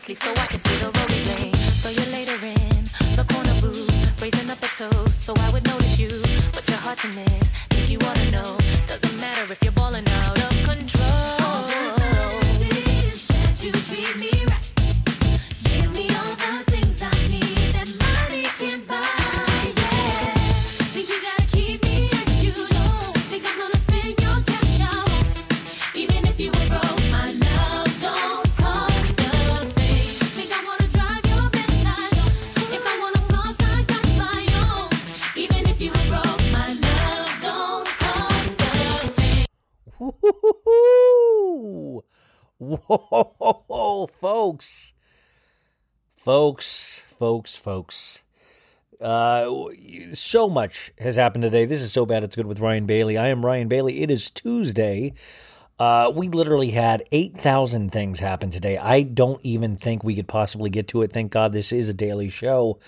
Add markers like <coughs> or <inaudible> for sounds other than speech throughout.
Sleeve so I could folks. Folks, folks, folks. Uh, so much has happened today. This is so bad it's good with Ryan Bailey. I am Ryan Bailey. It is Tuesday. Uh, we literally had 8,000 things happen today. I don't even think we could possibly get to it. Thank God this is a daily show.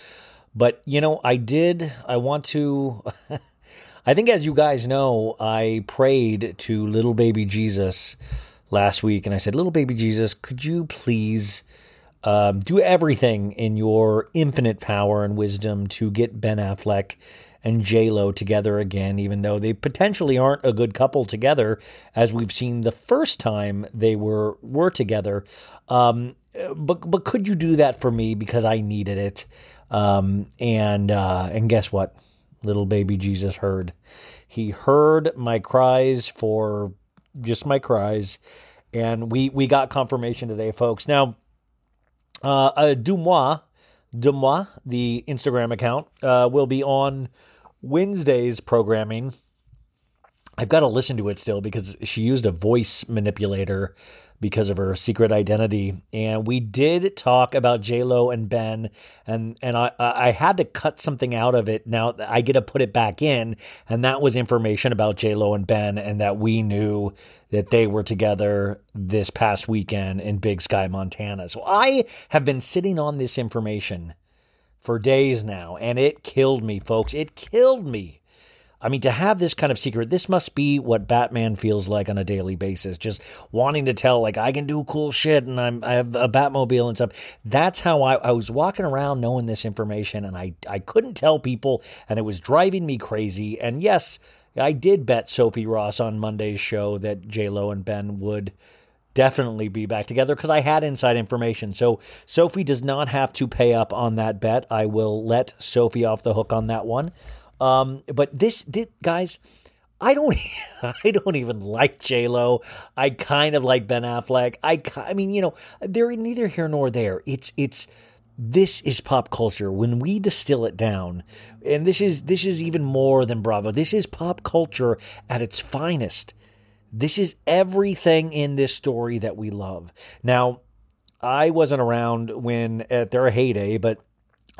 But, you know, I did, I want to. <laughs> I think, as you guys know, I prayed to little baby Jesus last week, and I said, "Little baby Jesus, could you please um, do everything in your infinite power and wisdom to get Ben Affleck and J Lo together again, even though they potentially aren't a good couple together, as we've seen the first time they were were together." Um, but but could you do that for me because I needed it? Um, and uh, and guess what? little baby Jesus heard. He heard my cries for just my cries, and we we got confirmation today, folks. Now, uh, uh Deux Moi, Dumois, the Instagram account, uh, will be on Wednesday's programming. I've got to listen to it still because she used a voice manipulator because of her secret identity. And we did talk about J Lo and Ben, and and I I had to cut something out of it. Now I get to put it back in, and that was information about J Lo and Ben, and that we knew that they were together this past weekend in Big Sky, Montana. So I have been sitting on this information for days now, and it killed me, folks. It killed me. I mean, to have this kind of secret, this must be what Batman feels like on a daily basis. Just wanting to tell, like, I can do cool shit and I'm, I have a Batmobile and stuff. That's how I, I was walking around knowing this information and I, I couldn't tell people and it was driving me crazy. And yes, I did bet Sophie Ross on Monday's show that J-Lo and Ben would definitely be back together because I had inside information. So Sophie does not have to pay up on that bet. I will let Sophie off the hook on that one. Um, but this, this, guys, I don't <laughs> I don't even like J Lo. I kind of like Ben Affleck. I I mean, you know, they're neither here nor there. It's it's this is pop culture when we distill it down. And this is this is even more than Bravo. This is pop culture at its finest. This is everything in this story that we love. Now, I wasn't around when at their heyday, but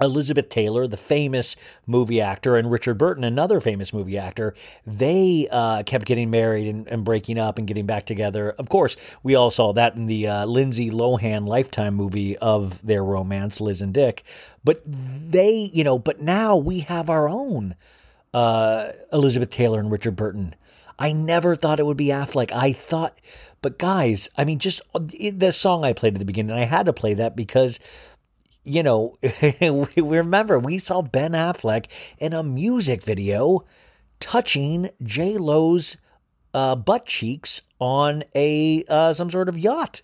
Elizabeth Taylor, the famous movie actor, and Richard Burton, another famous movie actor, they uh, kept getting married and, and breaking up and getting back together. Of course, we all saw that in the uh, Lindsay Lohan Lifetime movie of their romance, Liz and Dick. But they, you know, but now we have our own uh, Elizabeth Taylor and Richard Burton. I never thought it would be Affleck. I thought, but guys, I mean, just the song I played at the beginning, I had to play that because you know, <laughs> we remember we saw Ben Affleck in a music video touching J Lo's uh, butt cheeks on a uh, some sort of yacht.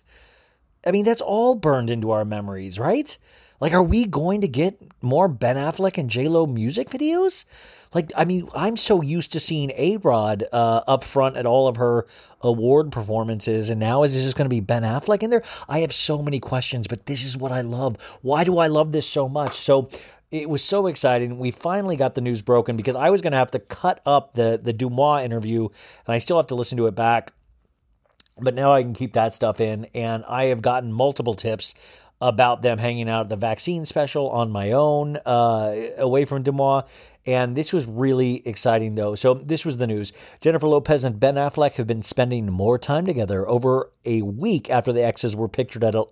I mean, that's all burned into our memories, right? Like, are we going to get more Ben Affleck and J Lo music videos? Like, I mean, I'm so used to seeing A Rod uh, up front at all of her award performances, and now is this just going to be Ben Affleck in there? I have so many questions, but this is what I love. Why do I love this so much? So. It was so exciting. We finally got the news broken because I was going to have to cut up the the Deux Moi interview, and I still have to listen to it back but now I can keep that stuff in. And I have gotten multiple tips about them hanging out at the vaccine special on my own, uh, away from Deux Moi. And this was really exciting, though. So, this was the news. Jennifer Lopez and Ben Affleck have been spending more time together over a week after the exes were pictured at a,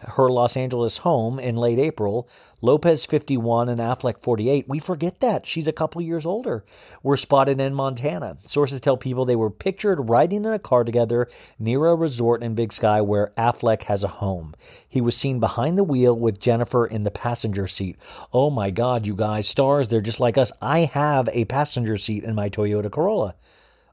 her Los Angeles home in late April. Lopez 51 and Affleck 48. We forget that. She's a couple years older. Were spotted in Montana. Sources tell people they were pictured riding in a car together near a resort in Big Sky where Affleck has a home. He was seen behind the wheel with Jennifer in the passenger seat. Oh my God, you guys, stars, they're just like us. I have a passenger seat in my Toyota Corolla.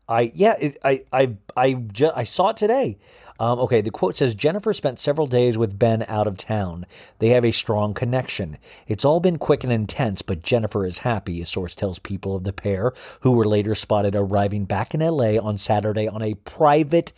I yeah, I I I ju- I saw it today. Um, okay, the quote says Jennifer spent several days with Ben out of town. They have a strong connection. It's all been quick and intense, but Jennifer is happy. A source tells people of the pair, who were later spotted arriving back in L.A. on Saturday on a private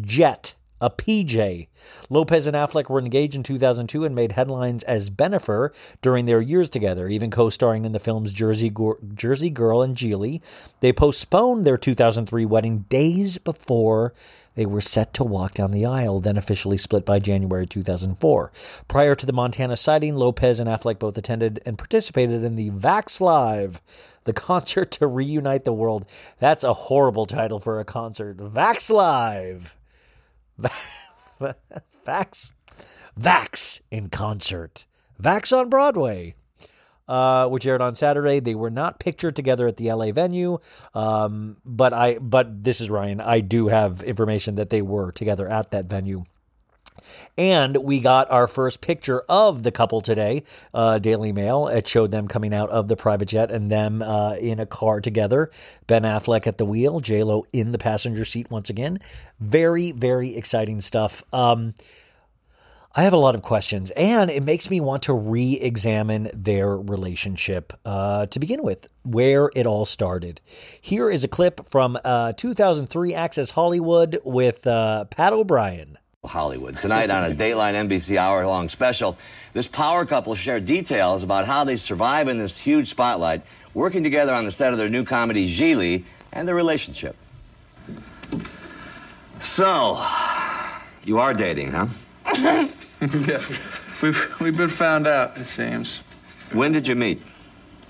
jet. A PJ. Lopez and Affleck were engaged in 2002 and made headlines as Bennifer during their years together, even co starring in the films Jersey, Gor- Jersey Girl and Gigli. They postponed their 2003 wedding days before they were set to walk down the aisle, then officially split by January 2004. Prior to the Montana sighting, Lopez and Affleck both attended and participated in the Vax Live, the concert to reunite the world. That's a horrible title for a concert. Vax Live. <laughs> Vax. Vax in concert. Vax on Broadway. Uh, which aired on Saturday. They were not pictured together at the LA venue, um, but I but this is Ryan. I do have information that they were together at that venue. And we got our first picture of the couple today. Uh, Daily Mail. It showed them coming out of the private jet and them uh, in a car together. Ben Affleck at the wheel, J Lo in the passenger seat once again. Very, very exciting stuff. Um, I have a lot of questions, and it makes me want to re examine their relationship uh, to begin with, where it all started. Here is a clip from uh, 2003 Access Hollywood with uh, Pat O'Brien. Hollywood. Tonight on a <laughs> Dateline NBC hour long special, this power couple share details about how they survive in this huge spotlight, working together on the set of their new comedy Gigli, and their relationship. So, you are dating, huh? <laughs> yeah, we've, we've been found out, it seems. When did you meet?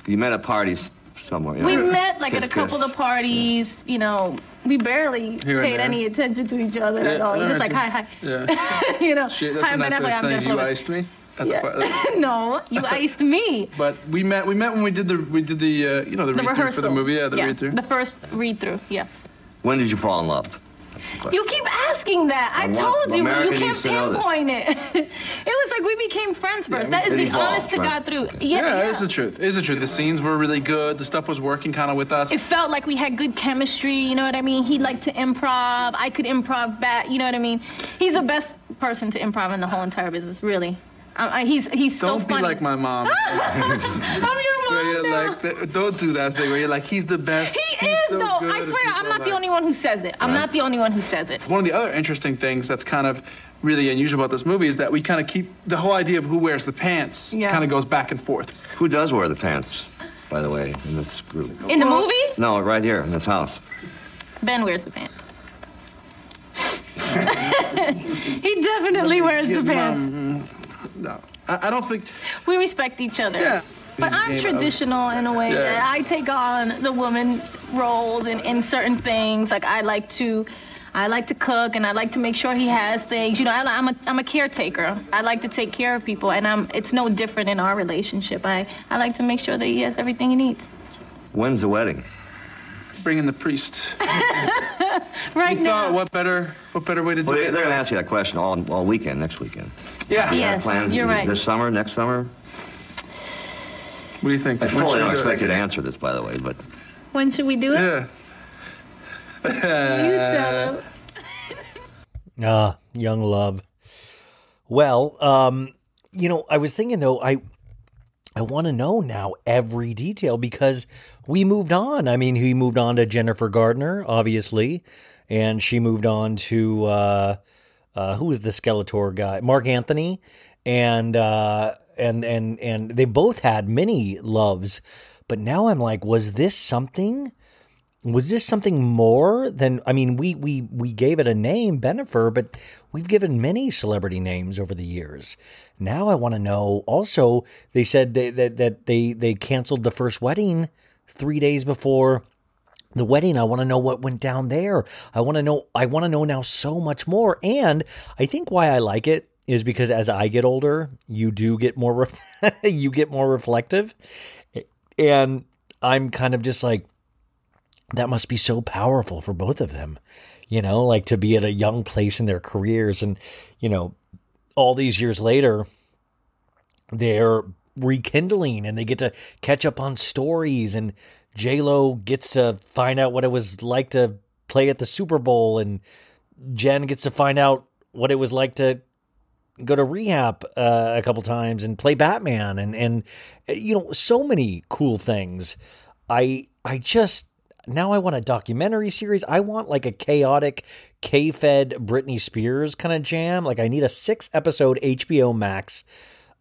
You met at parties somewhere. you We met like at a couple kiss. of parties. You know, we barely Here and paid there. any attention to each other at Yeah, all. I Just like hi, hi. Yeah. <laughs> you know, Shit, that's hi, a Ben nice way Affleck, of I'm saying you Jennifer Lopez. iced me. At the Yeah. par- <laughs> no, you <laughs> iced me. but we met. We met when we did the we did the uh, you know the, The read through for rehearsal. the movie. Yeah, the read through. The first read through. Yeah. When did you fall in love? That's the question. You keep asking that. I I want- told you, but America you can't needs to know this. pinpoint it. <laughs> it was like we became friends first. that is the evolved, honest to right? God through. yeah, Yeah, yeah. it's the truth. It's the truth. The scenes were really good. The stuff was working kind of with us. It felt like we had good chemistry, you know what I mean? He liked to improv. I could improv back, you know what I mean? He's the best person to improv in the whole entire business, really. I, I, he's he's so Don't be like my mom. <laughs> I'm your mom. where you're now. like, th- don't do that thing where you're like, he's the best. He he's is so though. good," I swear, I'm are not the only one who says it. I'm not the only one who says it. One of the other interesting things that's kind of really unusual about this movie is that we kind of keep the whole idea of who wears the pants Yeah. kind of goes back and forth. Who does wear the pants, by the way, in this group? In the movie, No, right here in this house. Ben wears the pants. <laughs> he definitely wears the pants. Mom- no, I, I don't think. We respect each other. Yeah. But I'm traditional in a way Yeah. that I take on the woman roles in, in certain things. Like I like to, I like to cook and I like to make sure he has things. You know, I, I'm a I'm a caretaker. I like to take care of people, and I'm. It's no different in our relationship. I I like to make sure that he has everything he needs. When's the wedding? Bring in the priest. <laughs> Right We thought, now. what better, what better way to do Well, they're going to ask you that question all, all weekend, next weekend. Yeah. You got Yes, plans you're right. This summer, next summer? What do you think? I When fully should don't we do expect it? you to answer this, by the way, but When should we do it? Yeah. You tell him. <laughs> Ah, young love. Well, um, you know, I was thinking though, I I want to know now every detail because we moved on. I mean, he moved on to Jennifer Gardner, obviously, and she moved on to uh, uh, who was the Skeletor guy, Marc Anthony, and uh, and and and they both had many loves. But now I'm like, was this something? was this something more than I mean we we we gave it a name Bennifer but we've given many celebrity names over the years now I want to know also they said they, that that they they canceled the first wedding 3 days before the wedding I want to know what went down there I want to know I want to know now so much more and I think why I like it is because as I get older you do get more re- <laughs> you get more reflective and I'm kind of just like that must be so powerful for both of them, you know, like to be at a young place in their careers. And, you know, all these years later, they're rekindling and they get to catch up on stories. And Lo gets to find out what it was like to play at the Super Bowl. And Jen gets to find out what it was like to go to rehab uh, a couple times and play Batman and and you know so many cool things. I I just now I want a documentary series. I want like a chaotic K-fed Britney Spears kind of jam. Like I need a six episode HBO Max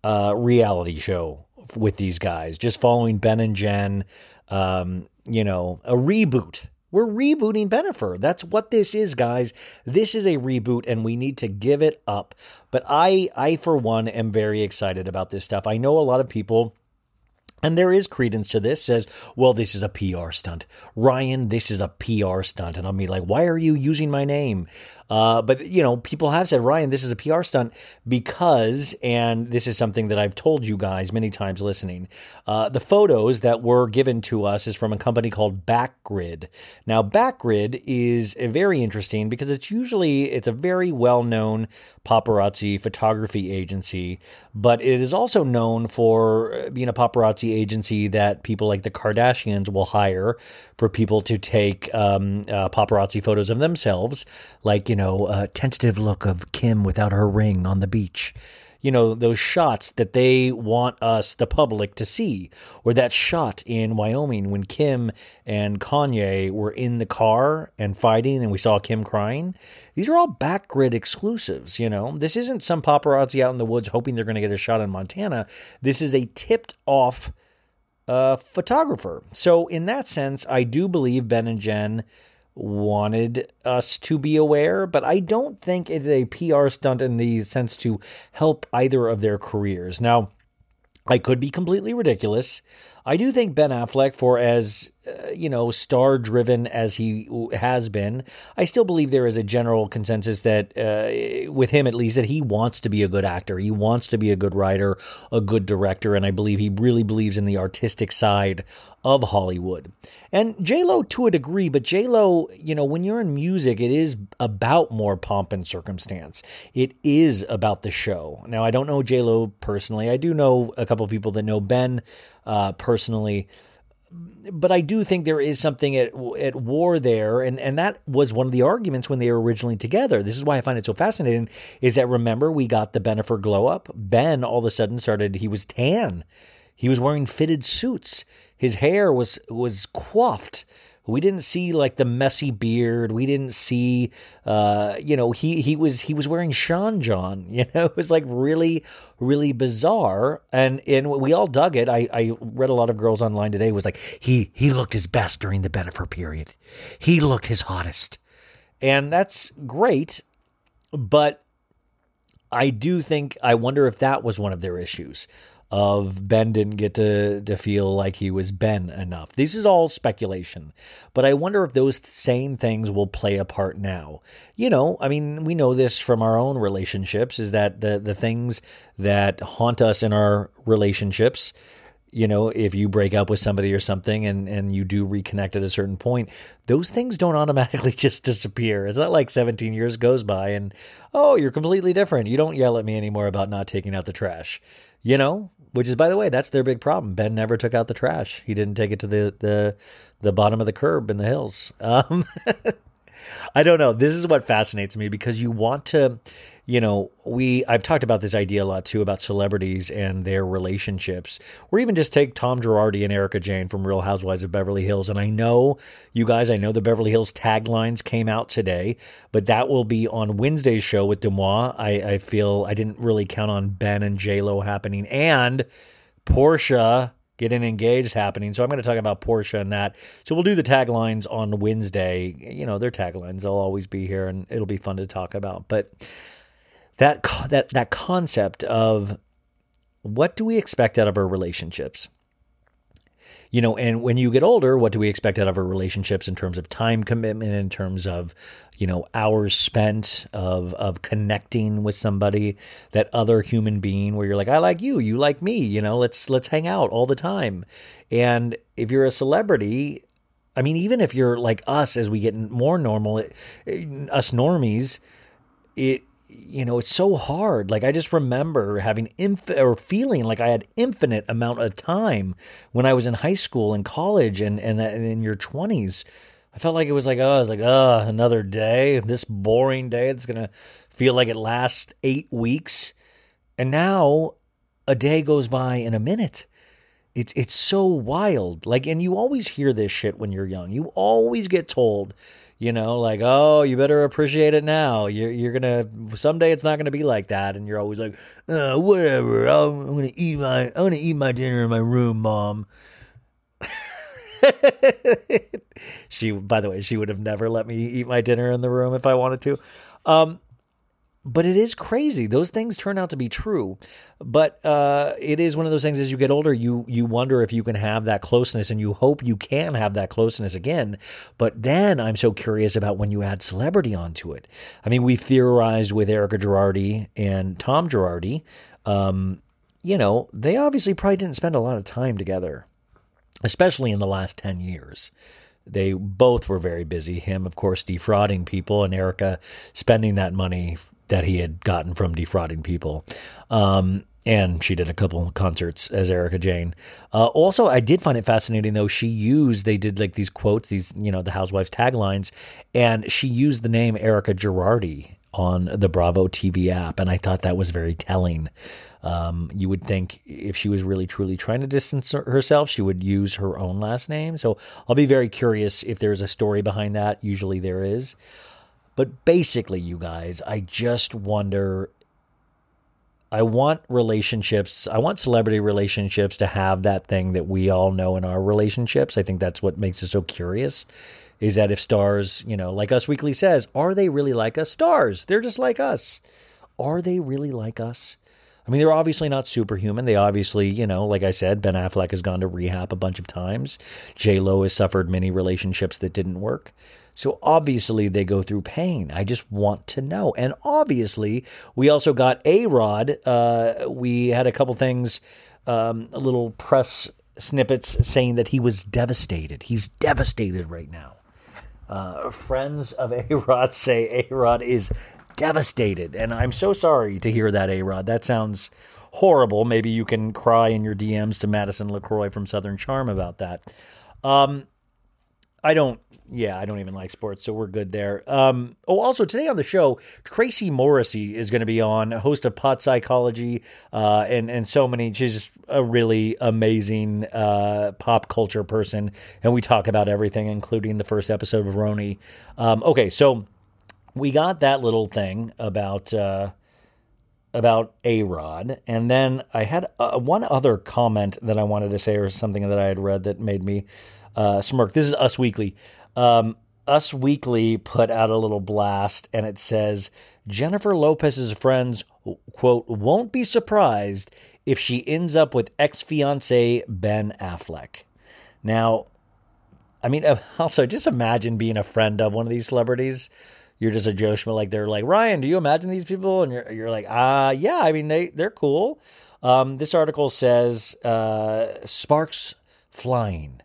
uh, reality show with these guys, just following Ben and Jen. Um, you know, a reboot. We're rebooting Bennifer. That's what this is, guys. This is a reboot, and we need to give it up. But I, I for one, am very excited about this stuff. I know a lot of people and there is credence to this, says, well, this is a PR stunt. Ryan, this is a PR stunt. And I'll be like, why are you using my name? Uh, but, you know, people have said, Ryan, this is a PR stunt because, and this is something that I've told you guys many times listening, uh, the photos that were given to us is from a company called Backgrid. Now, Backgrid is very interesting because it's usually, it's a very well-known paparazzi photography agency, but it is also known for uh, being a paparazzi agency that people like the Kardashians will hire for people to take um, uh, paparazzi photos of themselves, like, you know, a tentative look of Kim without her ring on the beach. You know, those shots that they want us, the public, to see. Or that shot in Wyoming when Kim and Kanye were in the car and fighting and we saw Kim crying. These are all backgrid exclusives, you know. This isn't some paparazzi out in the woods hoping they're going to get a shot in Montana. This is a tipped off uh, photographer. So, in that sense, I do believe Ben and Jen wanted us to be aware, but I don't think it's a PR stunt in the sense to help either of their careers. Now, I could be completely ridiculous. I do think Ben Affleck, for as uh, you know, star driven as he has been, I still believe there is a general consensus that, uh, with him at least, that he wants to be a good actor. He wants to be a good writer, a good director, and I believe he really believes in the artistic side of Hollywood. And J Lo to a degree, but J Lo, you know, when you're in music, it is about more pomp and circumstance. It is about the show. Now, I don't know J Lo personally. I do know a couple of people that know Ben uh, personally but I do think there is something at at war there, and and that was one of the arguments when they were originally together. This is why I find it so fascinating. Is that remember we got the Bennifer glow up? Ben all of a sudden started. He was tan. He was wearing fitted suits. His hair was was coiffed. We didn't see like the messy beard. We didn't see, uh, you know, he he was he was wearing Sean John. <laughs> You know, it was like really really bizarre, and and we all dug it. I I read a lot of girls online today was like he he looked his best during the Bennifer period. He looked his hottest, and that's great, but I do think I wonder if that was one of their issues of Ben didn't get to to feel like he was Ben enough. This is all speculation, but I wonder if those same things will play a part now. You know, I mean, we know this from our own relationships is that the the things that haunt us in our relationships you know, if you break up with somebody or something and, and you do reconnect at a certain point, those things don't <laughs> automatically just disappear. It's not like 17 years goes by and, oh, you're completely different. You don't yell at me anymore about not taking out the trash, you know, which is, by the way, that's their big problem. Ben never took out the trash. He didn't take it to the, the, the bottom of the curb in the hills. Um, <laughs> I don't know. This is what fascinates me because you want to, you know, we I've talked about this idea a lot too about celebrities and their relationships. Or even just take Tom Girardi and Erika Jayne from Real Housewives of Beverly Hills. And I know you guys, I know the Beverly Hills taglines came out today, but that will be on Wednesday's show with Deux Moi. I, I feel I didn't really count on Ben and J Lo happening and Porsha getting engaged happening. So I'm going to talk about Porsha and that. So we'll do the taglines on Wednesday. You know, their taglines, they'll always be here and it'll be fun to talk about. But that that that concept of what do we expect out of our relationships? You know, and when you get older, what do we expect out of our relationships in terms of time commitment, in terms of, you know, hours spent of of connecting with somebody, that other human being where you're like, I like you, you like me, you know, let's let's hang out all the time. And if you're a celebrity, I mean, even if you're like us as we get more normal, it, us normies, it you know it's so hard like i just remember having inf- or feeling like i had infinite amount of time when i was in high school and college and and, and in your 20s i felt like it was like oh i was like oh another day this boring day that's gonna feel like it lasts eight weeks and now a day goes by in a minute it's it's so wild. Like, and you always hear this shit when you're young. You always get told, you know, like, oh, you better appreciate it now. You're you're gonna someday it's not gonna be like that, and you're always like, uh, whatever. I'm, I'm gonna eat my I'm gonna eat my dinner in my room, mom. <laughs> she, by the way, she would have never let me eat my dinner in the room if I wanted to. Um, but it is crazy. Those things turn out to be true. But uh, it is one of those things. As you get older, you you wonder if you can have that closeness, and you hope you can have that closeness again. But then I'm so curious about when you add celebrity onto it. I mean, we've theorized with Erika Girardi and Tom Girardi. Um, you know, they obviously probably didn't spend a lot of time together, especially in the last ten years. They both were very busy. Him, of course, defrauding people, and Erika spending that money that he had gotten from defrauding people. Um, and she did a couple concerts as Erika Jayne. Uh, also, I did find it fascinating though. She used they did like these quotes, these you know the Housewives taglines, and she used the name Erika Girardi on the Bravo TV app, and I thought that was very telling. Um, you would think if she was really truly trying to distance herself, she would use her own last name. So I'll be very curious if there's a story behind that. Usually there is. But basically, you guys, I just wonder. I want relationships, I want celebrity relationships to have that thing that we all know in our relationships. I think that's what makes us so curious is that if stars, you know, like Us Weekly says, are they really like us? Stars, they're just like us. Are they really like us? I mean, they're obviously not superhuman. They obviously, you know, like I said, Ben Affleck has gone to rehab a bunch of times. J Lo has suffered many relationships that didn't work. So obviously they go through pain. I just want to know. And obviously, we also got A Rod. Uh, we had a couple things, um, a little press snippets saying that he was devastated. He's devastated right now. Uh, friends of A Rod <laughs> say A Rod is devastated. And I'm so sorry to hear that, A Rod. That sounds horrible. Maybe you can cry in your DMs to Madison LeCroy from Southern Charm about that. Um, I don't. Yeah, I don't even like sports, so we're good there. Um, oh, also today on the show, Tracie Morrissey is going to be on, host of Pot Psychology, uh, and and so many. She's just a really amazing uh, pop culture person, and we talk about everything, including the first episode of RHONY. Um, okay, so we got that little thing about. Uh, about A Rod. And then I had uh, one other comment that I wanted to say, or something that I had read that made me uh, smirk. This is Us Weekly. Um, Us Weekly put out a little blast, and it says Jennifer Lopez's friends, quote, won't be surprised if she ends up with ex fiance Ben Affleck. Now, I mean, <laughs> also just imagine being a friend of one of these celebrities. You're just a Joe Schmo. Like they're like Ryan. Do you imagine these people? And you're you're like, ah, uh, yeah. I mean, they they're cool. Um, this article says uh, sparks flying.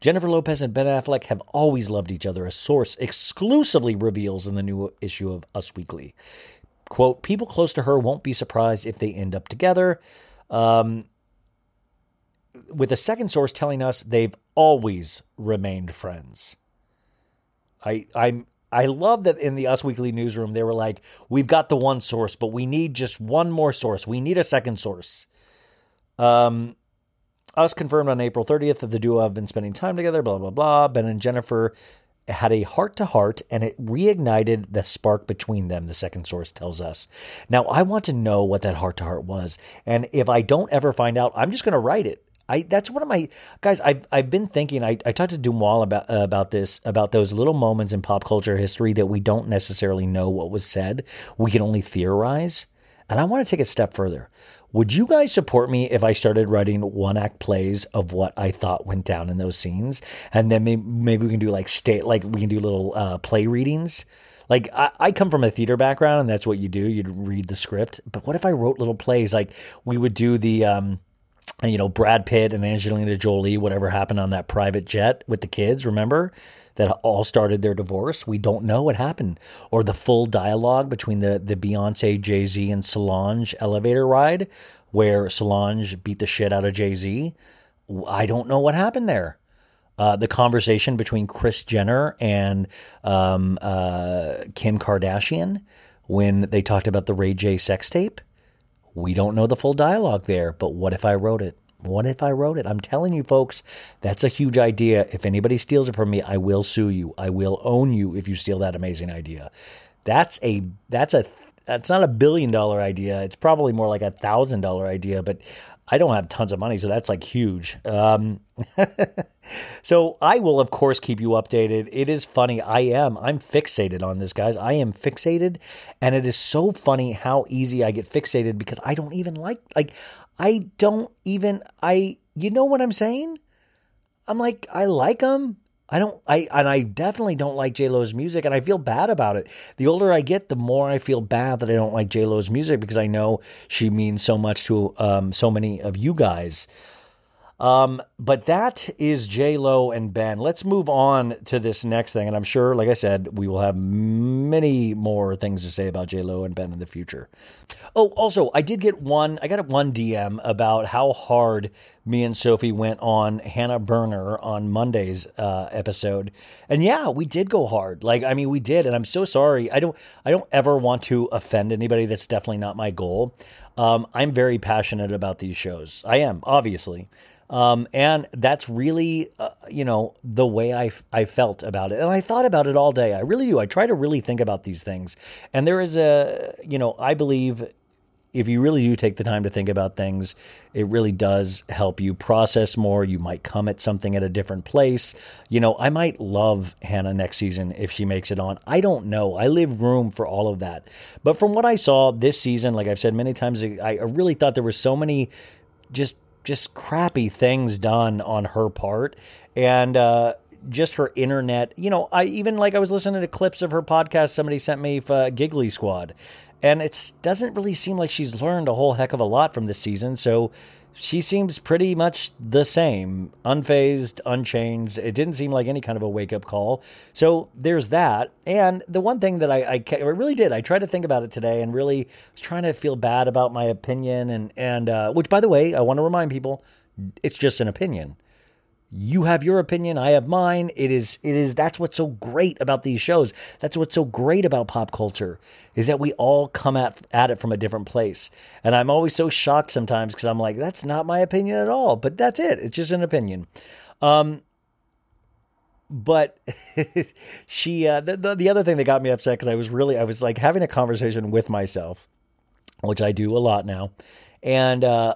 Jennifer Lopez and Ben Affleck have always loved each other. A source exclusively reveals in the new issue of Us Weekly. Quote: People close to her won't be surprised if they end up together. Um, with a second source telling us they've always remained friends. I I'm I love that in the Us Weekly newsroom they were like, "We've got the one source, but we need just one more source. We need a second source." Um, Us confirmed on April 30th that the duo have been spending time together. Blah blah blah. Ben and Jennifer had a heart to heart, and it reignited the spark between them. The second source tells us. Now I want to know what that heart to heart was, and if I don't ever find out, I'm just going to write it. I that's one of my guys. I've I've been thinking. I, I talked to Deux Moi about uh, about this about those little moments in pop culture history that we don't necessarily know what was said. We can only theorize. And I want to take a step further. Would you guys support me if I started writing one act plays of what I thought went down in those scenes, and then maybe, maybe we can do like state like we can do little uh, play readings. Like I, I come from a theater background, and that's what you do. You'd read the script. But what if I wrote little plays? Like we would do the um, you know, Brad Pitt and Angelina Jolie, whatever happened on that private jet with the kids, remember? That all started their divorce. We don't know what happened. Or the full dialogue between the, the Beyonce, Jay Z, and Solange elevator ride, where Solange beat the shit out of Jay Z. I don't know what happened there. Uh, the conversation between Kris Jenner and um, uh, Kim Kardashian when they talked about the Ray J sex tape. We don't know the full dialogue there, but what if I wrote it? What if I wrote it? I'm telling you, folks, that's a huge idea. If anybody steals it from me, I will sue you. I will own you if you steal that amazing idea. That's a that's a that's not a billion dollar idea. It's probably more like a thousand dollar idea, but I don't have tons of money, so that's like huge. Um, <laughs> so I will, of course, keep you updated. It is funny. I am. I'm fixated on this, guys. I am fixated, and it is so funny how easy I get fixated because I don't even like like I don't even I. You know what I'm saying? I'm like I like them. I don't I and I definitely don't like J Lo's music and I feel bad about it. The older I get, the more I feel bad that I don't like J Lo's music because I know she means so much to um, so many of you guys. Um, but that is J Lo and Ben. Let's move on to this next thing, and I'm sure, like I said, we will have many more things to say about J Lo and Ben in the future. Oh, also, I did get one. I got one DM about how hard me and Sophie went on Hannah Berner on Monday's uh, episode, and yeah, we did go hard. Like, I mean, we did, and I'm so sorry. I don't, I don't ever want to offend anybody. That's definitely not my goal. Um, I'm very passionate about these shows. I am, obviously. Um, and that's really, uh, you know, the way I, I felt about it. And I thought about it all day. I really do. I try to really think about these things. And there is a, you know, I believe if you really do take the time to think about things, it really does help you process more. You might come at something at a different place. You know, I might love Hannah next season if she makes it on. I don't know. I leave room for all of that. But from what I saw this season, like I've said many times, I really thought there were so many just just crappy things done on her part. And uh, just her internet you know i even like i was listening to clips of her podcast somebody sent me for giggly squad. And it doesn't really seem like she's learned a whole heck of a lot from this season. So she seems pretty much the same, unfazed, unchanged. It didn't seem like any kind of a wake up call. So there's that. And the one thing that I, I, I, really did, I tried to think about it today and really was trying to feel bad about my opinion. And, and uh, which, by the way, I want to remind people, it's just an opinion. You have your opinion, I have mine. It is it is that's what's so great about these shows. That's what's so great about pop culture is that we all come at at it from a different place. And I'm always so shocked sometimes cuz I'm like that's not my opinion at all, but that's it. It's just an opinion. Um but <laughs> she uh the, the the other thing that got me upset cuz I was really I was like having a conversation with myself, which I do a lot now. And uh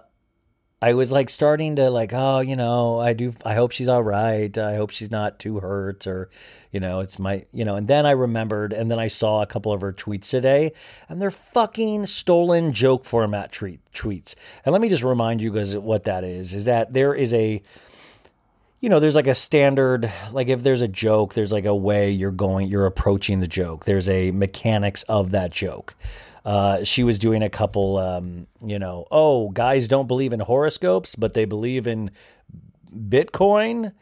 I was like starting to like, oh, you know, I do. I hope she's all right. I hope she's not too hurt, or, you know, it's my, you know. And then I remembered, and then I saw a couple of her tweets today, and they're fucking stolen joke format treat tweets. And let me just remind you guys what that is: is that there is a, you know, there's like a standard, like if there's a joke, there's like a way you're going, you're approaching the joke. There's a mechanics of that joke. Uh, she was doing a couple, um, you know, oh, guys don't believe in horoscopes, but they believe in Bitcoin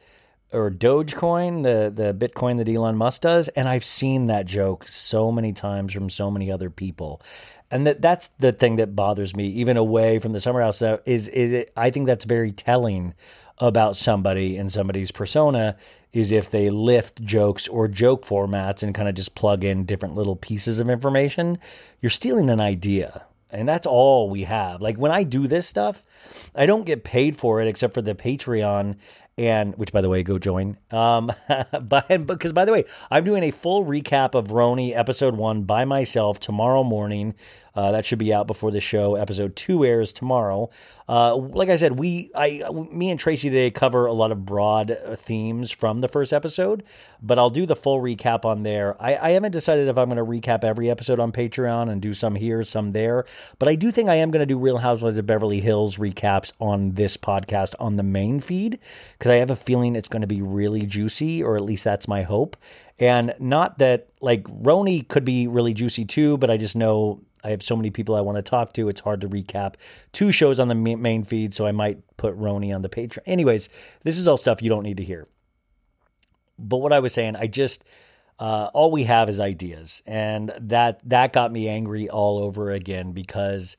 or Dogecoin, the the Bitcoin that Elon Musk does, and I've seen that joke so many times from so many other people, and that that's the thing that bothers me, even away from the summer house. Is is it, I think that's very telling about somebody and somebody's persona is if they lift jokes or joke formats and kind of just plug in different little pieces of information. You're stealing an idea. And that's all we have. Like when I do this stuff, I don't get paid for it except for the Patreon and which by the way go join um <laughs> but because by the way i'm doing a full recap of RHONY episode one by myself tomorrow morning uh, that should be out before the show. Episode two airs tomorrow. Uh, like i said we i me and tracie today cover a lot of broad themes from the first episode but i'll do the full recap on there. I, I haven't decided if i'm going to recap every episode on patreon and do some here some there but i do think i am going to do real housewives of beverly hills recaps on this podcast on the main feed because I have a feeling it's going to be really juicy, or at least that's my hope. And not that like RHONY could be really juicy too, but I just know I have so many people I want to talk to. It's hard to recap two shows on the main feed, so I might put RHONY on the Patreon. Anyways, this is all stuff you don't need to hear. But what I was saying, I just uh, all we have is ideas, and that that got me angry all over again because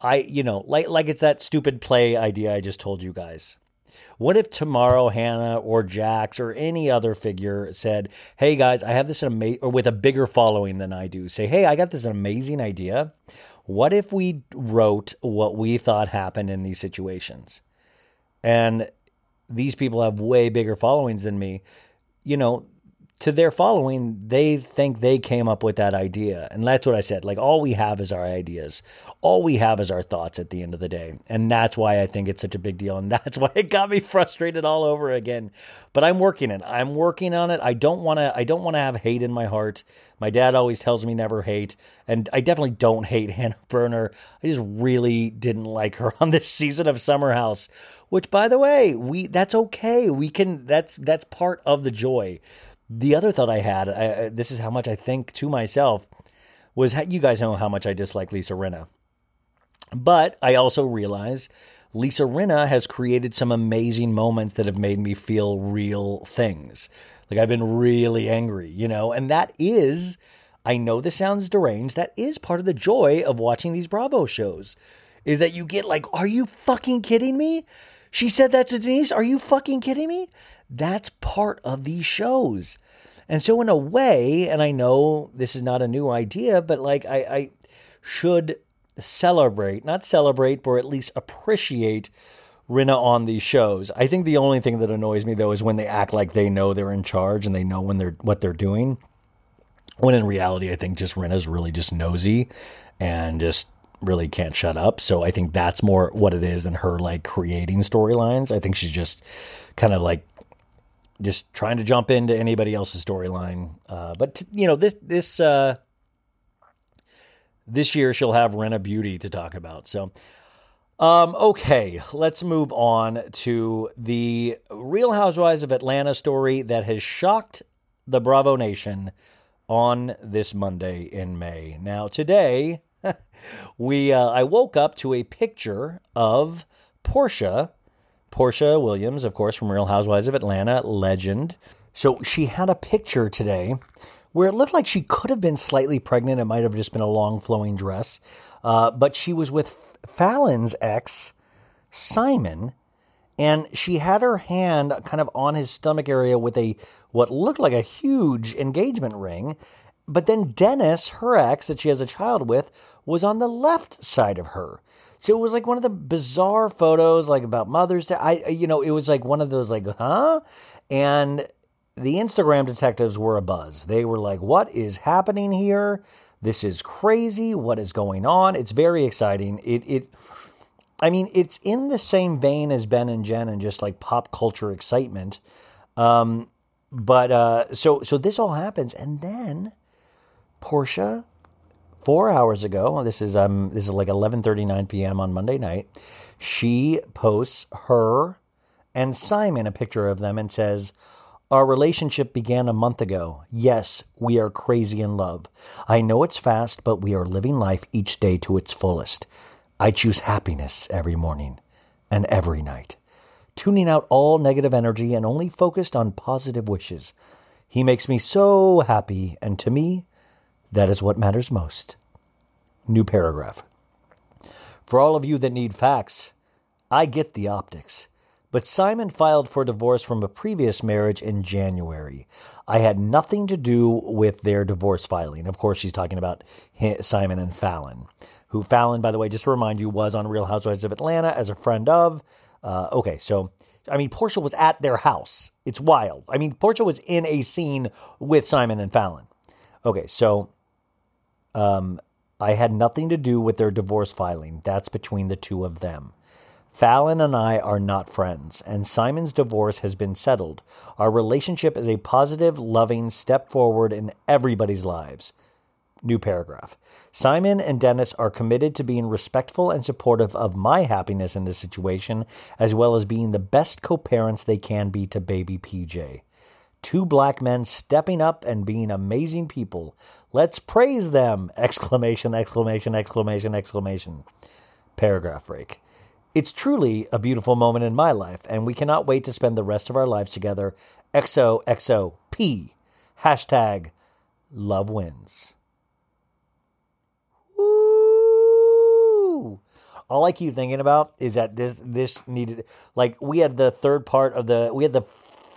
I, you know, like like it's that stupid play idea I just told you guys. What if tomorrow Hannah or Jax or any other figure said, "Hey guys, I have this amazing," or with a bigger following than I do, say, "Hey, I got this amazing idea. What if we wrote what we thought happened in these situations?" And these people have way bigger followings than me. You know, to their following, they think they came up with that idea. And that's what I said. Like, all we have is our ideas. All we have is our thoughts at the end of the day. And that's why I think it's such a big deal. And <laughs> that's why it got me frustrated all over again. But I'm working it. I'm working on it. I don't want to, I don't want to have hate in my heart. My dad always tells me never hate. And I definitely don't hate <laughs> Hannah Berner. I just really didn't like her <laughs> on this season of Summer House. Which, by the way, we that's okay. We can. That's that's part of the joy. The other thought I had, I, this is how much I think to myself, was how, you guys know how much I dislike Lisa Rinna. But I also realize Lisa Rinna has created some amazing moments that have made me feel real things. Like I've been really angry, you know, and that is, I know this sounds deranged, that is part of the joy of watching these Bravo shows, is that you get like, are you fucking kidding me? She said that to Denise. Are you fucking kidding me? That's part of these shows. And so, in a way, and I know this is not a new idea, but like I, I should celebrate, not celebrate, but at least appreciate Rinna on these shows. I think the only thing that annoys me though is when they act like they know they're in charge and they know when they're what they're doing. When in reality, I think just Rinna's really just nosy and just really can't shut up. So I think that's more what it is than her like creating storylines. I think she's just kind of like just trying to jump into anybody else's storyline. Uh, but t- you know this this uh, this year she'll have Rinna Beauty to talk about. So um, okay, let's move on to the Real Housewives of Atlanta story that has shocked the Bravo Nation on this Monday in May. Now today <laughs> we uh, I woke up to a picture of Porsha, Porsha Williams, of course, from Real Housewives of Atlanta, legend. So she had a picture today where it looked like she could have been slightly pregnant. It might have just been a long flowing dress, uh, but she was with Falynn's ex, Simon, and she had her hand kind of on his stomach area with a what looked like a huge engagement ring. But then Dennis, her ex that she has a child with, was on the left side of her. So it was like one of the bizarre photos, like about Mother's Day. I, you know, it was like one of those, like, huh? And the Instagram detectives were a buzz. They were like, what is happening here? This is crazy. What is going on? It's very exciting. It, it, I mean, it's in the same vein as Ben and Jen and just like pop culture excitement. Um, but uh, so so this all happens, and then Porsha, four hours ago, this is um this is like eleven thirty nine p.m. on Monday night. She posts her and Simon a picture of them and says. Our relationship began a month ago. Yes, we are crazy in love. I know it's fast, but we are living life each day to its fullest. I choose happiness every morning and every night, tuning out all negative energy and only focused on positive wishes. He makes me so happy, and to me, that is what matters most. New paragraph. For all of you that need facts, I get the optics. But Simon filed for divorce from a previous marriage in January. I had nothing to do with their divorce filing. Of course, she's talking about Simon and Falynn, who Falynn, by the way, just to remind you, was on Real Housewives of Atlanta as a friend of. Uh, okay, so I mean, Porsha was at their house. It's wild. I mean, Porsha was in a scene with Simon and Falynn. Okay, so um, I had nothing to do with their divorce filing. That's between the two of them. Falynn and I are not friends, and Simon's divorce has been settled. Our relationship is a positive, loving step forward in everybody's lives. New paragraph. Simon and Dennis are committed to being respectful and supportive of my happiness in this situation, as well as being the best co parents they can be to baby PJ. Two black men stepping up and being amazing people. Let's praise them! <laughs> Exclamation, exclamation, exclamation, exclamation. Paragraph break. It's truly a beautiful moment in my life, and we cannot wait to spend the rest of our lives together. XOXOP. Hashtag love wins. All I keep thinking about is that this this needed like we had the third part of the we had the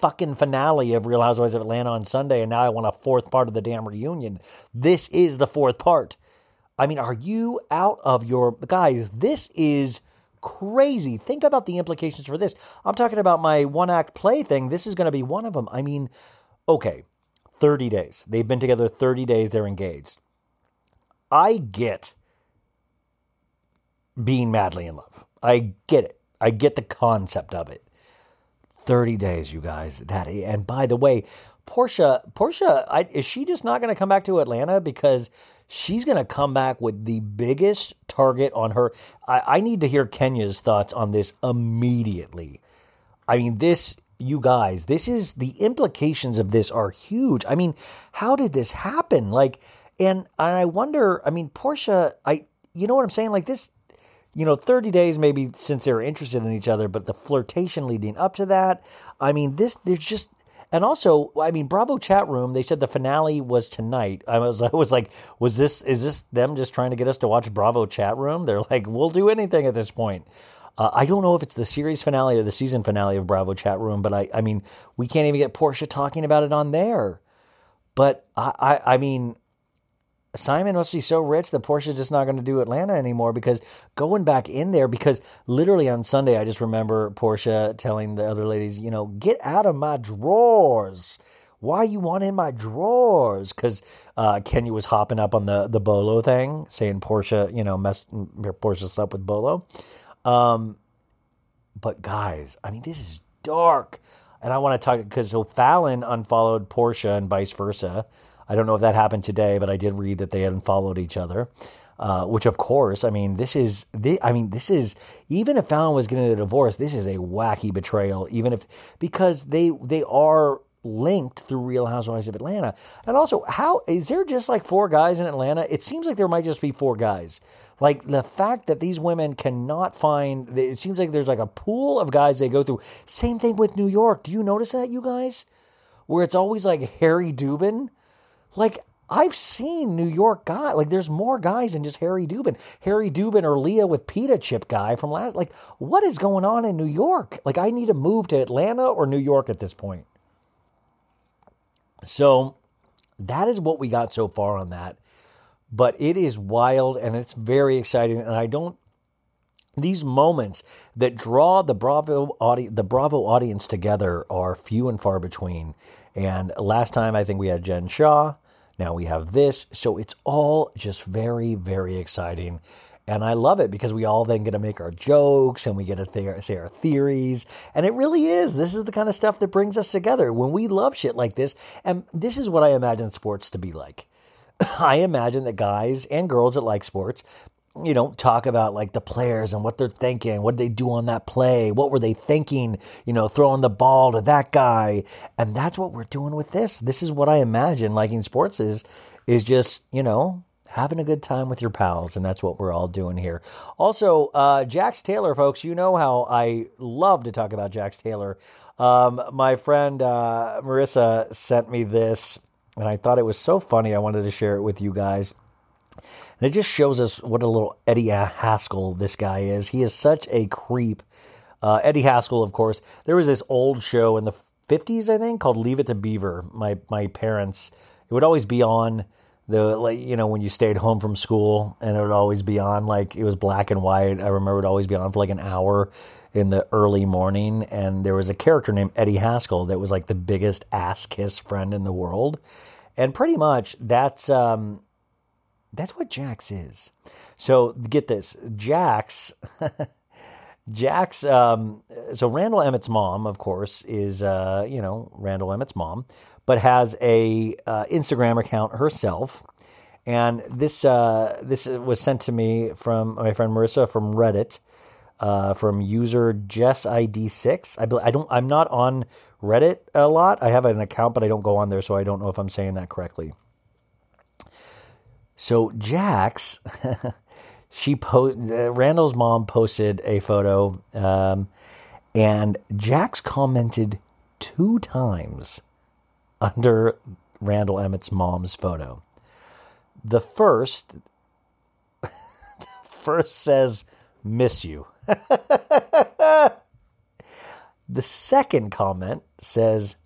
fucking finale of Real Housewives of Atlanta on Sunday, and now I want a fourth part of the damn reunion. This is the fourth part. I mean, are you out of your guys? This is crazy. Think about the implications for this. I'm talking about my one act play thing. This is going to be one of them. I mean, okay, 30 days. They've been together 30 days. They're engaged. I get being madly in love. I get it. I get the concept of it. 30 days, you guys. That and by the way, Porsha, Porsha, I, is she just not going to come back to Atlanta because she's going to come back with the biggest target on her? I, I need to hear Kenya's thoughts on this immediately. I mean, this, you guys, this is the implications of this are huge. I mean, how did this happen? Like, and I wonder. I mean, Porsha, I, you know what I'm saying? Like this, you know, 30 days maybe since they were interested in each other, but the flirtation leading up to that. I mean, this, there's just, and also, I mean, Bravo chat room. They said the finale was tonight. I was, <laughs> I was like, was this, is this them just trying to get us to watch Bravo chat room? They're like, we'll do anything at this point. Uh, I don't know if it's the series finale or the season finale of Bravo chat room, but I, I mean, we can't even get Porsha talking about it on there. But I, I, I mean, Simon must be so rich that Porsha's just not going to do Atlanta anymore because going back in there, because literally on Sunday, I just remember Porsha telling the other ladies, you know, get out of my drawers. Why you want in my drawers? Because uh, Kenya was hopping up on the the Bolo thing, saying Porsha, you know, messed Porsha slept with Bolo. Um, but guys, I mean, this is dark, and I want to talk because so Falynn unfollowed Porsha and vice versa. I don't know if that happened today, but I did read that they hadn't followed each other. Uh, which of course, I mean, this is, thi- I mean, this is even if Falynn was getting a divorce, this is a wacky betrayal. Even if because they they are linked through Real Housewives of Atlanta, and also how is there just like four guys in Atlanta? It seems like there might just be four guys. Like the fact that these women cannot find, it seems like there's like a pool of guys they go through. Same thing with New York. Do you notice that, you guys? Where it's always like Harry Dubin. Like, I've seen New York guy like there's more guys than just Harry Dubin. Harry Dubin or Leah with pita chip guy from last like what is going on in New York? Like I need to move to Atlanta or New York at this point. So that is what we got so far on that. But it is wild and it's very exciting and I don't these moments that draw the Bravo audi- the Bravo audience together are few and far between. And last time I think we had Jen Shah. Now we have this. So it's all just very, very exciting. And I love it because we all then get to make our jokes and we get to th- say our theories. And it really is. This is the kind of stuff that brings us together when we love shit like this. And this is what I imagine sports to be like. <coughs> I imagine that guys and girls that like sports, you know, talk about like the players and what they're thinking, what they do on that play, what were they thinking, you know, throwing the ball to that guy. And that's what we're doing with this. This is what I imagine liking sports is, is just, you know, having a good time with your pals. And that's what we're all doing here. Also, uh, Jax Taylor, folks, you know how I love to talk about Jax Taylor. Um, my friend uh, Marissa sent me this, and I thought it was so funny. I wanted to share it with you guys. And it just shows us what a little Eddie Haskell this guy is. He is such a creep. Uh, Eddie Haskell, of course. There was this old show in the 50s, I think, called Leave It to Beaver. My my parents, it would always be on the like you know when you stayed home from school, and it would always be on like it was black and white. I remember it would always be on for like an hour in the early morning, and there was a character named Eddie Haskell that was like the biggest ass kiss friend in the world, and pretty much that's. um that's what Jax is. So get this, Jax. <laughs> Jax. Um, so Randall Emmett's mom, of course, is uh, you know Randall Emmett's mom, but has a uh, Instagram account herself. And this uh, this was sent to me from my friend Marissa from Reddit, uh, from user JessID6. I bel- I don't I'm not on Reddit a lot. I have an account, but I don't go on there, so I don't know if I'm saying that correctly. So Jax, <laughs> she post uh, Randall's mom posted a photo, um, and Jax commented two times under Randall Emmett's mom's photo. The first, <laughs> first says "miss you." <laughs> the second comment says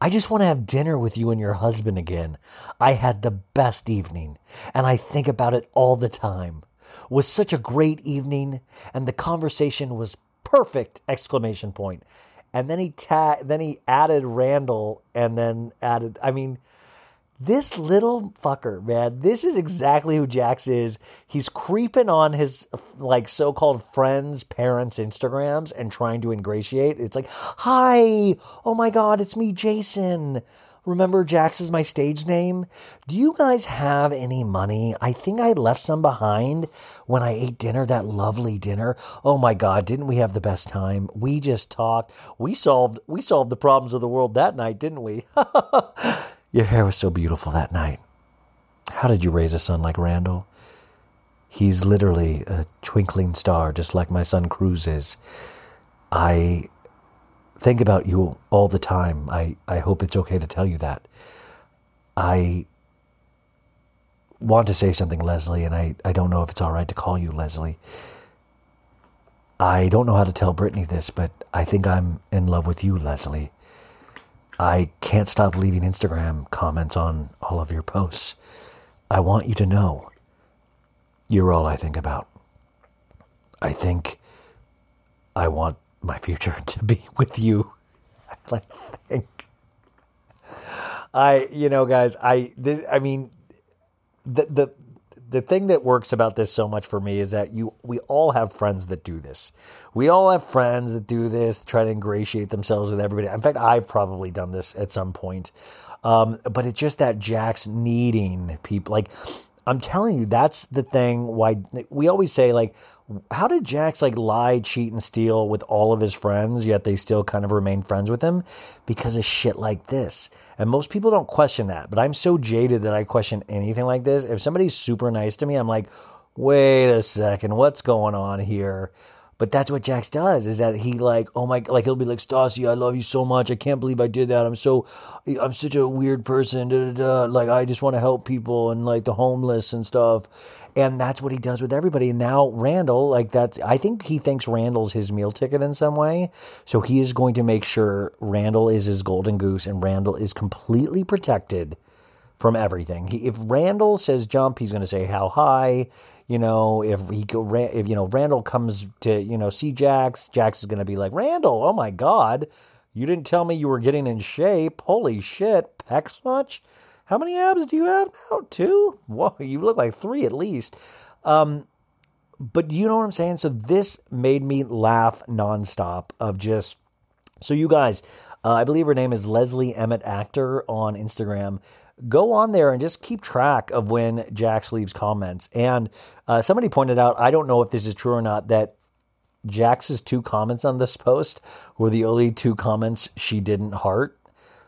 I just want to have dinner with you and your husband again. I had the best evening, and I think about it all the time. Was such a great evening, and the conversation was perfect! Exclamation point. And then he ta- then he added Randall, and then added. I mean, this little fucker, man, this is exactly who Jax is. He's creeping on his like so-called friends' parents' Instagrams and trying to ingratiate. It's like, "Hi, oh my god, it's me, Jason. Remember Jax is my stage name? Do you guys have any money? I think I left some behind when I ate dinner, that lovely dinner. Oh my god, didn't we have the best time? We just talked. We solved we solved the problems of the world that night, didn't we? <laughs> Your hair was so beautiful that night. How did you raise a son like Randall? He's literally a twinkling star, just like my son Cruz is. I think about you all the time. I, I hope it's okay to tell you that. I want to say something, Leslie, and I, I don't know if it's all right to call you Leslie. I don't know how to tell Brittany this, but I think I'm in love with you, Leslie. I can't stop leaving Instagram comments on all of your posts. I want you to know you're all I think about. I think I want my future <laughs> to be with you. <laughs> I like think. I you know guys, I this I mean the the the thing that works about this so much for me is that you we all have friends that do this. We all have friends that do this, try to ingratiate themselves with everybody. In fact, I've probably done this at some point. Um, but it's just that Jax needing people like I'm telling you, that's the thing. Why we always say like, how did Jax like lie, cheat, and steal with all of his friends, yet they still kind of remain friends with him because of shit like this. And most people don't question that, but I'm so jaded that I question anything like this. If somebody's super nice to me, I'm like, wait a second, what's going on here? But that's what Jax does is that he like, oh my, like he'll be like, Stassi, I love you so much. I can't believe I did that. I'm so, I'm such a weird person. Da, da, da. Like I just want to help people and like the homeless and stuff. And that's what he does with everybody. And now Randall, like that's, I think he thinks Randall's his meal ticket in some way. So he is going to make sure Randall is his golden goose and Randall is completely protected from everything. He, if Randall says jump, he's going to say how high. You know, if he if you know Randall comes to you know see Jax, Jax is going to be like Randall. Oh my God, you didn't tell me you were getting in shape. Holy shit, pecs much? How many abs do you have now? Two? Whoa, you look like three at least. Um, but you know what I'm saying? So this made me laugh nonstop of just so you guys, uh, I believe her name is Leslie Emmett Actor on Instagram. Go on there and just keep track of when Jax leaves comments. And uh, somebody pointed out, I don't know if this is true or not, that Jax's two comments on this post were the only two comments she didn't heart,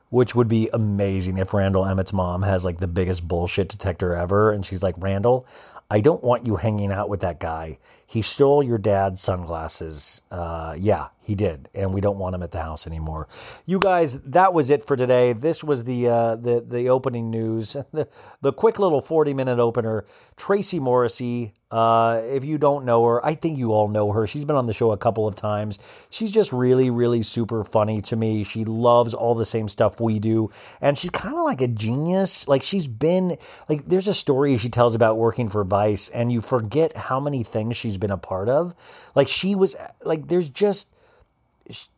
which would be amazing if Randall Emmett's mom has like the biggest bullshit detector ever. And she's like, Randall, I don't want you hanging out with that guy. He stole your dad's sunglasses. Uh, yeah, he did, and we don't want him at the house anymore. You guys, that was it for today. This was the uh, the the opening news, <laughs> the the quick little forty minute opener. Tracie Morrissey. Uh, if you don't know her, I think you all know her. She's been on the show a couple of times. She's just really, really super funny to me. She loves all the same stuff we do, and she's kind of like a genius. Like she's been like there's a story she tells about working for Vice, and you forget how many things she's been a part of. Like she was like there's just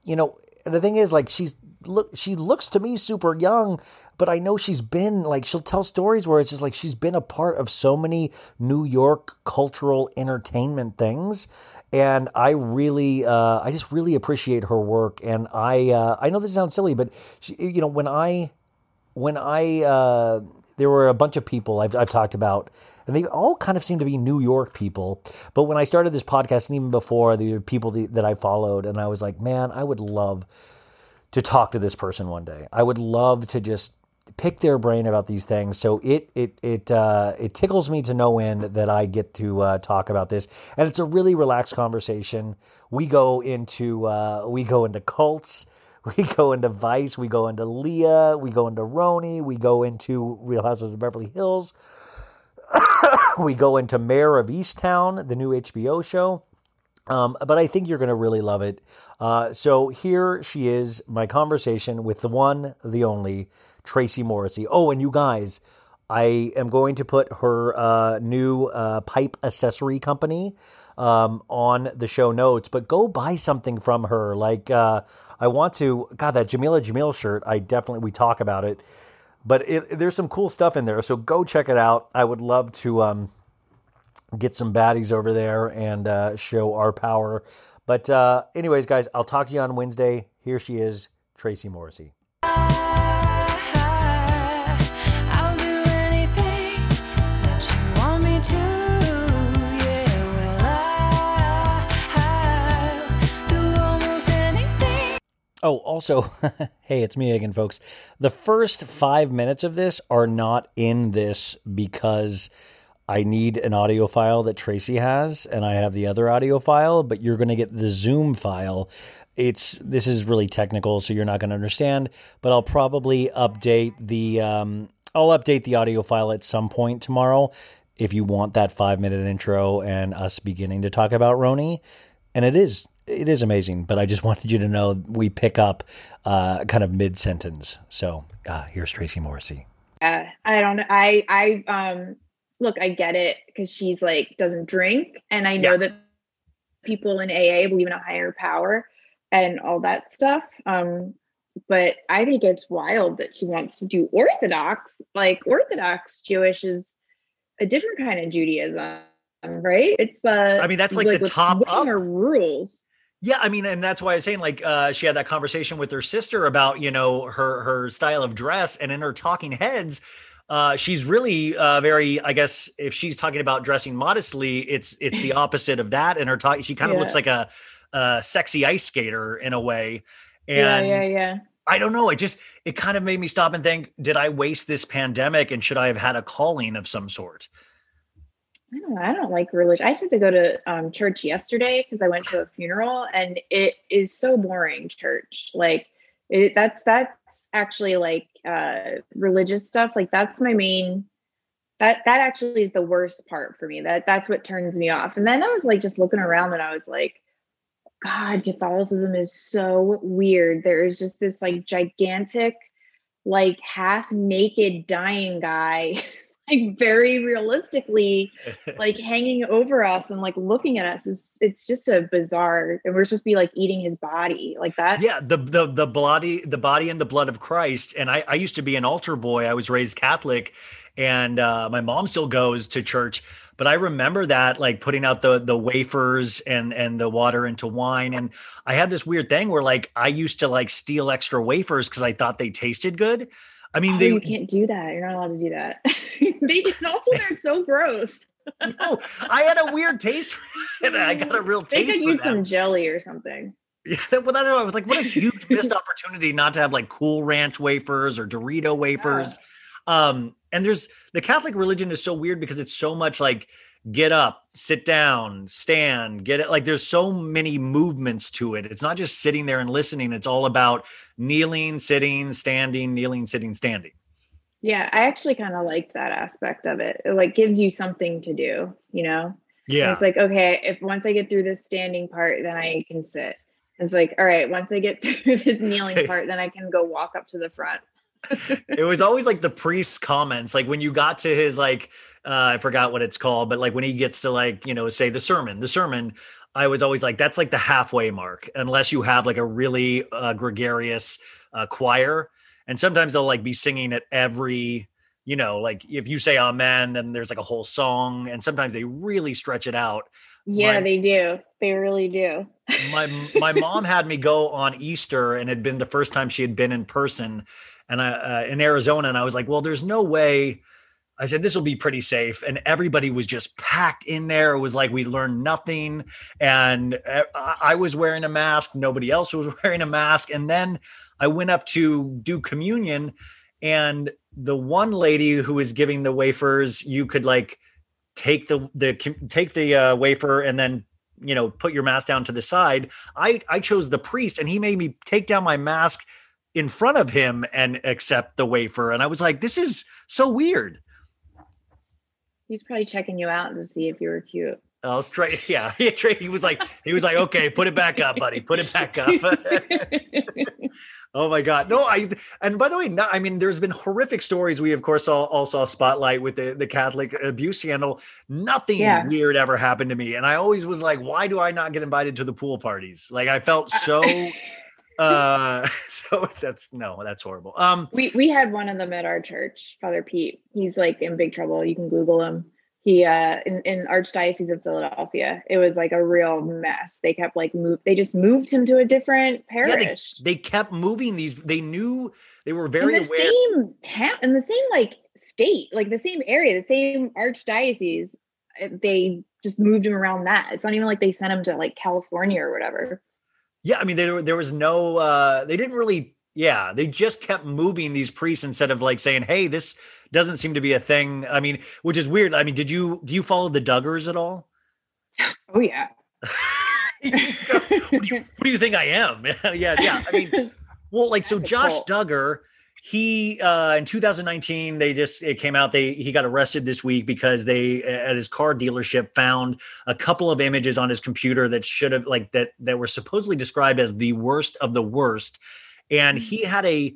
you know the thing is like she's look she looks to me super young but i know she's been like she'll tell stories where it's just like she's been a part of so many new york cultural entertainment things and i really uh, i just really appreciate her work and i uh, i know this sounds silly but she, you know when i when i uh, there were a bunch of people I've, I've talked about, and they all kind of seem to be New York people. But when I started this podcast, and even before, there were people that, I followed, and I was like, man, I would love to talk to this person one day. I would love to just pick their brain about these things. So it it it uh, it tickles me to no end that I get to uh, talk about this, and it's a really relaxed conversation. We go into uh, we go into cults. <laughs> We go into Vice, we go into Leah, we go into RHONY, we go into Real Houses of Beverly Hills, <coughs> we go into Mare of Easttown, the new HBO show. Um, but I think you're going to really love it. Uh, so here she is, my conversation with the one, the only, Tracie Morrissey. Oh, and you guys, I am going to put her uh, new uh, pipe accessory company um, on the show notes, but go buy something from her. Like, uh, I want to, God, that Jameela Jamil shirt, I definitely, we talk about it, but it, there's some cool stuff in there. So go check it out. I would love to um, get some baddies over there and uh, show our power. But, uh, anyways, guys, I'll talk to you on Wednesday. Here she is, Tracie Morrissey. Oh, also, <laughs> hey, it's me again, folks. The first five minutes of this are not in this because I need an audio file that Tracie has, and I have the other audio file, but you're going to get the Zoom file. It's this is really technical, so you're not going to understand. But I'll probably update the um, I'll update the audio file at some point tomorrow if you want that five minute intro and us beginning to talk about RHONY. And it is it is amazing, but I just <laughs> wanted you to know we pick up uh, kind of mid sentence. So uh, here's Tracie Morrissey. uh, I don't know. I I um look, I get it because she's like doesn't drink, and I know that people in AA believe in a higher power and all that stuff. Um, but I think it's wild that she wants to do Orthodox. Like Orthodox Jewish is a different kind of Judaism, right? It's uh, I mean, that's like the with top way up. rules. Yeah, I mean, and that's why I was saying like uh, she had that conversation with her sister about you know her her style of dress, and in her talking heads, uh, she's really uh, very. I guess if she's talking about dressing modestly, it's it's the <laughs> opposite of that. And her talk, she kind of looks like a, a sexy ice skater in a way. yeah, And yeah, yeah. I don't know. It just it kind of made me stop and think: Did I waste this pandemic, and should I have had a calling of some sort? I don't. I don't like religion. I just had to go to um, church yesterday because I went to a funeral, and it is so boring. Church, like it, that's that's actually like uh, religious stuff. Like that's my main. That that actually is the worst part for me. That that's what turns me off. And then I was like just looking around, and I was like, God, Catholicism is so weird. There is just this like gigantic, like half naked dying guy. <laughs> like very realistically <laughs> like hanging over us and like looking at us it's, it's just a bizarre and we're supposed to be like eating his body like that Yeah, the the the body the body and the blood of Christ. And I I used to be an altar boy. I was raised Catholic, and uh, my mom still goes to church. But I remember that like putting out the the wafers and and the water into wine. And I had this weird thing where like I used to like steal extra wafers because I thought they tasted good. I mean, Oh, they you can't do that you're not allowed to do that <laughs> they also they're so gross no, I had a weird taste for it. I got a real taste. they could for use them. some jelly or something Yeah, <laughs> but I don't know. I was like, what a huge missed <laughs> opportunity not to have like Cool Ranch wafers or Dorito wafers. Um, and there's the Catholic religion is so weird because it's so much like get up, sit down, stand, get it. Like there's so many movements to it. It's not just sitting there and listening. It's all about kneeling, sitting, standing, kneeling, sitting, standing. yeah i actually kind of liked that aspect of it it like gives you something to do you know And Yeah. it's like okay if once i get through this standing part then i can sit it's like all right once i get <laughs> through this kneeling part then i can go walk up to the front <laughs> it was always like the priest's comments like when you got to his like uh i forgot what it's called but like when he gets to like you know say the sermon the sermon i was always like that's like the halfway mark unless you have like a really uh, gregarious uh, choir. And sometimes they'll like be singing at every you know like if you say amen then there's like a whole song and sometimes they really stretch it out. Yeah My- they do. They really do. My my mom had me go on Easter, and it had been the first time she had been in person, and I uh, in Arizona, and I was like, well, there's no way. I said this will be pretty safe, and everybody was just packed in there. It was like we learned nothing, and uh, I was wearing a mask. Nobody else was <laughs> wearing a mask, and then I went up to do communion, and the one lady who was giving the wafers, you could like take the the take the uh, wafer and then you know put your mask down to the side i i chose the priest and he made me take down my mask in front of him and accept the wafer. And i was like this is so weird. He's probably checking you out to see if you were cute. I was straight <laughs> yeah he, he was like he was like okay put it back up buddy put it back up. <laughs> Oh my god. No i and by the way no, i mean there's been horrific stories. We of course all, all saw spotlight with the, the catholic abuse scandal. Nothing Yeah. weird ever happened to me. And i always was like why do i not get invited to the pool parties? Like i felt uh, so <laughs> uh <laughs> so that's no that's horrible. Um we we had one of them at our church father pete. He's like in big trouble. You can google him. He uh in, in archdiocese of philadelphia it was like a real mess. They kept like move they just moved him to a different yeah, they, parish. they kept moving these they knew they were very in the aware same town in the same like state like the same area the same archdiocese Uh, they just moved him around that. It's not even like they sent him to like california or whatever Yeah, I mean there there was no uh they didn't really yeah, they just kept moving these priests instead of like saying, "Hey, this doesn't seem to be a thing." I mean, which is weird. I mean, did you do you follow the Duggars at all? oh yeah <laughs> what, do you, what do you think I am? <laughs> yeah, yeah. I mean, <laughs> well, like so Josh cult. Duggar, he uh in 2019 they just it came out they he got arrested this week because they at his car dealership found a couple of images on his computer that should have like that that were supposedly described as the worst of the worst. And he had a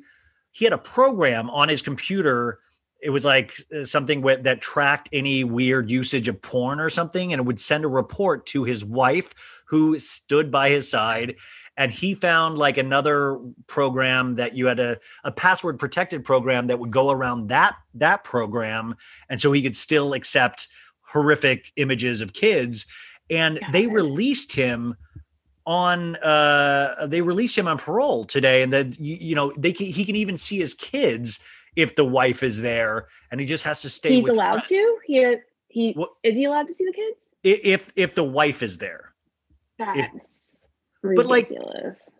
he had a program on his computer it was like uh, something with, that tracked any weird usage of porn or something and it would send a report to his wife who stood by his side and he found like another program that you had a, a password protected program that would go around that that program and so he could still accept horrific images of kids and they released him on uh they released him on parole today and that you, you know they can, he can even see his kids if the wife is there and he just has to stay he's allowed friends. to? He he What- is he allowed to see the kids? If if the wife is there. That's but, like,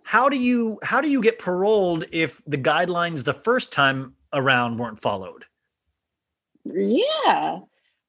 how do you how do you get paroled if the guidelines the first time around weren't followed? Yeah.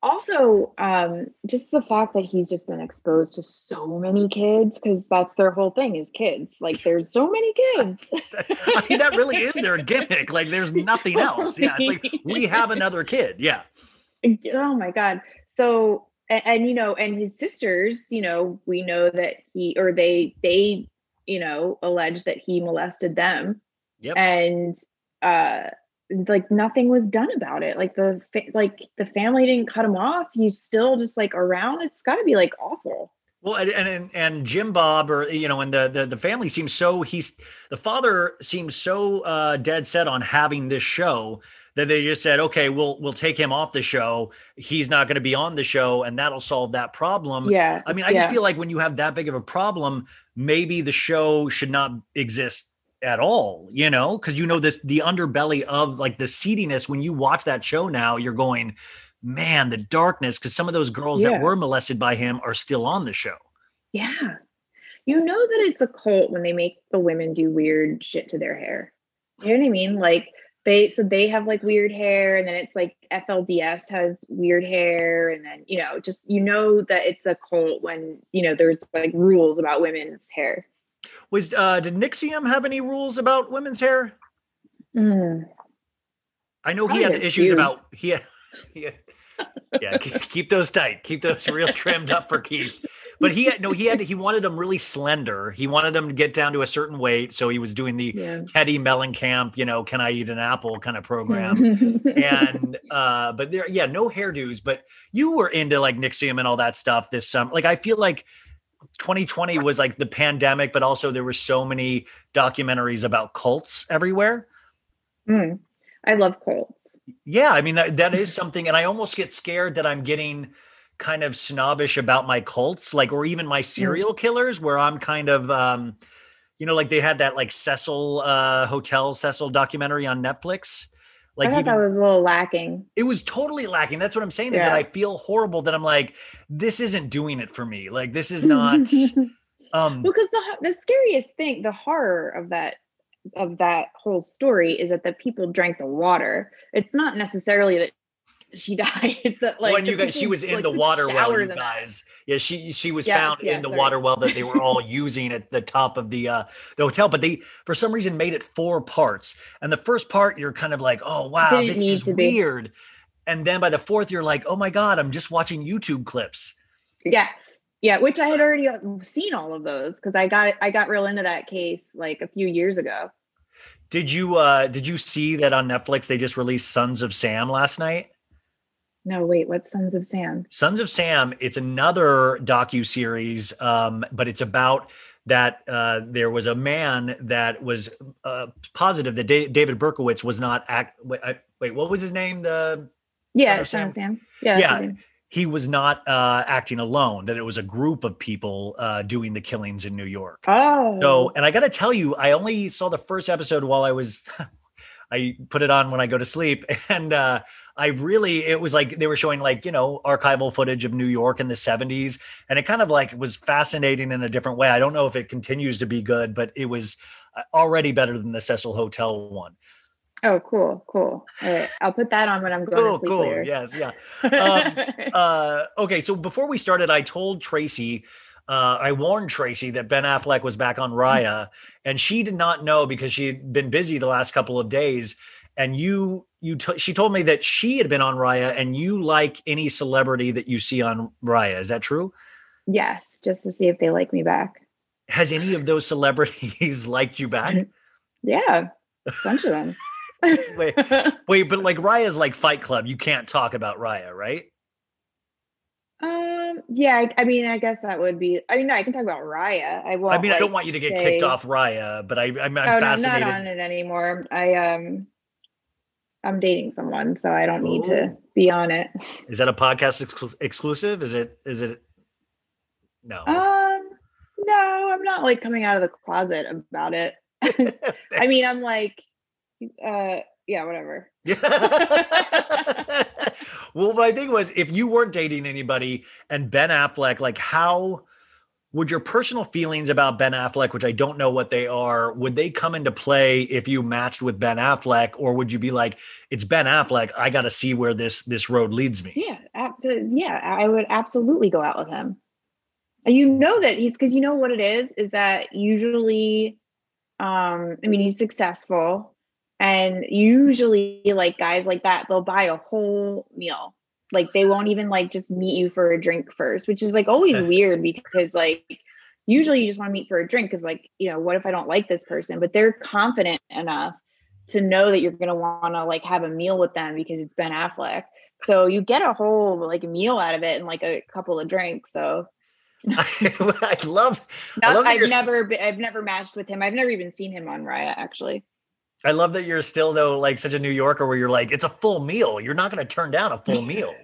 Also um just the fact that he's just been exposed to so many kids because that's their whole thing is kids like there's so many kids <laughs> I mean, that really is their gimmick. Like, there's nothing else. Yeah, it's like we have another kid. Yeah. <laughs> oh my god so and, and you know and his sisters you know we know that he or they they you know allege that he molested them Yep. and uh like nothing was done about it. Like the fa- like the family didn't cut him off. He's still just like around. It's got to be like awful. Well, and, and and Jim Bob, or you know, and the the, the family seems so he's the father seems so uh, dead set on having this show that they just said, okay, we'll we'll take him off the show. He's not going to be on the show, and that'll solve that problem. yeah I mean, I just feel like when you have that big of a problem, maybe the show should not exist at all, you know, because you know this the underbelly of like the seediness when you watch that show now, you're going, man, the darkness, because some of those girls Yeah. that were molested by him are still on the show. Yeah. You know that it's a cult when they make the women do weird shit to their hair. You know what I mean? Like they so they have like weird hair and then it's like FLDS has weird hair and then you know just you know that it's a cult when you know there's like rules about women's hair. Was uh did NXIVM have any rules about women's hair? Mm. I know he Probably had issues about he had, he had- yeah, keep, <laughs> keep those tight. Keep those real trimmed up for Keith. But he had no, he had he wanted them really slender. He wanted them to get down to a certain weight. So he was doing the Yeah. Teddi Mellencamp, you know, can I eat an apple kind of program. <laughs> and uh but there yeah no hairdos but you were into like NXIVM and all that stuff this summer like i feel like 2020 was like the pandemic but also there were so many documentaries about cults everywhere Mm. I love cults. yeah i mean that, that is something and i almost get scared that i'm getting kind of snobbish about my cults like or even my serial killers where i'm kind of um you know like they had that like cecil uh hotel cecil documentary on netflix like I thought even that was a little lacking. it was totally lacking. That's what I'm saying is that I feel horrible that I'm like, this isn't doing it for me. Like this is not <laughs> um because the the scariest thing, the horror of that of that whole story is that the people drank the water. It's not necessarily that she <laughs> died. That like when you guys she was in like, the water well, you guys. Yeah, she she was Yeah, found yeah, in the sorry. water well that they were all <laughs> using at the top of the uh the hotel. But they for some reason made it four parts. And the first part you're kind of like, oh wow, this is to be. weird. And then by the fourth, you're like, oh my God, I'm just watching YouTube clips. Yes. Yeah, which I had already uh, seen all of those because I got I got real into that case like a few years ago. Did you uh did you see that on Netflix they just released Sons of Sam last night? No, wait, what Sons of Sam? Sons of Sam, it's another docu series, um, but it's about that uh, there was a man that was uh, positive that Da- David Berkowitz was not act. Wait, I, wait, what was his name? The Yeah, of Sam? of Sam. Yeah. Yeah. he was not uh, acting alone. That it was a group of people uh, doing the killings in New York. Oh. So, and I got to tell you, I only saw the first episode while I was, <laughs> I put it on when I go to sleep. <laughs> And uh, I really, it was like they were showing like, you know, archival footage of New York in the 70s. And it kind of like was fascinating in a different way. I don't know if it continues to be good, but it was uh, already better than the Cecil Hotel one. Oh, cool, cool. All right, I'll put that on when I'm going Cool, to sleep cool. later. Yes, yeah. Um, <laughs> uh, okay, so before we started, I told Tracie, uh, I warned Tracie that Ben Affleck was back on Raya, and she did not know because she had been busy the last couple of days. And you, you, t- she told me that she had been on Raya, and you like any celebrity that you see on Raya. Is that true? yes, just to see if they like me back. Has any of those celebrities <laughs> liked you back? <laughs> Yeah, a bunch of them. <laughs> wait, wait, but like Raya's like Fight Club. You can't talk about Raya, right? Um, yeah, I, I mean, I guess that would be. I mean, no, I can talk about Raya. I won't. I mean, I don't want you to get say- kicked off Raya, but I, I'm, I'm oh, no, I'm not on it anymore. I um, I'm dating someone, so I don't need Oh. to be on it. Is that a podcast exclu- exclusive? Is it? Is it? No. Um, no, I'm not like coming out of the closet about it. <laughs> I mean, I'm like, uh, yeah, whatever. <laughs> well, my thing was, if you weren't dating anybody and Ben Affleck, like how would your personal feelings about Ben Affleck, which I don't know what they are, would they come into play if you matched with Ben Affleck, or would you be like, it's Ben Affleck, I got to see where this this road leads me? Yeah, ab- yeah, I would absolutely go out with him. You know that he's because you know what it is is that usually, um, I mean, he's successful, and usually like guys like that, they'll buy a whole meal. Like they won't even like just meet you for a drink first, which is like always <laughs> weird because like usually you just want to meet for a drink because like you know what if I don't like this person, but they're confident enough to know that you're gonna want to like have a meal with them because it's Ben Affleck. So you get a whole like meal out of it and like a couple of drinks. So <laughs> I love. I i've never I've never matched with him. I've never even seen him on Raya actually. I love that you're still though like such a New Yorker where you're like it's a full meal. You're not going to turn down a <laughs> full meal.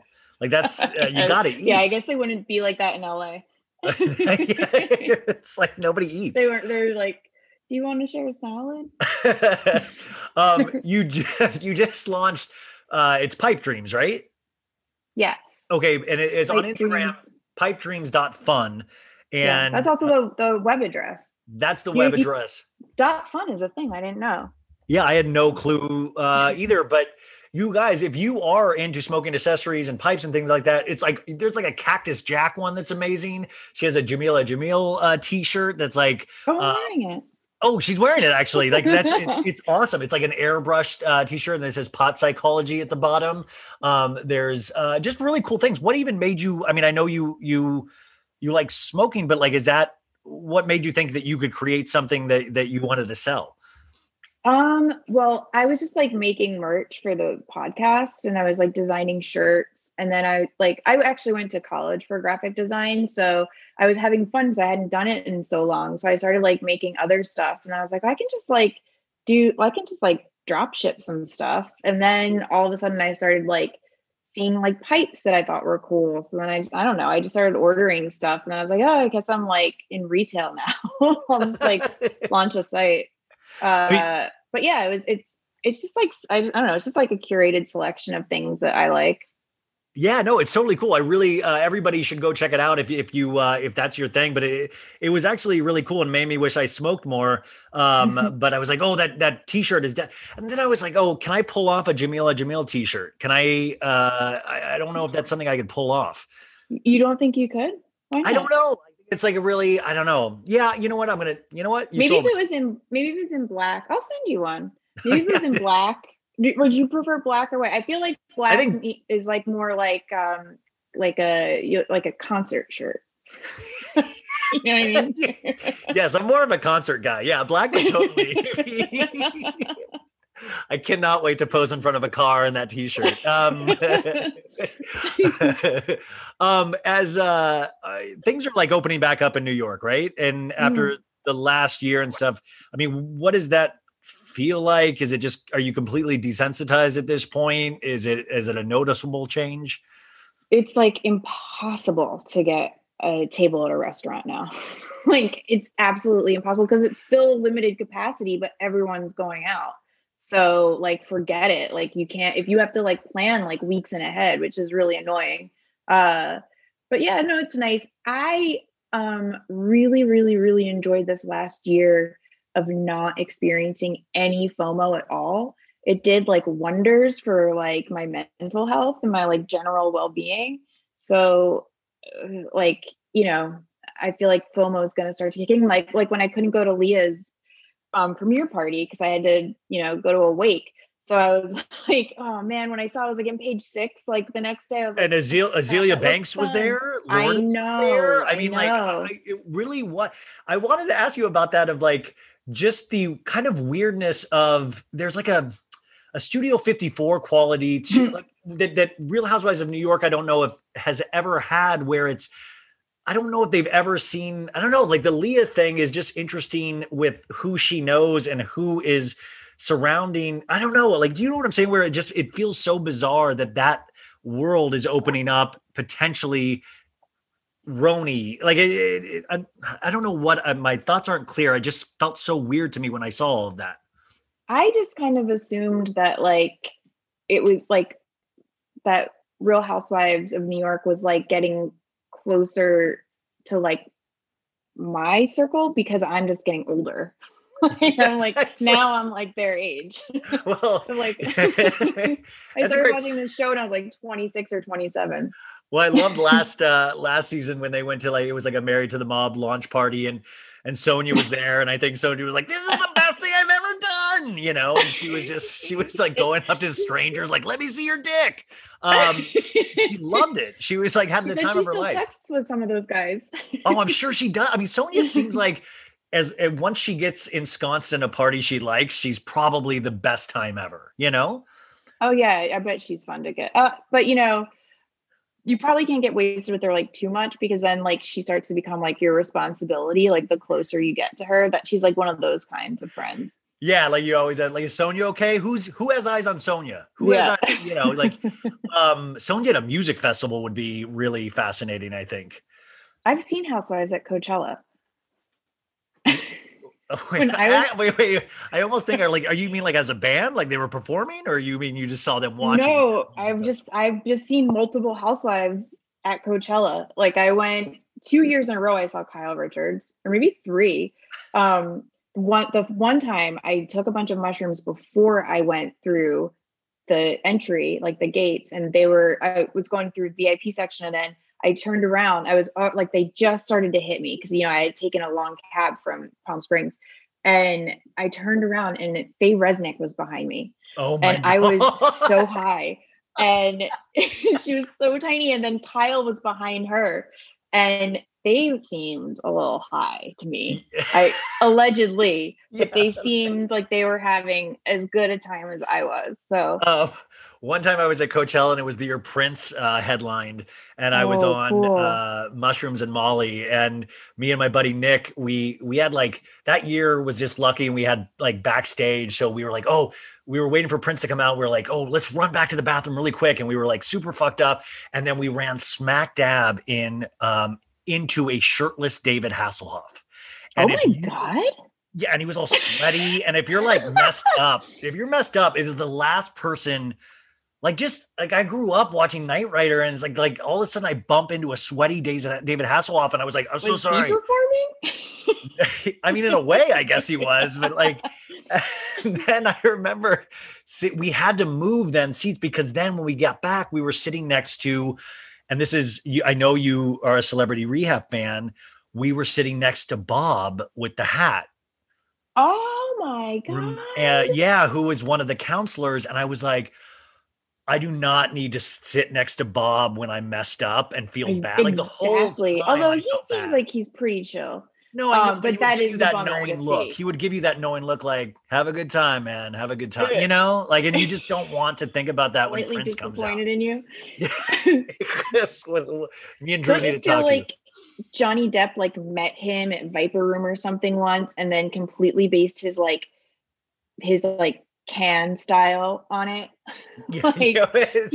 Like that's uh, you got to eat. Yeah, I guess they wouldn't be like that in LA. <laughs> it's like nobody <laughs> eats. They weren't. They're like, "Do you want to share a salad?" um, you just you just launched. Uh, it's Pipe Dreams, right? Yes. Okay, and it, it's on Pipe Instagram. Dreams. Pipedreams.fun, Yeah, and that's also the, the web address. that's the You- web you- address. Dot fun is a thing. I didn't know. Yeah, I had no clue uh, either. But you guys, if you are into smoking accessories and pipes and things like that, it's like there's like a Cactus Jack one that's amazing. She has a Jameela Jamil uh, t-shirt that's like, Oh, uh, wearing it. oh, she's wearing it actually. Like that's it's, <laughs> it's awesome. It's like an airbrushed uh, t-shirt and it says pot psychology at the bottom. Um, there's uh, just really cool things. What even made you? I mean, I know you you you like smoking, but like, is that what made you think that you could create something that that you wanted to sell? Um, well, I was just like making merch for the podcast and I was like designing shirts. And then I like I actually went to college for graphic design. So I was having fun because I hadn't done it in so long. So I started like making other stuff. And I was like, I can just like do I can just like drop ship some stuff. And then all of a sudden I started like seeing like pipes that I thought were cool. So then I just I don't know, I just started ordering stuff. And then I was like, oh, I guess I'm like in retail now. <laughs> I'll just like <laughs> launch a site. Uh, but yeah, it was. It's it's just like I, I don't know. It's just like a curated selection of things that I like. Yeah, no, it's totally cool. I really, uh, everybody should go check it out if if you uh, if that's your thing. But it it was actually really cool and made me wish I smoked more. Um, <laughs> but I was like, oh, that that T-shirt is dead. And then I was like, oh, can I pull off a Jameela Jamil T-shirt? Can I? Uh, I, I don't know if that's something I could pull off. You don't think you could? I don't know. It's like a really, I don't know. Yeah, you know what? I'm gonna. You know what? You Maybe if it was in maybe if it was in black, I'll send you one. <laughs> Maybe if it was in black. Would you prefer black or white? I feel like black think- is like more like um like a like a concert shirt. <laughs> you know what I mean? <laughs> yes, I'm more of a concert guy. Yeah, black would totally. I cannot wait to pose in front of a car in that t-shirt. Um, <laughs> um, as uh, uh, things are like opening back up in New York, right? And after the last year and stuff, I mean, what does that feel like? Is it just are you completely desensitized at this point? Is it is it a noticeable change? it's like impossible to get a table at a restaurant now. <laughs> like it's absolutely impossible because it's still limited capacity, but everyone's going out. So like forget it. Like you can't if you have to like plan like weeks in ahead, which is really annoying. Uh but yeah, no, it's nice. I um really, really, really enjoyed this last year of not experiencing any FOMO at all it did like wonders for like my mental health and my like general well-being so uh, like you know i feel like fomo is going to start kicking like like when i couldn't go to leah's um premiere party because i had to you know go to a wake so i was <laughs> like oh man when i saw i was like in page six like the next day i was like And Azale- "Oh, Azealia Banks was fun." there. I Lourdes was know, there. I I mean, like. I, it really what I wanted to ask you about that of like just the kind of weirdness of there's like a a Studio 54 quality to like that that Real Housewives of New York. I don't know if has ever had where it's. I don't know if they've ever seen. I don't know. Like the Leah thing is just interesting with who she knows and who is surrounding. I don't know. Like, do you know what I'm saying? Where it just it feels so bizarre that that world is opening up potentially RHONY. Like it, it, it- I, I don't know what uh, my thoughts aren't clear. I just felt so weird to me when I saw all of that. I just kind of assumed that like it was like that Real Housewives of New York was like getting closer to like my circle because I'm just getting older. <laughs> I'm like That's now I'm like their age. <laughs> Well, <laughs> like I started great- watching this show and I was like 26 or 27. Well, I loved last uh last season when they went to like it was like a married to the mob launch party and and Sonja was there and I think Sonja was like, This is the best thing You know, and she was just she was like going up to strangers, like, let me see your dick. Um she loved it. She was like having the time of her still life. texts with some of those guys. Oh, I'm sure she does. I mean, Sonja <laughs> seems like as and once she gets ensconced in a party she likes, she's probably the best time ever, you know? Oh yeah, I bet she's fun to get. Uh, but you know, you probably can't get wasted with her like too much because then like she starts to become like your responsibility. Like the closer you get to her, that she's like one of those kinds of friends. Yeah, like you always had like is Sonja okay? Who's who has eyes on Sonja? Who Yeah. has eyes, you know, like <laughs> um Sonja at a music festival would be really fascinating, I think. I've seen Housewives at Coachella. <laughs> <laughs> Wait, When I was- I, wait, wait, I almost think are like, are you mean like as a band, like they were performing, or you mean you just saw them watching? No, I've just I've just seen multiple housewives at Coachella. Like I went two years in a row. I saw Kyle Richards, or maybe three. Um, one the one time I took a bunch of mushrooms before I went through the entry, like the gates, and they were I was going through VIP section, and then I turned around. I was uh, like they just started to hit me because you know I had taken a long cab from Palm Springs. And I turned around and Faye Resnick was behind me Oh my and I was <laughs> so high, and <laughs> she was so tiny. And then Kyle was behind her, and they seemed a little high to me. <laughs> I allegedly, but they seemed like they were having as good a time as I was. So Uh, one time I was at Coachella and it was the year Prince uh, headlined, and I was Oh, on cool. uh, mushrooms and Molly, and me and my buddy Nick, we we had like that year was just lucky, and we had like backstage, so we were like, oh, we were waiting for Prince to come out. We were like, oh, let's run back to the bathroom really quick, and we were like super fucked up, and then we ran smack dab in um into a shirtless David Hasselhoff. oh And my if you- god, yeah, and he was all sweaty. <laughs> and if you're like messed up, if you're messed up, it is the last person. Like just like I grew up watching Knight Rider, and it's like like all of a sudden I bump into a sweaty David Hasselhoff, and I was like, I'm so Was he sorry. performing? <laughs> I mean, in a way, I guess he was, but like, <laughs> then I remember we had to move then seats because then when we got back, we were sitting next to, and this is, you, I know you are a celebrity rehab fan. We were sitting next to Bob with the hat. Oh my god. uh, yeah, who was one of the counselors. And I was like, I do not need to sit next to Bob when I messed up and feel bad. Like the whole Exactly. time Although he seems bad. like he's pretty chill. No, I know, Um, but, that is that knowing look. see. He would give you that knowing look, like "Have a good time, man. Have a good time." You know, like, and you just don't <laughs> want to think about that when Prince comes out. disappointed in you. <laughs> <laughs> What- me and Drew need to talk to you. Johnny Depp like met him at Viper Room or something once, and then completely based his like his like can style on it? Yeah, like- you know, it's-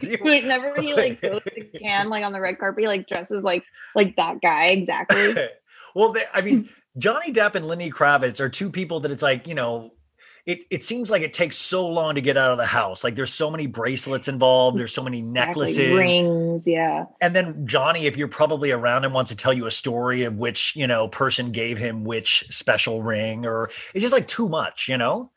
do you- Whenever he like goes to can like on the red carpet, he like dresses like like that guy exactly. Well, they, I mean, Johnny Depp and Lenny Kravitz are two people that it's like, you know, it, it seems like it takes so long to get out of the house. Like there's so many bracelets involved, there's so many Exactly, necklaces. rings, yeah. And then Johnny, if you're probably around him, wants to tell you a story of which, you know, person gave him which special ring, or it's just like too much, you know?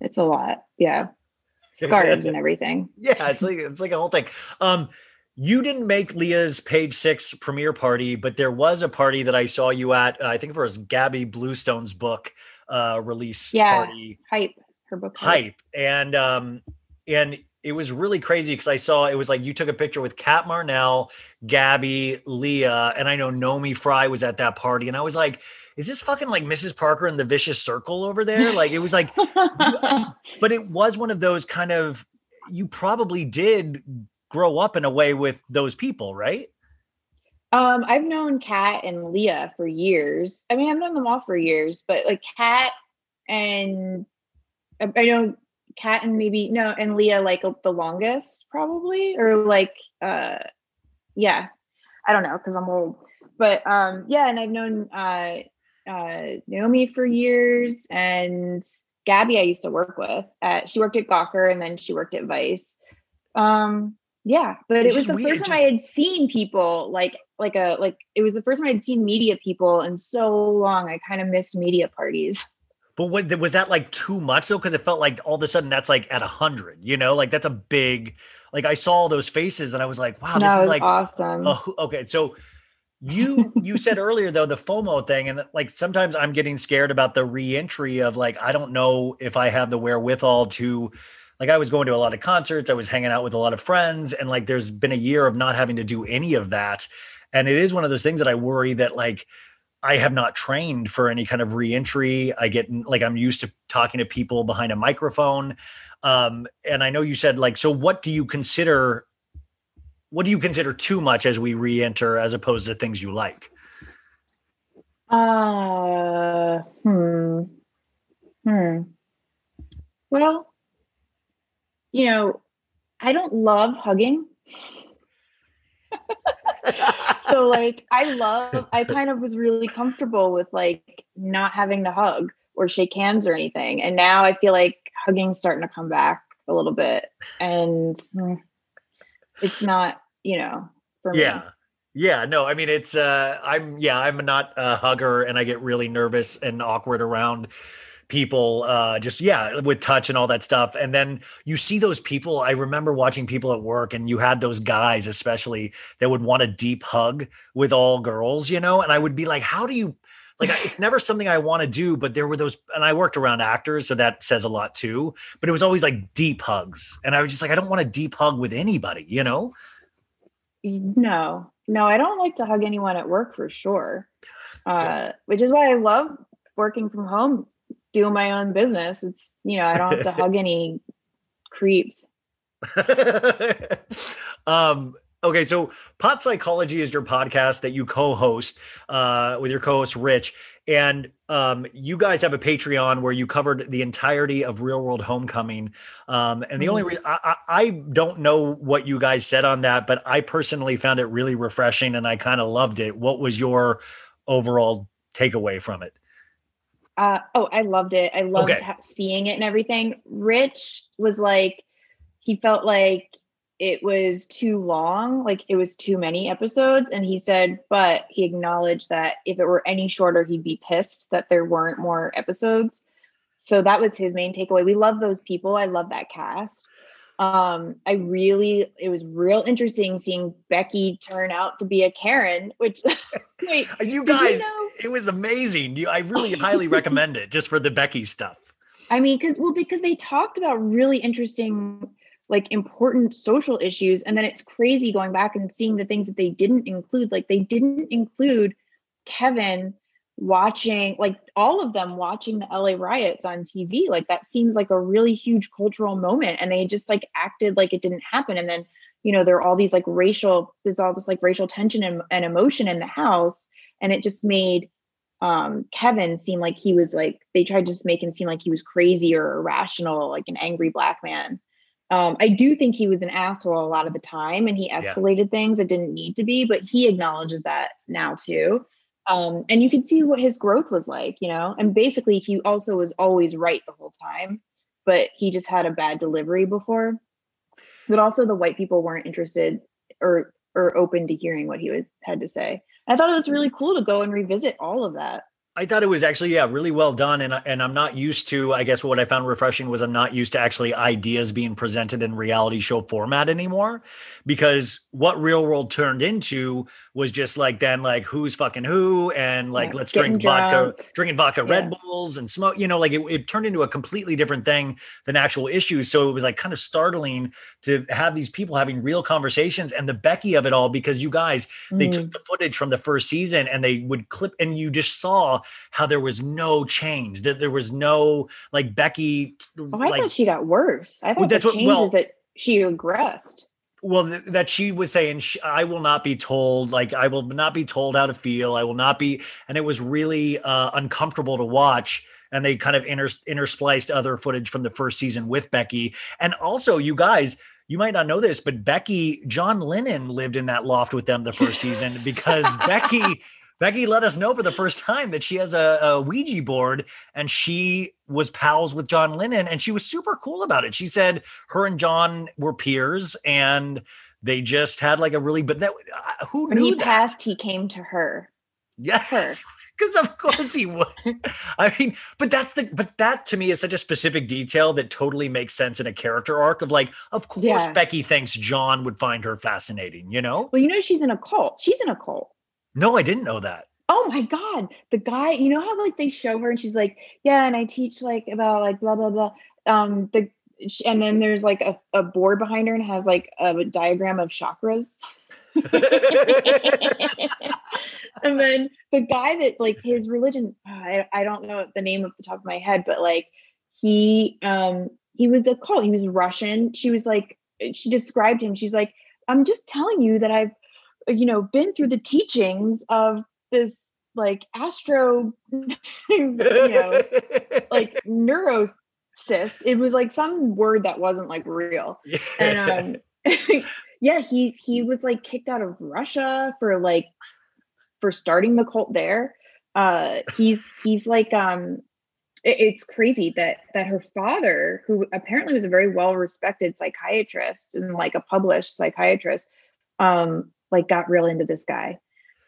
It's a lot. Yeah. <laughs> Scarves and everything. Yeah, it's like it's like a whole thing. Um, you didn't make Leah's page six premiere party, but there was a party that I saw you at. Uh, I think it was Gabby Bluestone's book uh, release Yeah. party Hype. Her book hype, and um, and it was really crazy because I saw it was like you took a picture with Cat Marnell, Gabby, Leah, and I know Naomi Fry was at that party, and I was like, is this fucking like Mrs. Parker and the Vicious Circle over there? <laughs> Like it was like but it was one of those kind of you probably did grow up in a way with those people, right? Um, I've known Cat and Leah for years. I mean, I've known them all for years, but like Cat and I know Cat and maybe no, and Leah like the longest probably, or like uh, yeah, I don't know because I'm old, but um, yeah, and I've known uh, uh, Naomi for years, and Gabby I used to work with. At, she worked at Gawker, and then she worked at Vice. Um, yeah, but It's it was the weird, first time I had seen people like like a like it was the first time I'd seen media people in so long. I kind of missed media parties. But what, was that like too much though? Because it felt like all of a sudden that's like at a hundred, you know, like that's a big like I saw all those faces and I was like, wow, no, this is like awesome. Oh, okay. So you you said earlier though the FOMO thing, and like sometimes I'm getting scared about the reentry of like I don't know if I have the wherewithal to. Like I was going to a lot of concerts, I was hanging out with a lot of friends, and like there's been a year of not having to do any of that, and it is one of those things that I worry that like I have not trained for any kind of reentry. I get like I'm used to talking to people behind a microphone. Um, and I know you said like, so what do you consider what do you consider too much as we re-enter as opposed to things you like? Uh, hmm. Hmm. Well, you know, I don't love hugging. so like I love I <laughs> kind of was really comfortable with like not having to hug or shake hands or anything. And now I feel like hugging's starting to come back a little bit. And hmm, it's not, you know, for me. Yeah. Yeah, no, I mean it's uh I'm yeah, I'm not a hugger and I get really nervous and awkward around people uh just yeah, with touch and all that stuff. And then you see those people, I remember watching people at work and you had those guys especially that would want a deep hug with all girls, you know, and I would be like how do you like it's never something I want to do, but there were those and I worked around actors, so that says a lot too, but it was always like deep hugs. And I was just like I don't want a deep hug with anybody, you know? No, no, I don't like to hug anyone at work for sure. Uh, which is why I love working from home, doing my own business. It's, you know, I don't have to hug any <laughs> creeps. um okay so pot psychology is your podcast that you co-host uh with your co-host rich. And um you guys have a patreon where you covered the entirety of real world homecoming. Um and the only reason I, I i don't know what you guys said on that but i personally found it really refreshing and i kind of loved it. What was your overall takeaway from it Uh, oh, I loved it. I loved Okay. seeing it and everything. Rich was like, he felt like it was too long, like it was too many episodes. And he said, but he acknowledged that if it were any shorter, he'd be pissed that there weren't more episodes. So that was his main takeaway. We love those people. I love that cast. Um, I really, it was real interesting seeing Becky turn out to be a Karen, which <laughs> wait, <laughs> you guys know- it was amazing. You i really <laughs> highly recommend it just for the becky stuff. I mean, because well, because they talked about really interesting, like important social issues, and then it's crazy going back and seeing the things that they didn't include. Like they didn't include Kevin watching, like all of them watching the LA riots on TV. Like that seems like a really huge cultural moment, and they just like acted like it didn't happen. And then you know there are all these like racial, there's all this like racial tension and, and emotion in the house, and it just made um Kevin seem like he was like they tried to just make him seem like he was crazy or irrational, like an angry black man. Um, I do think he was an asshole a lot of the time and he Yeah. escalated things that didn't need to be, but he acknowledges that now too. Um, and you could see what his growth was like, you know, and basically he also was always right the whole time, but he just had a bad delivery before. But also the white people weren't interested or or open to hearing what he was had to say. I thought it was really cool to go and revisit all of that. I thought it was actually yeah really well done and and I'm not used to I guess what I found refreshing was I'm not used to actually ideas being presented in reality show format anymore because what real world turned into was just like then like who's fucking who and like Yeah, let's drink vodka drunk. drinking vodka Yeah. Red Bulls and smoke you know like it, it turned into a completely different thing than actual issues so it was like kind of startling to have these people having real conversations and the Becky of it all because you guys they Mm. took the footage from the first season and they would clip and you just saw how there was no change that there was no like becky Oh, I like thought she got worse. I thought that's the what- well- was that she regressed. well th- that she was saying sh i will not be told like i will not be told how to feel i will not be and it was really uh uncomfortable to watch and they kind of inter- interspliced other footage from the first season with becky and also you guys you might not know this but becky john lennon lived in that loft with them the first season <laughs> because becky Becky let us know for the first time that she has a, a Ouija board and she was pals with John Lennon and she was super cool about it. She said her and John were peers and they just had like a really, but that uh, who When knew he that? passed, he came to her. Yes, because <laughs> of course he would. I mean, but that's the but that to me is such a specific detail that totally makes sense in a character arc of like, of course Yes. Becky thinks John would find her fascinating, you know? Well, you know she's in a cult. She's in a cult. No, I didn't know that. Oh my god, the guy. You know how like they show her and she's like, yeah, and I teach like about like blah blah blah. Um, the and then there's like a, a board behind her and has like a diagram of chakras. <laughs> and then the guy that like his religion I, I don't know the name off the top of my head but like he um he was a cult he was russian she was like she described him she's like i'm just telling you that i've you know been through the teachings of this like astro <laughs> you know like <laughs> neurocyst. It was like some word that wasn't like real. And um <laughs> yeah he's he was like kicked out of russia for like for starting the cult there. Uh he's he's like um it- it's crazy that that her father who apparently was a very well respected psychiatrist and like a published psychiatrist um like got real into this guy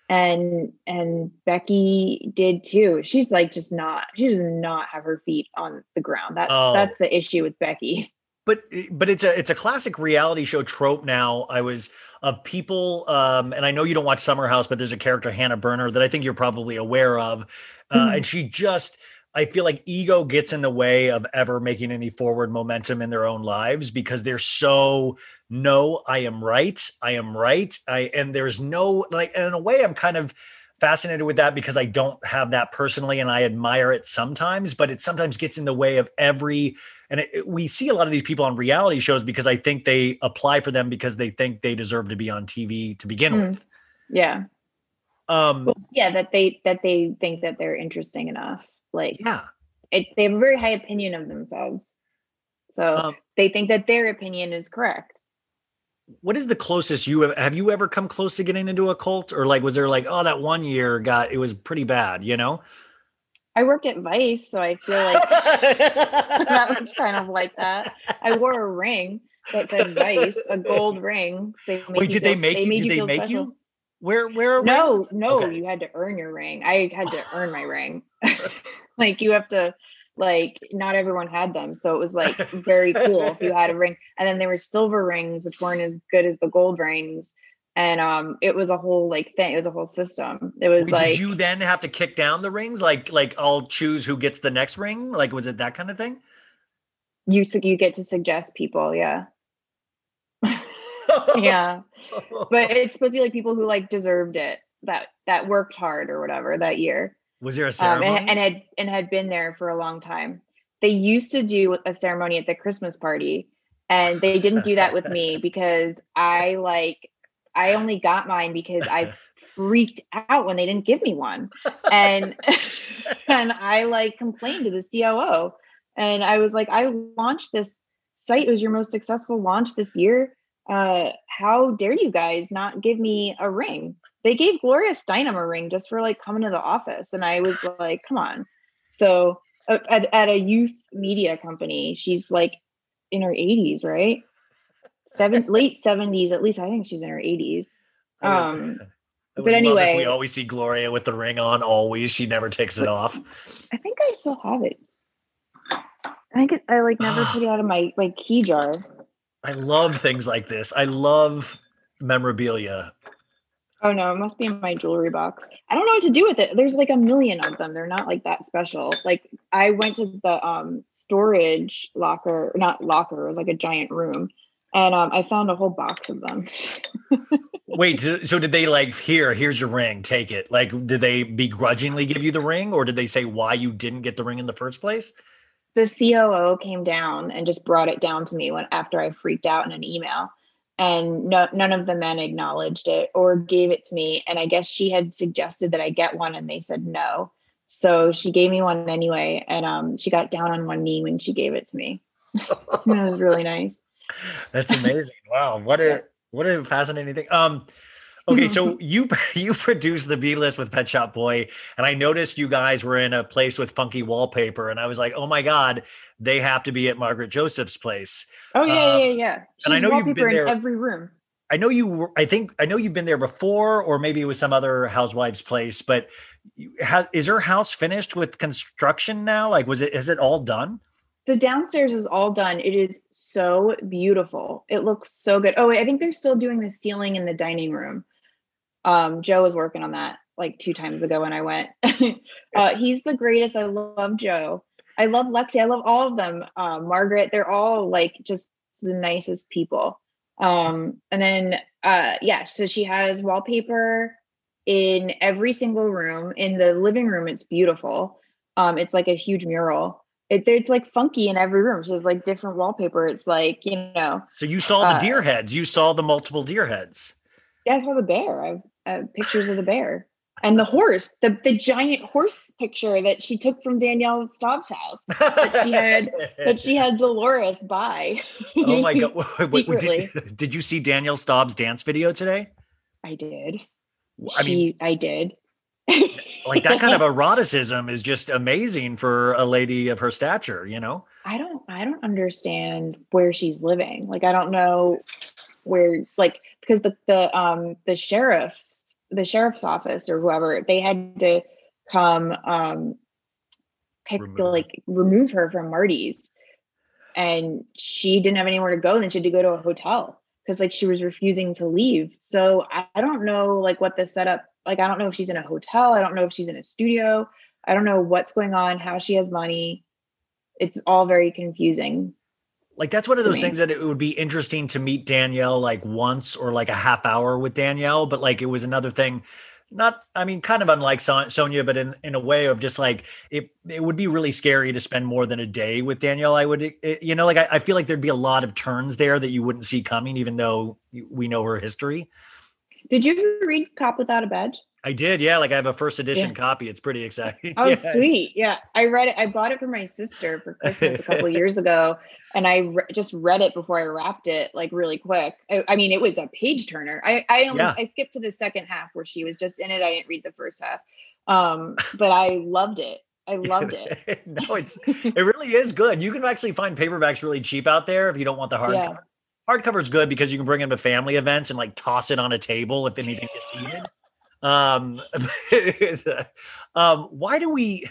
and and becky did too she's like just not she does not have her feet on the ground that's Oh. that's the issue with becky but but it's a it's a classic reality show trope now. I was of people, um, and I know you don't watch Summer House, but there's a character Hannah Berner that I think you're probably aware of, uh, Mhm. and she just. I feel like ego gets in the way of ever making any forward momentum in their own lives because they're so no, I am right, I am right, I and there's no like and in a way I'm kind of fascinated with that because I don't have that personally and I admire it sometimes, but it sometimes gets in the way of every and it, it- we see a lot of these people on reality shows because I think they apply for them because they think they deserve to be on TV to begin Mm. with. yeah Um, Well, yeah that they that they think that they're interesting enough like yeah. it, they have a very high opinion of themselves so Um, they think that their opinion is correct What is the closest you have? Have you ever come close to getting into a cult, or like was there like oh that one year got it was pretty bad, you know? i worked at vice so i feel like <laughs> that was <laughs> kind of like that i wore a ring that said vice a gold ring they made Wait, you did they feel- make you? made Did they make special. you? Where where? no no Okay. you had to earn your ring i had to earn my ring <laughs> like you have to like not everyone had them so it was like very cool if you had a ring <laughs> and then there were silver rings which weren't as good as the gold rings and um it was a whole like thing it was a whole system it was Wait, like did you then have to kick down the rings? Like like I'll choose who gets the next ring? Like was it that kind of thing? you you get to suggest people yeah <laughs> yeah but it's supposed to be like people who like deserved it that that worked hard or whatever that year Was there a um, ceremony? and, and had and had been there for a long time. They used to do a ceremony at the Christmas party, and they didn't do that with me <laughs> because I like I only got mine because I freaked out when they didn't give me one, and <laughs> and I like complained to the COO, and I was like, I launched this site. It was your most successful launch this year. Uh, how dare you guys not give me a ring? They gave Gloria Steinem a ring just for like coming to the office. And I was like, come on. So at, at a youth media company, she's like in her 80s, right? Seven, <laughs> late 70s, at least I think she's in her 80s. Um, <laughs> but anyway- we always see Gloria with the ring on. Always, she never takes it off. I think I still have it. I think it, I like never <sighs> put it out of my my key jar. I love things like this. I love memorabilia. Oh no, it must be in my jewelry box. I don't know what to do with it. There's like a million of them. They're not like that special. Like I went to the um storage locker, not locker, it was like a giant room. And um, I found a whole box of them. <laughs> Wait, so, so did they like here? Here's your ring. Take it. Like, did they begrudgingly give you the ring, or did they say why you didn't get the ring in the first place? the COO came down and just brought it down to me when after I freaked out in an email. And no, none of the men acknowledged it or gave it to me. And I guess she had suggested that I get one, and they said no. So she gave me one anyway, and um, she got down on one knee when she gave it to me. <laughs> It was really nice. That's amazing. wow, what a what a fascinating thing. Um, okay, <laughs> so you <laughs> you produced the B list with Pet Shop Boy, and I noticed you guys were in a place with funky wallpaper, and I was like, oh my god, they have to be at Margaret Josephs' place. Oh yeah, Uh, yeah, yeah. She's and I know you've been there- in every room. I know you. Were, I think I know you've been there before, or maybe it was some other housewives' place. But is her house finished with construction now? Like, was it? Is it all done? The downstairs is all done. It is so beautiful. It looks so good. Oh, I think they're still doing the ceiling in the dining room. Um, Joe was working on that like two times ago when I went. <laughs> uh, he's the greatest. I love Joe. I love Lexi. I love all of them. Uh, Margaret. They're all like just the nicest people. Um, and then uh, yeah, so she has wallpaper in every single room. In the living room, it's beautiful. Um, it's like a huge mural. It, it's like funky in every room. So it's like different wallpaper. It's like you know. So you saw the Uh, deer heads. You saw the multiple deer heads. Yeah, I saw the bear. I uh, pictures of the bear and the horse, the the giant horse picture that she took from Danielle Staub's house. That she had that she had Dolores buy. <laughs> oh my god! <laughs> Wait, wait, did, <laughs> did you see Danielle Staub's dance video today? I did. I mean, I did. like that kind of eroticism is just amazing for a lady of her stature. You know. I don't I don't understand where she's living. Like I don't know where like because the the um the sheriff's the sheriff's office or whoever they had to come um pick like remove her from Marty's and she didn't have anywhere to go then she had to go to a hotel because like she was refusing to leave. So I, I don't know like what the setup like I don't know if she's in a hotel, I don't know if she's in a studio. I don't know what's going on, how she has money. It's all very confusing. Like that's one of those things that it would be interesting to meet Danielle like once or like a half hour with Danielle, but like it was another thing. Not, I mean, kind of unlike Son- Sonja, but in, in a way of just like it. It would be really scary to spend more than a day with Danielle. I would, it- you know, like I, I feel like there'd be a lot of turns there that you wouldn't see coming, even though we know her history. Did you read Cop Without a Badge? I did, yeah. Like I have a first edition Yeah. copy. It's pretty exciting. <laughs> Oh, it's- sweet. Yeah. I read it. I bought it for my sister for Christmas a couple <laughs> years ago. And I re- just read it before I wrapped it like really quick. I, I mean, it was a page turner. I, I only, Yeah. I skipped to the second half where she was just in it. I didn't read the first half. Um, but I loved it. I loved it. <laughs> no, it's it really is good. You can actually find paperbacks really cheap out there if you don't want the hardcover. Yeah. Hardcover is good because you can bring them to family events and like toss it on a table if anything gets heated. Um, <laughs> um, why do we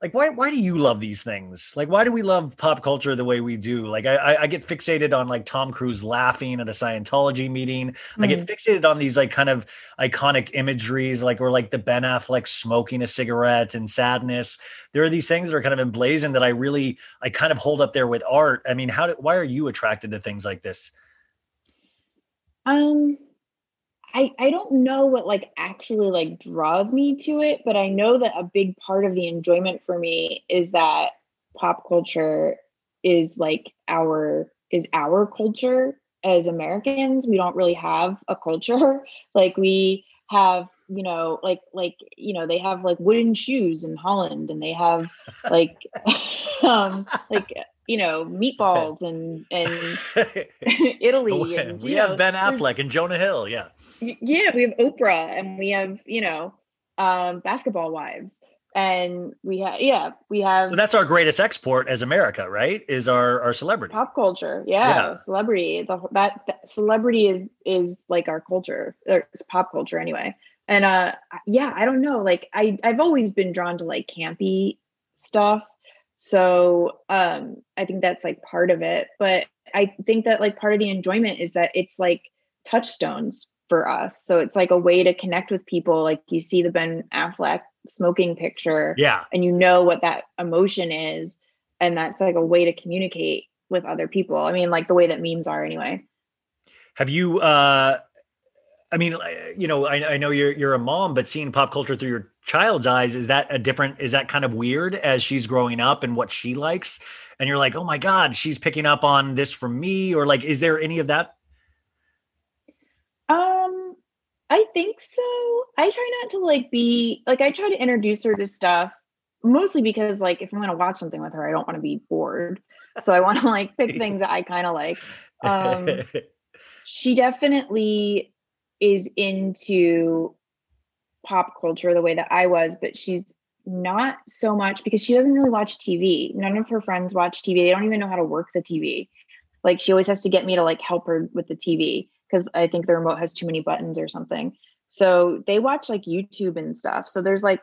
like why why do you love these things? Like why do we love pop culture the way we do? Like I I, get fixated on like Tom Cruise laughing at a Scientology meeting. I get fixated on these like kind of iconic imageries, like or like the Ben Affleck smoking a cigarette and sadness. There are these things that are kind of emblazoned that I really I kind of hold up there with art. I mean, how do, why are you attracted to things like this? Um, I I don't know what like actually like draws me to it, but I know that a big part of the enjoyment for me is that pop culture is like our is our culture as Americans. We don't really have a culture. <laughs> Like we have, you know, like like you know, they have like wooden shoes in Holland and they have like <laughs> um like you know, meatballs <laughs> and and Italy and we you have Ben Affleck and Jonah Hill. Yeah. Yeah we have oprah and we have you know um basketball wives and we have yeah we have So that's our greatest export as America, right? Is our our celebrity. pop culture yeah, Yeah. celebrity the, that, that celebrity is is like our culture or it's pop culture anyway and uh yeah i don't know like i i've always been drawn to like campy stuff so um i think that's like part of it but i think that like part of the enjoyment is that it's like touchstones for us so it's like a way to connect with people like you see the ben affleck smoking picture Yeah. and you know what that emotion is and that's like a way to communicate with other people i mean like the way that memes are anyway Have you uh I mean, you know, I, I know you're you're a mom, but seeing pop culture through your child's eyes is that a different? Is that kind of weird as she's growing up and what she likes? And you're like, oh my god, she's picking up on this from me, or like, is there any of that? um i think so i try not to like be like i try to introduce her to stuff mostly because like if i'm going to watch something with her i don't want to be bored so i want to like pick <laughs> things that i kind of like um <laughs> she definitely is into pop culture the way that I was, but she's not so much because she doesn't really watch TV. None of her friends watch TV. They don't even know how to work the TV. Like she always has to get me to like help her with the TV because I think the remote has too many buttons or something. So they watch like YouTube and stuff. So there's like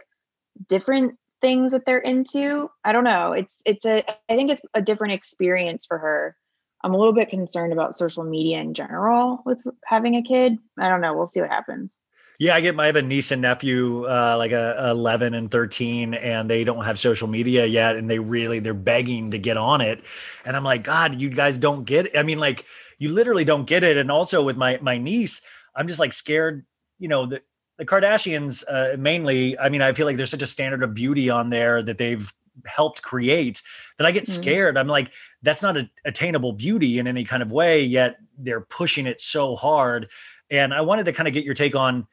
different things that they're into. I don't know. It's it's a I think it's a different experience for her. I'm a little bit concerned about social media in general with having a kid. I don't know. We'll see what happens. Yeah, I get. I have a niece and nephew, uh, like a, 11 and 13, and they don't have social media yet, and they really they're begging to get on it, and I'm like, God, you guys don't get. It. I mean, like you literally don't get it. And also with my my niece, I'm just like scared. You know, the the Kardashians uh, mainly. I mean, I feel like there's such a standard of beauty on there that they've helped create that I get Mhm. scared. I'm like, that's not a, attainable beauty in any kind of way. Yet they're pushing it so hard. And I wanted to kind of get your take on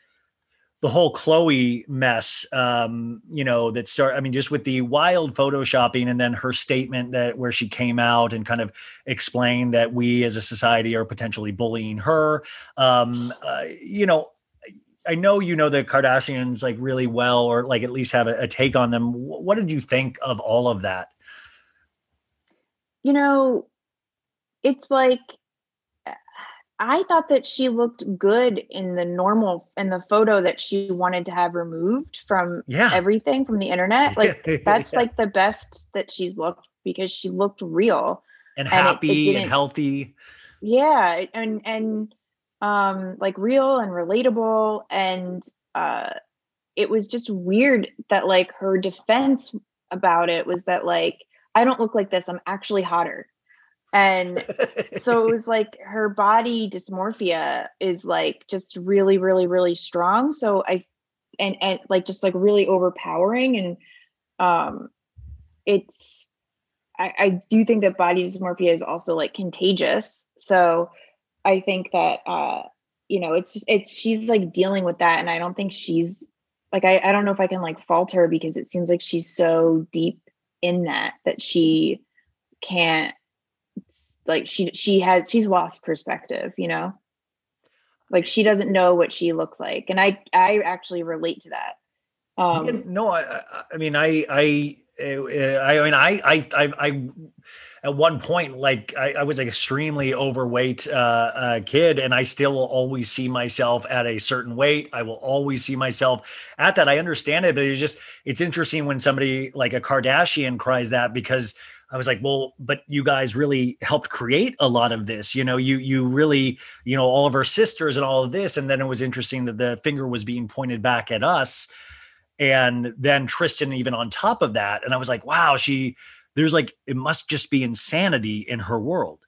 the whole Khloé mess, um, you know, that start, I mean, just with the wild photoshopping and then her statement that where she came out and kind of explained that we as a society are potentially bullying her. Um, uh, you know, I know you know the Kardashians like really well, or like at least have a, a take on them. What did you think of all of that? you know, it's like I thought that she looked good in the normal in the photo that she wanted to have removed from Yeah. everything from the internet. <laughs> Like that's Yeah. like the best that she's looked because she looked real. and and it- it happy and healthy. Yeah, and and um like real and relatable and uh it was just weird that like her defense about it was that like I don't look like this, I'm actually hotter. And <laughs> so it was like her body dysmorphia is like just really really really strong. So i and and like just like really overpowering. And um it's i i do think that body dysmorphia is also like contagious. So i think that uh you know it's just it's she's like dealing with that. And i don't think she's like i i don't know if i can like fault her because it seems like she's so deep in that that she can't like she she has she's lost perspective you know like she doesn't know what she looks like and i i actually relate to that um Yeah, no, I, I- mean, I, I, uh, I mean, I, I, I, I, at one point, like, I, I was an extremely overweight uh, uh, kid, and I still will always see myself at a certain weight. I will always see myself at that. I understand it, but it's just, it's interesting when somebody like a Kardashian cries that because I was like, well, but you guys really helped create a lot of this. You know, you, you really, you know, all of our sisters and all of this, and then it was interesting that the finger was being pointed back at us and then Tristan even on top of that. And I was like, wow, she there's like it must just be insanity in her world.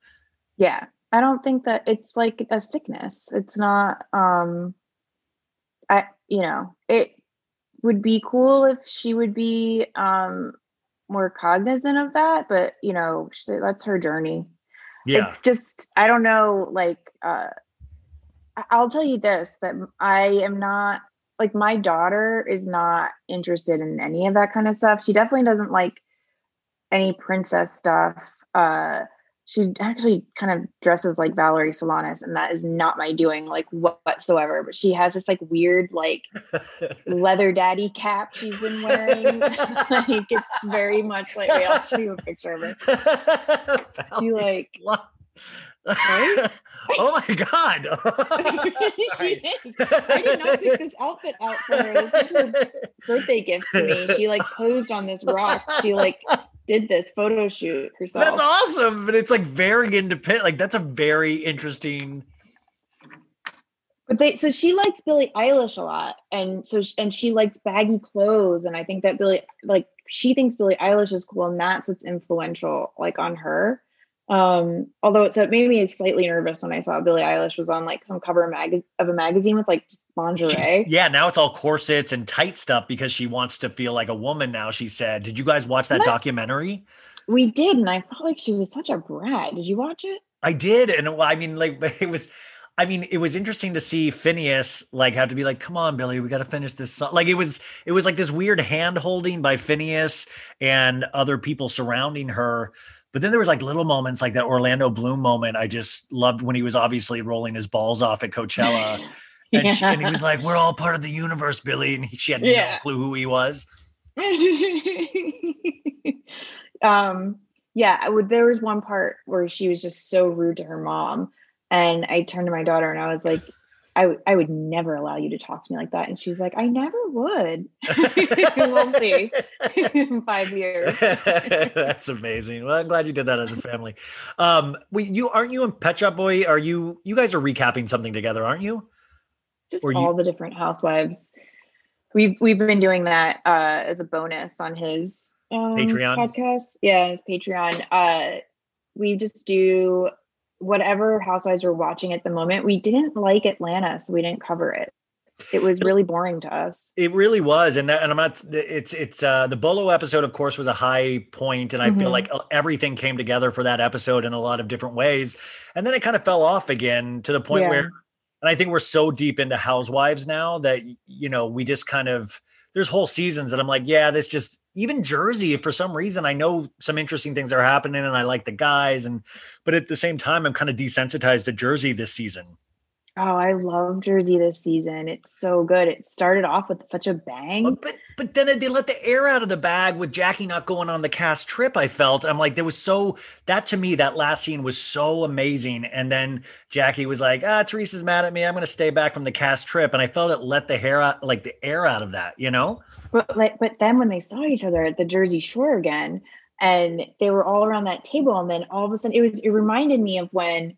yeah i don't think that it's like a sickness it's not um i you know it would be cool if she would be um more cognizant of that but you know she, that's her journey Yeah. it's just i don't know like uh i'll tell you this that I am not like my daughter is not interested in any of that kind of stuff she definitely doesn't like any princess stuff uh she actually kind of dresses like Valerie Solanas, and that is not my doing, like whatsoever. But she has this like weird, like <laughs> leather daddy cap she's been wearing. <laughs> <laughs> like it's very much like wait, I'll show you a picture of her. She like Right? oh my god. She is. I did not pick this outfit out for her. This was her birthday gift to me. She like posed on this rock. She like did this photo shoot herself. That's awesome, but it's like very independent. Like that's a very interesting. But they so she likes Billie Eilish a lot, and so sh- and she likes baggy clothes, and I think that Billie like she thinks Billie Eilish is cool, and that's what's influential like on her. Um, although so it made me slightly nervous when I saw Billie Eilish was on like some cover of, mag- of a magazine with like lingerie. Yeah, now it's all corsets and tight stuff because she wants to feel like a woman now. She said, "Did you guys watch that What? documentary?" We did, and I felt like she was such a brat. Did you watch it? I did, and I mean, like <laughs> it was. I mean, it was interesting to see Finneas like have to be like, "Come on, Billie, we got to finish this song." Like it was, it was like this weird hand holding by Finneas and other people surrounding her. But then there was like little moments like that Orlando Bloom moment. I just loved when he was obviously rolling his balls off at Coachella, <laughs> and, she, and he was like, "We're all part of the universe, Billie," and he, she had no clue who he was. <laughs> um yeah I would, there was one part where she was just so rude to her mom And I turned to my daughter and I was like, I, w- I would never allow you to talk to me like that. And she's like, I never would. <laughs> we'll see in <laughs> five years. <laughs> That's amazing. Well, I'm glad you did that as a family. Um, we, you aren't you and Pet Shop Boy? Are you you guys are recapping something together, aren't you? Just Or you- all the different housewives. We've we've been doing that uh, as a bonus on his um, Patreon? podcast. Yeah, his Patreon. Uh, we just do whatever housewives we're watching at the moment. We didn't like Atlanta, so we didn't cover it. It was really boring to us. It really was, and that, and I'm not. It's it's uh, the Bolo episode, of course, was a high point, and I feel Mhm. like uh, everything came together for that episode in a lot of different ways, and then it kind of fell off again to the point Yeah. where, and I think we're so deep into Housewives now that you know we just kind of there's whole seasons that I'm like, yeah, this just even Jersey for some reason I know some interesting things are happening, and I like the guys, and but at the same time I'm kind of desensitized to Jersey this season. Oh, I love Jersey this season. It's so good. It started off with such a bang. But but then they let the air out of the bag with Jackie not going on the cast trip. I felt I'm like there was so that to me that last scene was so amazing, and then Jackie was like, "Ah, Teresa's mad at me. I'm going to stay back from the cast trip," and I felt it let the hair out like the air out of that. You know? But like, but then when they saw each other at the Jersey Shore again, and they were all around that table, and then all of a sudden, it was it reminded me of when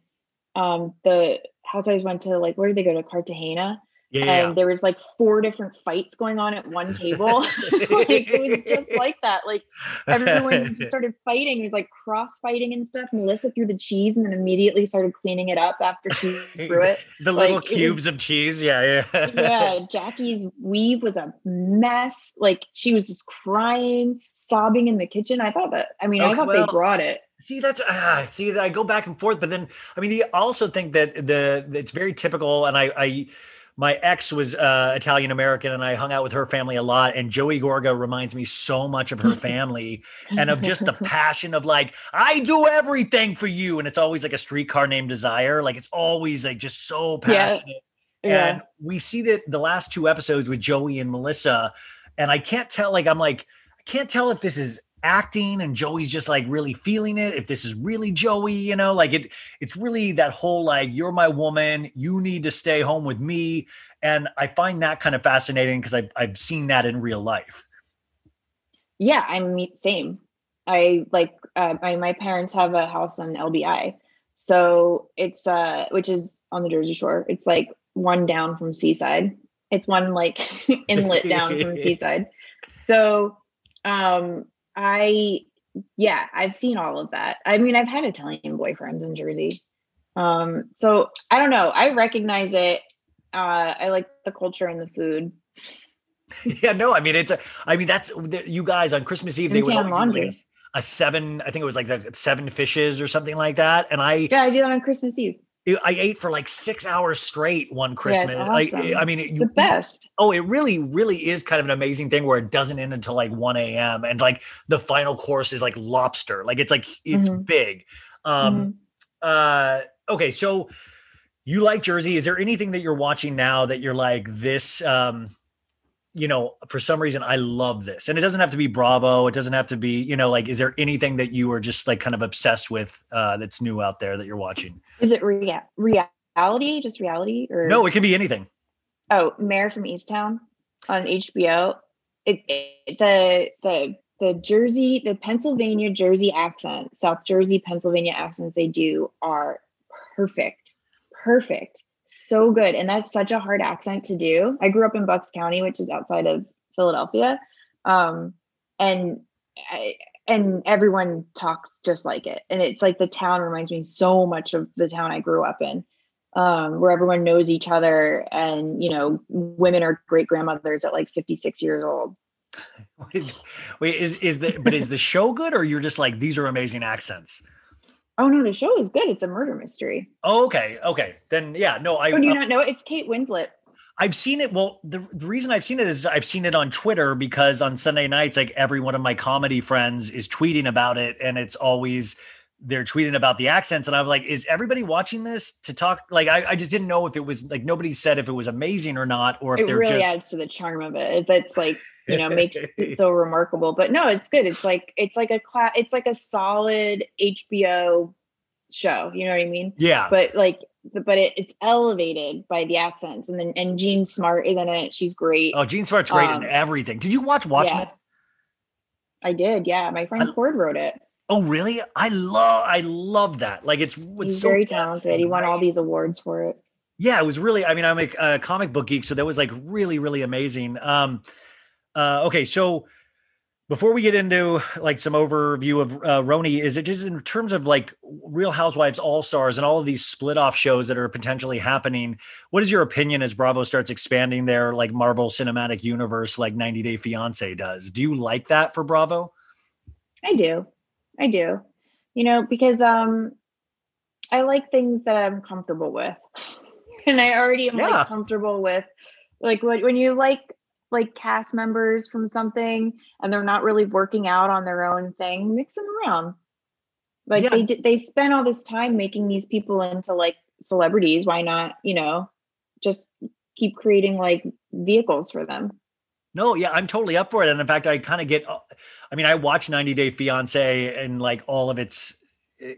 um the housewives went to like where did they go to Cartagena? Yeah. And there was like four different fights going on at one table. <laughs> like it was just <laughs> like that. Like everyone <laughs> just started fighting. It was like cross fighting and stuff. Melissa threw the cheese and then immediately started cleaning it up after she threw it. the little Like, was- cubes of cheese. Yeah, yeah. yeah, Jackie's weave was a mess. Like she was just crying, sobbing in the kitchen. I thought that. I mean, I thought well, they brought it. See, that's ah, see, that I go back and forth, but then I mean, I also think that the it's very typical, and I, I my ex was uh, Italian American, and I hung out with her family a lot. And Joey Gorga reminds me so much of her <laughs> family, and of just the <laughs> passion of like, I do everything for you, and it's always like a streetcar named Desire, like it's always like just so Yeah. passionate. Yeah. And we see that the last two episodes with Joey and Melissa, and I can't tell, like, I'm like, I can't tell if this is acting and Joey's just like really feeling it, if this is really Joey, you know, like it, it's really that whole like, you're my woman, you need to stay home with me. And I find that kind of fascinating because I've, I've seen that in real life. Yeah, I mean, same. I like uh, my my parents have a house on LBI, so it's uh, which is on the Jersey Shore. It's like one down from Seaside. It's one like <laughs> inlet down from <laughs> Seaside. So, um, I yeah, I've seen all of that. I mean, I've had Italian boyfriends in Jersey. Um, so I don't know. I recognize it. Uh, I like the culture and the food. yeah, no, I mean, it's a, I mean, that's you guys on Christmas Eve, they would tan do like laundry. a, seven, I think it was like the seven fishes or something like that. And I, Yeah, I do that on Christmas Eve. I ate for like six hours straight one Christmas. Like, awesome. I mean, it, you, the best. Oh, it really, really is kind of an amazing thing where it doesn't end until like 1 a.m. and like the final course is like lobster. Like it's like it's Mhm. big. Um uh okay, so you like Jersey. Is there anything that you're watching now that you're like this um you know, for some reason I love this. And it doesn't have to be Bravo. It doesn't have to be, you know, like is there anything that you are just like kind of obsessed with uh that's new out there that you're watching? Is it rea- reality? Just reality? Or No, it can be anything. Oh, Mare from Easttown on HBO. It, it the the the Jersey, the Pennsylvania Jersey accent, South Jersey Pennsylvania accents they do are perfect, perfect, so good, and that's such a hard accent to do. I grew up in Bucks County, which is outside of Philadelphia, um, and I, and everyone talks just like it, and it's like the town reminds me so much of the town I grew up in um, where everyone knows each other and you know women are great grandmothers at like 56 years old <laughs> Wait, wait, is is the but is the show good or you're just like these are amazing accents? oh no the show is good it's a murder mystery Oh, okay, okay. Then yeah, no, I oh do you uh, not know it? it's kate winslet I've seen it. Well, the, the reason I've seen it is I've seen it on Twitter because on Sunday nights, like every one of my comedy friends is tweeting about it, and it's always they're tweeting about the accents, and I'm like, is everybody watching this to talk? Like, I, I just didn't know if it was like nobody said if it was amazing or not, or if it they're really just adds to the charm of it that's like you know makes it <laughs> so remarkable but no it's good it's like it's like a class it's like a solid hbo show. You know what I mean? Yeah. But like, but it, it's elevated by the accents, and then and Jean Smart is in it. She's great. oh, Jean Smart's great Um, in everything. Did you watch Watchmen? yeah. I did. Yeah, my friend Cord wrote it. Oh, really? I love I love that. Like it's, it's He's so very talented. He won all these awards for it. Yeah, it was really. I mean, I'm a, a comic book geek, so that was like really, really amazing. Um, uh, okay, so before we get into like some overview of uh, RHONY, is it just in terms of like Real Housewives All Stars and all of these split off shows that are potentially happening? What is your opinion as Bravo starts expanding their like Marvel Cinematic Universe, like 90 Day Fiance does? Do you like that for Bravo? I do. I do. You know, because um I like things that I'm comfortable with. <laughs> and I already am Yeah. like comfortable with like when when you like like cast members from something and they're not really working out on their own thing, mix them around. Like Yeah. they did they spent all this time making these people into like celebrities. Why not, you know, just keep creating like vehicles for them? No, yeah, I'm totally up for it. And in fact, I kind of get, uh, I mean, I watch 90 Day Fiance and like all of its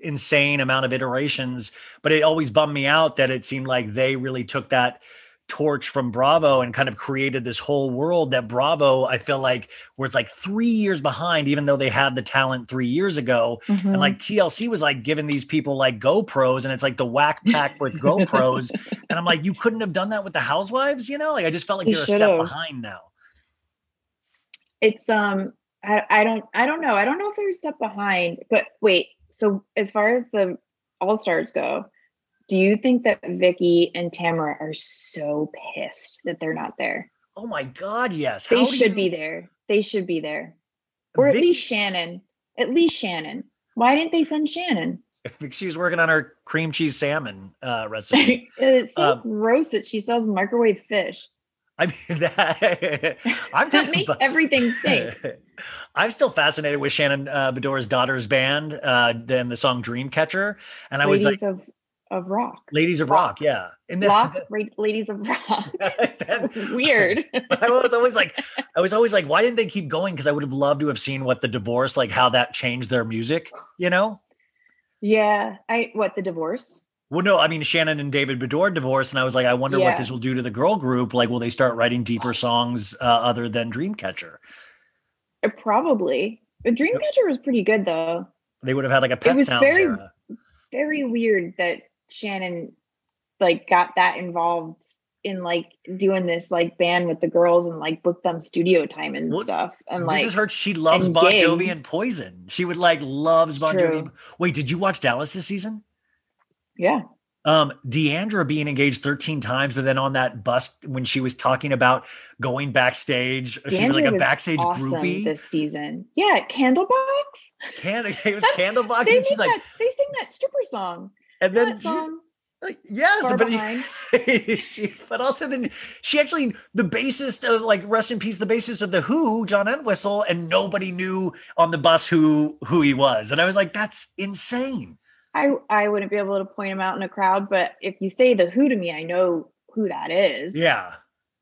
insane amount of iterations, but it always bummed me out that it seemed like they really took that torch from Bravo and kind of created this whole world that Bravo, I feel like, where it's like three years behind, even though they had the talent three years ago. Mm-hmm. And like TLC was like giving these people like GoPros and it's like the whack pack with <laughs> GoPros. and I'm like, you couldn't have done that with the housewives, you know? Like I just felt like They they're a step behind now. It's um I, I don't I don't know. I don't know if they're a step behind, but wait, so as far as the all stars go, do you think that Vicki and Tamra are so pissed that they're not there? Oh my God, yes. They How should you- be there. They should be there. Or at least Shannon. At least Shannon. Why didn't they send Shannon? if she was working on her cream cheese salmon uh, <laughs> recipe. it's so Um, gross that she sells microwave fish. I mean, <laughs> that, I'm That makes everything stink. <laughs> I'm still fascinated with Shannon uh, Beador's daughter's band, uh, than the song Dreamcatcher, and I was like, of of rock. "Ladies of Rock," yeah. And then, Rock, ra- ladies of rock. <laughs> Weird. I was always like, I was always like, why didn't they keep going? Because I would have loved to have seen what the divorce, like how that changed their music. You know? Yeah. I what the divorce? Well, no, I mean Shannon and David Beador divorced, and I was like, I wonder what this will do to the girl group. Like, will they start writing deeper songs uh, other than Dreamcatcher? Uh, Probably. But Dreamcatcher was pretty good though. They would have had like a Pet was Sounds very- era. Very weird that Shannon like got that involved in like doing this like band with the girls and like booked them studio time and What- stuff. And this like this is her. She loves Bon Jovi and Poison. She would like loves Bon Jovi. Wait, did you watch Dallas this season? Yeah. Um, D'Andra being engaged 13 times, but then on that bus when she was talking about going backstage, she was like a was backstage awesome groupie. this season. Yeah, Candlebox. Can it was <laughs> Candlebox, They and she's like, that, they sing that stripper song. and then she- song. like, yes, Far but <laughs> she, but also then she actually the bassist of like rest in peace, the bassist of the Who, John Entwistle, and nobody knew on the bus who who he was, and I was like, that's insane. I I wouldn't be able to point him out in a crowd, but if you say the Who to me, I know who that is. Yeah,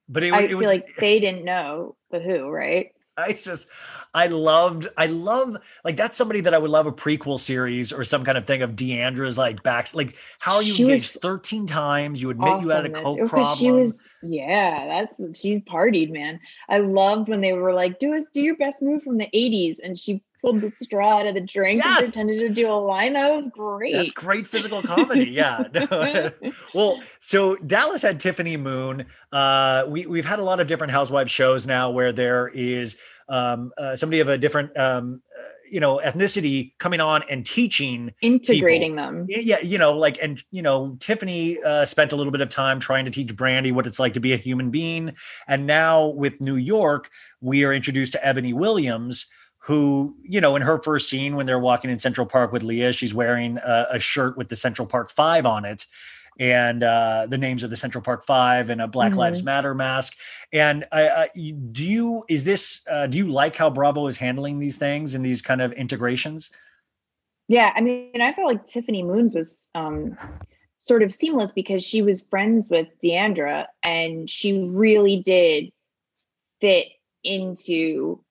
but it, I it feel was like they didn't know the Who, right? <laughs> I just, I loved, I love, like that's somebody that I would love a prequel series or some kind of thing of D'Andra's like backs. Like, how you She engaged 13 times? You admit you had a coke problem. She was, yeah, that's she's partied, man. I loved when they were like, "Do us, do your best move from the '80s," and she pulled the straw out of the drink Yes! and pretended to do a line. That was great. That's great physical comedy. Yeah. No. <laughs> well, so Dallas had Tiffany Moon. Uh, we we've had a lot of different housewife shows now where there is um, uh, somebody of a different um, uh, you know ethnicity coming on and teaching Integrating people. them. Yeah, you know, like, and you know, Tiffany uh, spent a little bit of time trying to teach Brandi what it's like to be a human being, and now with New York, we are introduced to Eboni Williams, who, you know, in her first scene when they're walking in Central Park with Leah, she's wearing a, a shirt with the Central Park Five on it. And uh, the names of the Central Park Five and a Black Lives Mhm. Matter mask. And I, I, do you is this uh, do you like how Bravo is handling these things and these kind of integrations? Yeah, I mean, I felt like Tiffany Moons was um, sort of seamless because she was friends with D'Andra, and she really did fit into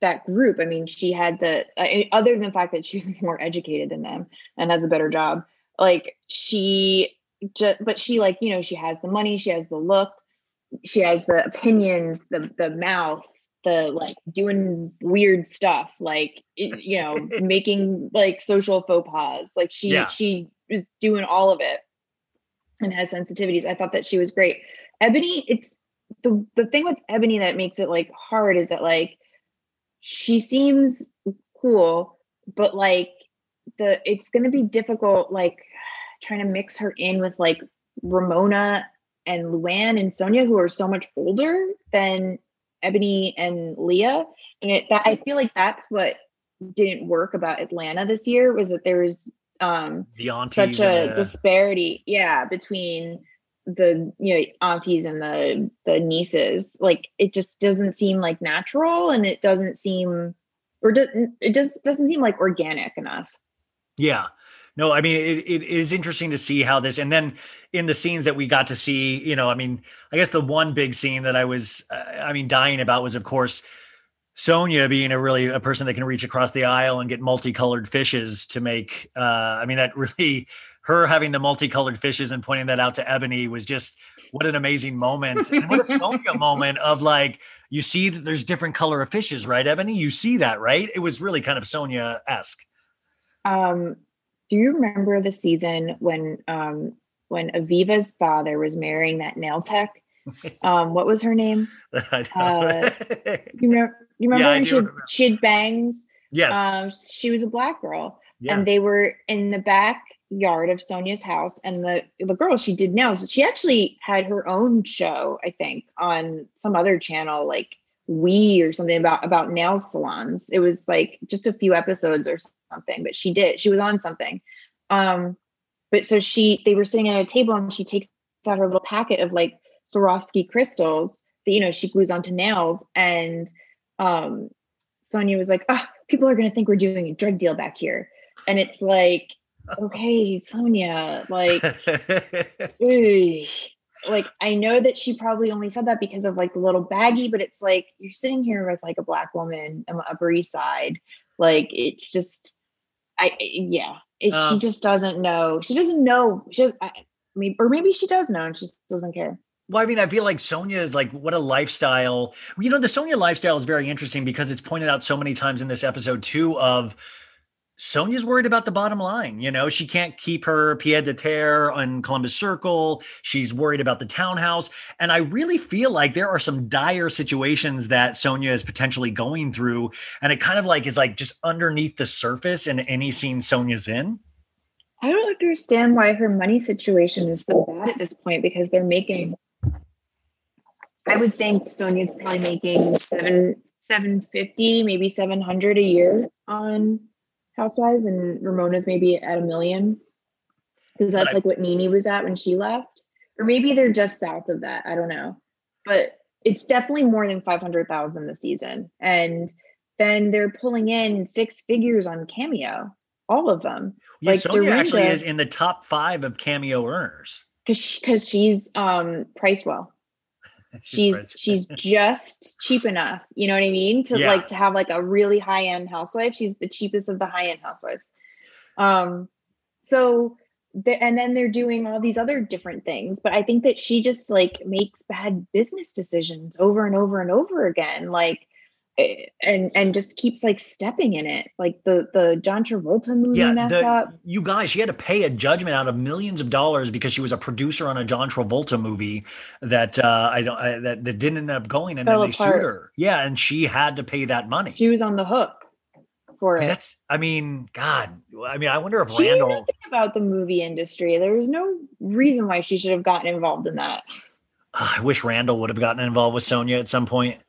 that group. I mean, she had the uh, other than the fact that she was more educated than them and has a better job. Like she just, but she like you know she has the money, she has the look, she has the opinions, the the mouth, the like doing weird stuff, like it- you know <laughs> making like social faux pas. Like she Yeah. she is doing all of it and has sensitivities. I thought that she was great. Eboni, it's the the thing with Eboni that makes it like hard is that like she seems cool, but like the it's gonna be difficult like trying to mix her in with like Ramona and Luann and Sonja who are so much older than Eboni and Leah. And it that I feel like that's what didn't work about Atlanta this year was that there was um The such a disparity yeah between the you know aunties and the the nieces like it just doesn't seem like natural and it doesn't seem or doesn't it just doesn't seem like organic enough Yeah. No, I mean it, it is interesting to see how this and then in the scenes that we got to see, you know, I mean, I guess the one big scene that I was uh, I mean dying about was of course Sonja being a really a person that can reach across the aisle and get multicolored fishes to make uh I mean that <laughs> really her having the multicolored fishes and pointing that out to Eboni was just what an amazing moment. And what a <laughs> Sonja moment of like you see that there's different color of fishes, right, Eboni? You see that, right? It was really kind of Sonja-esque. um do you remember the season when um when aviva's father was marrying that nail tech <laughs> um what was her name <laughs> Uh, you remember you remember Yeah, when she remember. she had bangs yes. um she was a black girl yeah. and they were in the backyard of Sonja's house. And the the girl she did nails. She actually had her own show, I think, on some other channel, like We or something about about nail salons. It was like just a few episodes or something, but she did. She was on something. Um, but so she they were sitting at a table and she takes out her little packet of like Swarovski crystals that you know she glues onto nails and um Sonja was like, oh, people are gonna think we're doing a drug deal back here. And it's like, okay, Sonja, like, <laughs> like I know that she probably only said that because of like the little baggie, but it's like you're sitting here with like a black woman on the Upper East Side. Like it's just, I yeah, it, she Um, just doesn't know. She doesn't know. She, does, I, I mean, or maybe she does know and she just doesn't care. Well, I mean, I feel like Sonja is like what a lifestyle. You know, the Sonja lifestyle is very interesting because it's pointed out so many times in this episode too of Sonja's worried about the bottom line. You know, she can't keep her pied de terre on Columbus Circle. She's worried about the townhouse. And I really feel like there are some dire situations that Sonja is potentially going through. And it kind of like is like just underneath the surface in any scene Sonja's in. I don't understand why her money situation is so bad at this point because they're making. I would think Sonja's probably making seven seven fifty, maybe seven hundred a year on Housewives, and Ramona's maybe at a million because that's like what NeNe was at when she left, or maybe they're just south of that. I don't know, but it's definitely more than five hundred thousand this season, and then they're pulling in six figures on Cameo, all of them. Yeah, Like Sonja actually is in the top five of cameo earners. because because she's um priced well. <laughs> She's she's just cheap enough, you know what I mean, to Yeah. like to have like a really high end housewife. She's the cheapest of the high end housewives. Um, so the, and then they're doing all these other different things, but I think that she just like makes bad business decisions over and over and over again, like. And and just keeps like stepping in it, like the the John Travolta movie Yeah, mess the, up. you guys, she had to pay a judgment out of millions of dollars because she was a producer on a John Travolta movie that uh, I don't I, that, that didn't end up going, and Fell then they apart. sued her. Yeah, and she had to pay that money. She was on the hook for it. that's, I mean, God, I mean, I wonder if She Randall. nothing about the movie industry. There was no reason why she should have gotten involved in that. Ah, I wish Randall would have gotten involved with Sonja at some point.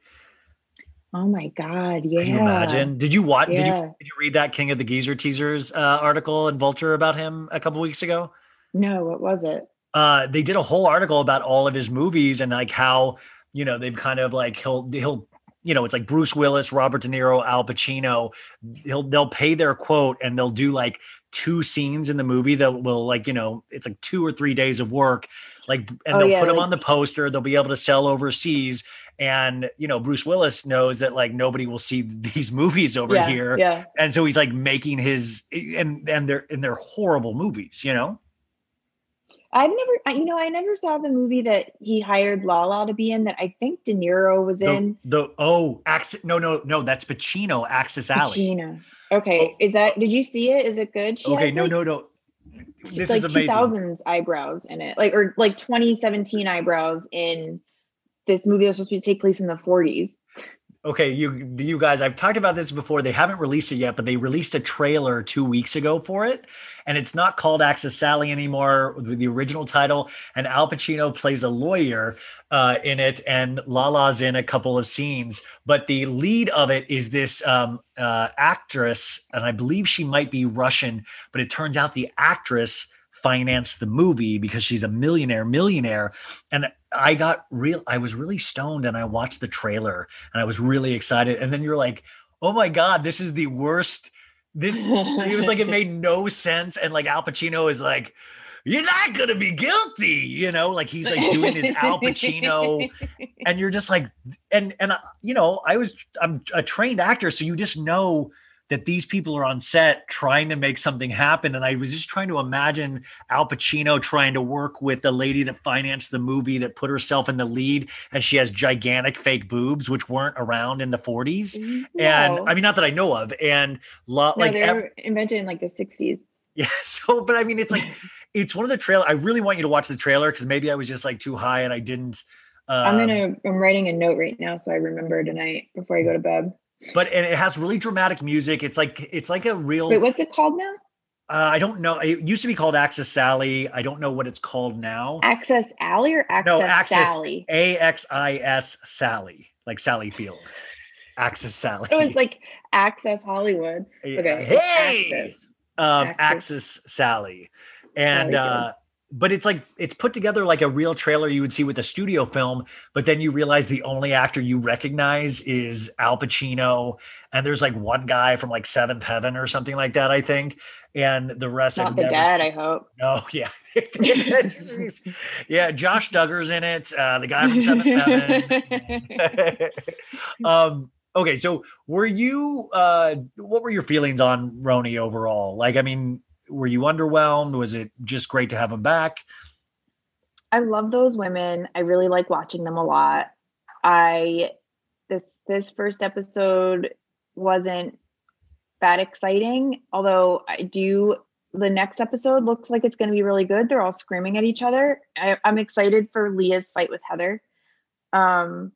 Oh my god! Yeah. Can you imagine? Did you watch? Did you did you read that King of the Geezer teasers uh, article in Vulture about him a couple weeks ago? No, what was it? uh they did a whole article about all of his movies and like how you know they've kind of like he'll he'll you know, it's like Bruce Willis, Robert De Niro, Al Pacino. They'll they'll pay their quote and they'll do like two scenes in the movie that will like you know it's like two or three days of work like and Oh, they'll yeah, put them on the poster they'll be able to sell overseas and you know bruce willis knows that like nobody will see <laughs> these movies over yeah, here Yeah. and so he's like making his and and they're and they're horrible movies you know I've never, you know, I never saw the movie that he hired Lala to be in. That I think De Niro was the, in. the oh access no no no that's pacino access alley Pacino. Okay, Oh, is that? Did you see it? Is it good? She okay no like, no no this like is amazing 2000s eyebrows in it, like or like 2017 eyebrows in this movie that was supposed to take place in the 40s. Okay you you guys i've talked about this before. They haven't released it yet but they released a trailer two weeks ago for it and it's not called Axis Sally anymore with the original title and al pacino plays a lawyer uh, in it and lala's in a couple of scenes but the lead of it is this um, uh, actress and i believe she might be russian but it turns out the actress financed the movie because she's a millionaire millionaire. And i got real i was really stoned and i watched the trailer and i was really excited. And then you're like oh my god this is the worst. This it was like it made no sense. And like al pacino is like you're not gonna be guilty you know like he's like doing his al pacino. And you're just like and and you know i was i'm a trained actor so you just know that these people are on set trying to make something happen and i was just trying to imagine al pacino trying to work with the lady that financed the movie that put herself in the lead and she has gigantic fake boobs which weren't around in the 40s and i mean not that i know of and lo- no, like they were invented in like the 60s. yeah. <laughs> So, but I mean, it's like it's one of the trailer. I really want you to watch the trailer because maybe I was just like too high and I didn't. Um, I'm gonna. I'm writing a note right now so I remember tonight before I go to bed. But and it has really dramatic music. It's like it's like a real. Wait, what's it called now? uh, I don't know. It used to be called Access Sally. I don't know what it's called now. Access Alley or Access, no, Access Sally? A X I S Sally, like Sally Field. Access Sally. It was like Access Hollywood. Okay. Hey! Access. um Access. Axis Sally. And Sally uh but it's like it's put together like a real trailer you would see with a studio film, but then you realize the only actor you recognize is Al Pacino, and there's like one guy from like Seventh Heaven or something like that, I think, and the rest. Not I've the dad, seen- I hope. no, <laughs> yeah, <laughs> yeah. Josh Duggar's in it. Uh, the guy from Seventh Heaven. <laughs> um. Okay, so were you? uh What were your feelings on RHONY overall? Like, I mean, were you underwhelmed? Was it just great to have them back? I love those women. I really like watching them a lot. I this this first episode wasn't that exciting, although I do the next episode looks like it's going to be really good. They're all screaming at each other. I, I'm excited for Leah's fight with Heather. Um,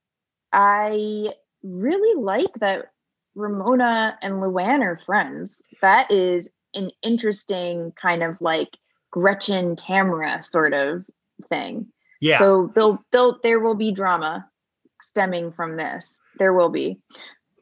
I really like that Ramona and Luann are friends. That is an interesting kind of like Gretchen Tamra sort of thing. Yeah. So they'll they'll there will be drama stemming from this. There will be.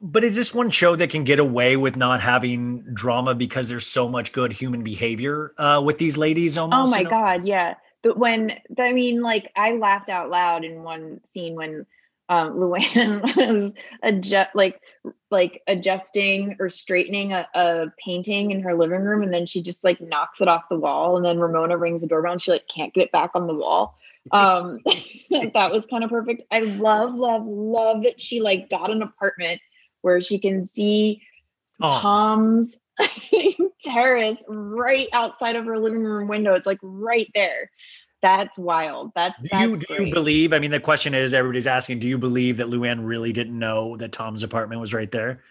but is this one show that can get away with not having drama because there's so much good human behavior uh, with these ladies? Almost. oh my you know? god, yeah. But when I mean, like, I laughed out loud in one scene when um, <laughs> Luann was adjust like like adjusting or straightening a, a painting in her living room, and then she just like knocks it off the wall, and then Ramona rings the doorbell, and she like can't get it back on the wall. Um, <laughs> that was kind of perfect. I love, love, love that she like got an apartment where she can see Oh. Tom's <laughs> terrace right outside of her living room window. It's like right there. That's wild. That's, Do that's you do you believe? I mean, the question is, everybody's asking, do you believe that Luann really didn't know that Tom's apartment was right there,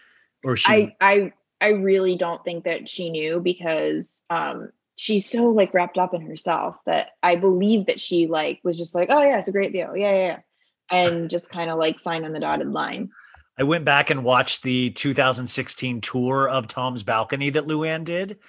or she? I I I really don't think that she knew because um she's so like wrapped up in herself that I believe that she like was just like, oh yeah, it's a great view. Yeah, yeah, yeah. And <laughs> just kind of like sign on the dotted line. I went back and watched the 2016 tour of Tom's balcony that Luann did.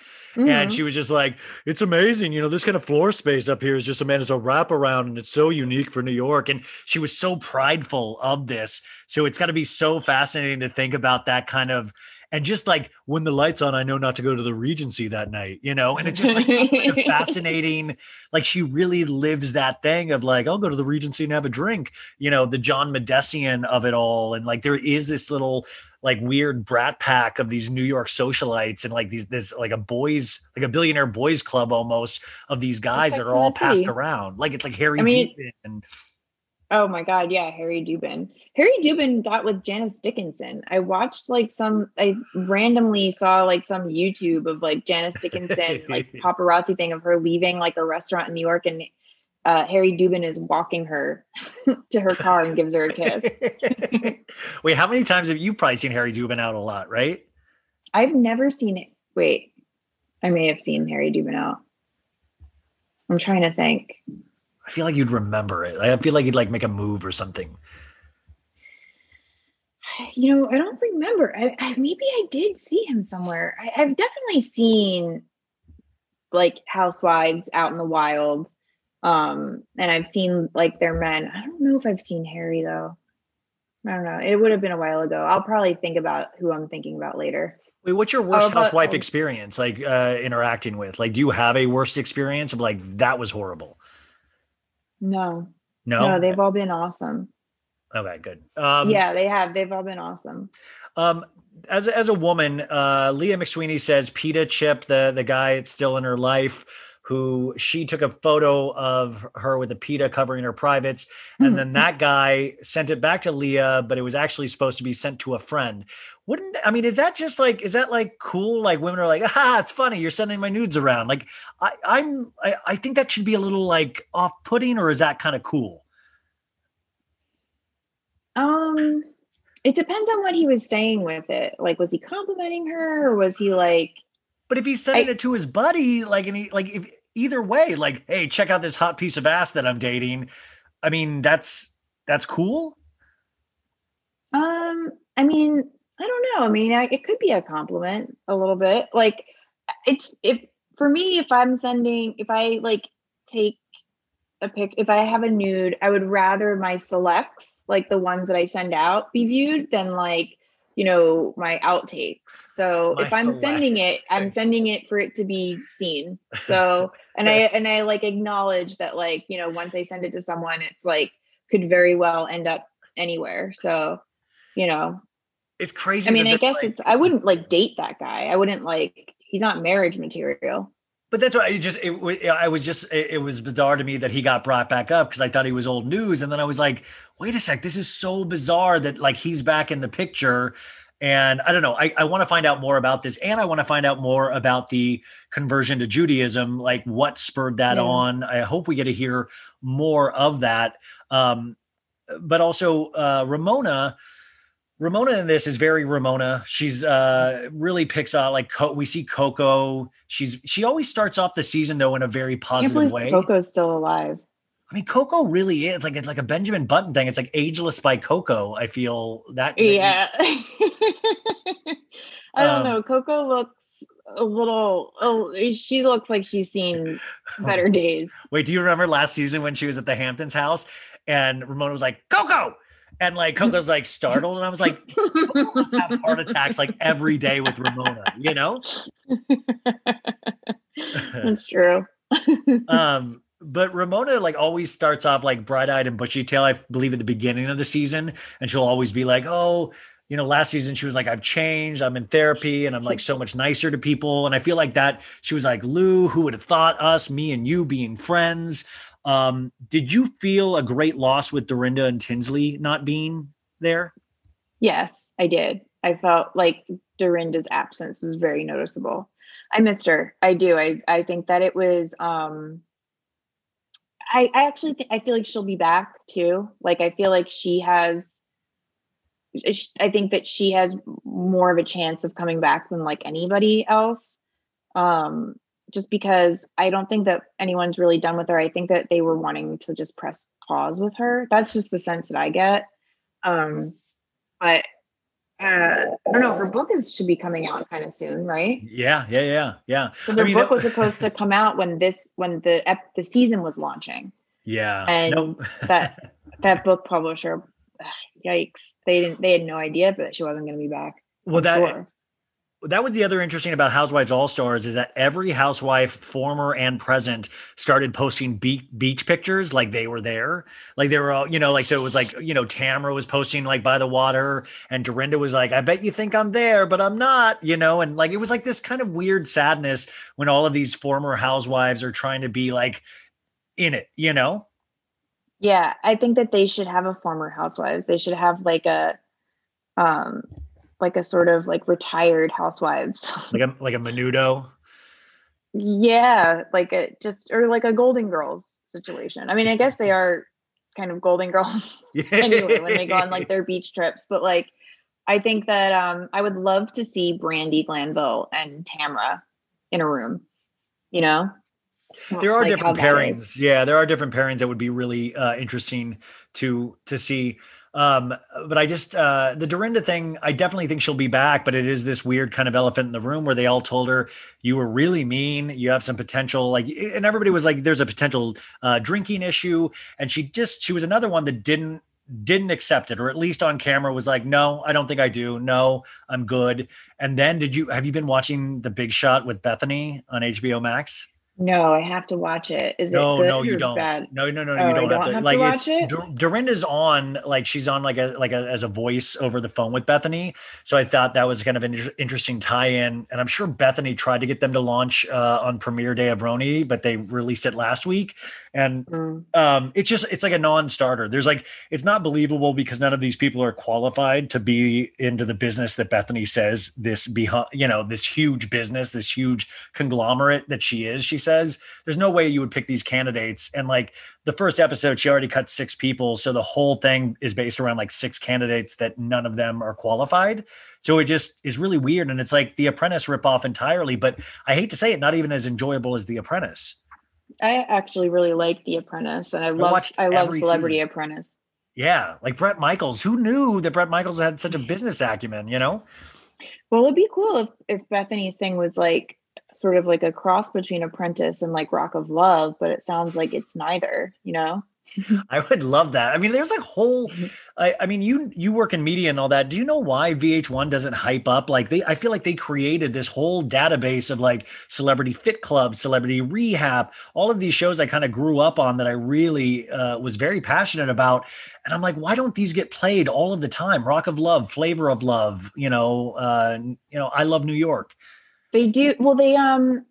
And Mhm. she was just like, it's amazing. You know, this kind of floor space up here is just a man, it's a wraparound and it's so unique for New York. And she was so prideful of this. So it's got to be so fascinating to think about that kind of and just like when the lights on, I know not to go to the Regency that night, you know, and it's just like <laughs> fascinating. Like she really lives that thing of like, I'll go to the Regency and have a drink, you know, the John Mahdessian of it all, and like there is this little like weird brat pack of these New York socialites and like these this like a boys like a billionaire boys club almost of these guys that are all passed around. Like it's like Harry I mean- and Oh my god, yeah, Harry Dubin. Harry Dubin got with Janice Dickinson. I watched like some I randomly saw like some YouTube of like Janice Dickinson like <laughs> paparazzi thing of her leaving like a restaurant in New York and uh, Harry Dubin is walking her <laughs> to her car and gives her a kiss. <laughs> Wait, how many times have you probably seen Harry Dubin out a lot, right? I've never seen it. Wait, I may have seen Harry Dubin out. I'm trying to think. I feel like you'd remember it. I feel like you'd like make a move or something. <sighs> You know, I don't remember. I, I maybe I did see him somewhere. I, I've definitely seen like housewives out in the wild. Um, and I've seen like their men. I don't know if I've seen Harry though. I don't know. It would have been a while ago. I'll probably think about who I'm thinking about later. Wait, what's your worst about- housewife oh. experience like uh interacting with? Like, do you have a worst experience of like that was horrible? No, No. no, they've all been awesome. okay, good. Um yeah, they have. They've all been awesome. Um, as a, as a woman, uh, Leah McSweeney says Peta Chip, the the guy that's still in her life, who she took a photo of her with a Peta covering her privates, and then that guy sent it back to Leah, but it was actually supposed to be sent to a friend. Wouldn't I mean? Is that just like is that like cool? Like women are like, ah, it's funny. You're sending my nudes around. Like I, I'm I, I think that should be a little like off putting, or is that kind of cool? Um, it depends on what he was saying with it. Like, was he complimenting her or was he like, But if he's sending it to his buddy, like, and he like, if either way, like, hey, check out this hot piece of ass that I'm dating. I mean, that's that's cool. um, I mean, I don't know. I mean, I, it could be a compliment a little bit. Like, it's if for me, if I'm sending, if I like take a pic, if I have a nude, I would rather my selects, like the ones that I send out, be viewed than like you know my outtakes. So My if I'm sending it, I'm sending it for it to be seen. So <laughs> and I and I like acknowledge that like you know once I send it to someone, it's like could very well end up anywhere. So you know, It's crazy. I mean, I guess like- it's I wouldn't like date that guy. I wouldn't like he's not marriage material. But that's why I just it, wa- I was just it, it was bizarre to me that he got brought back up because I thought he was old news, and then I was like, wait a sec, this is so bizarre that like he's back in the picture. And I don't know. I, I want to find out more about this, and I want to find out more about the conversion to Judaism, like what spurred that Yeah. on. I hope we get to hear more of that. Um, but also uh, Ramona. Ramona in this is very Ramona. She's uh really picks out like Co- we see Coco. She's she always starts off the season though in a very positive way. Coco's still alive. I mean, Coco really is like it's like a Benjamin Button thing. It's like ageless by Coco. I feel that. Yeah. <laughs> I don't Um, know. Coco looks a little. Oh, she looks like she's seen <laughs> better days. Wait, do you remember last season when she was at the Hamptons house and Ramona was like Coco, and like Coco's like startled, and I was like, <laughs> Coco must have heart attacks like every day with Ramona, you know? <laughs> <laughs> That's true. um but ramona like always starts off like bright-eyed and bushy tail i believe at the beginning of the season and she'll always be like oh you know last season she was like i've changed i'm in therapy and i'm like so much nicer to people and i feel like that she was like lou who would have thought us me and you being friends um did you feel a great loss with dorinda and tinsley not being there Yes, I did. I felt like Dorinda's absence was very noticeable. I missed her. I do. I I think that it was um I I actually think I feel like she'll be back too. Like I feel like she has I think that she has more of a chance of coming back than like anybody else. Um just because I don't think that anyone's really done with her. I think that they were wanting to just press pause with her. That's just the sense that I get. Um but uh, I don't know. Her book is should be coming out kind of soon, right? yeah yeah yeah yeah So I the mean, book was supposed to <laughs> come out when this when the ep- the season was launching, yeah and Nope. that <laughs> that book publisher, yikes! They didn't they had no idea, but she wasn't going to be back. Well, that sure. That was the other interesting about Housewives All Stars is that every housewife, former and present, started posting beach pictures like they were there, like they were all, you know, like so it was like you know Tamra was posting like by the water, and Dorinda was like, "I bet you think I'm there, but I'm not," you know, and like it was like this kind of weird sadness when all of these former housewives are trying to be like in it, you know. Yeah, I think that they should have a former housewives. They should have like a um like a sort of like retired housewives. <laughs> like a like a menudo. yeah, like a just or like a Golden Girls situation. I mean, I guess they <laughs> are kind of Golden Girls <laughs> anyway when they go on like their beach trips, but like I think that um I would love to see Brandi Glanville and Tamra in a room. You know? there are Like, different pairings yeah there are different pairings that would be really uh, interesting to to see um but i just uh the dorinda thing i definitely think she'll be back but it is this weird kind of elephant in the room where they all told her you were really mean. You have some potential like and everybody was like there's a potential uh drinking issue and she just she was another one that didn't didn't accept it or at least on camera was like no i don't think i do. No i'm good. And then did you have you been watching the big shot with Bethenny on hbo max No, I have to watch it. Is no, it good no, you don't. bad? No, no, no, no, Oh, you I don't, have don't to. have to like watch it's it? Dor- Dorinda's on, like she's on, like a like a as a voice over the phone with Bethenny. So I thought that was kind of an inter- interesting tie-in, and I'm sure Bethenny tried to get them to launch uh, on premiere day of RHONY, but they released it last week, and Mm. um, it's just it's like a non-starter. There's like it's not believable because none of these people are qualified to be into the business that Bethenny says this behind, you know, this huge business, this huge conglomerate that she is. She says there's no way you would pick these candidates. And like the first episode, she already cut six people, so the whole thing is based around like six candidates that none of them are qualified. So it just is really weird, and it's like The Apprentice ripoff entirely. But I hate to say it, not even as enjoyable as The Apprentice. I actually really like The Apprentice, and I love watched I love Celebrity season. Apprentice. Yeah, like Bret Michaels. Who knew that Bret Michaels had such a <laughs> business acumen? You know, Well, it'd be cool if if Bethenny's thing was like sort of like a cross between Apprentice and like Rock of Love, but it sounds like it's neither. You know? <laughs> I would love that. I mean, there's like whole. I, I mean, you you work in media and all that. Do you know why VH1 doesn't hype up? Like they, I feel like they created this whole database of like Celebrity Fit Club, Celebrity Rehab, all of these shows I kind of grew up on that I really uh, was very passionate about. And I'm like, why don't these get played all of the time? Rock of Love, Flavor of Love, you know, uh, you know, I Love New York. They do well. They um,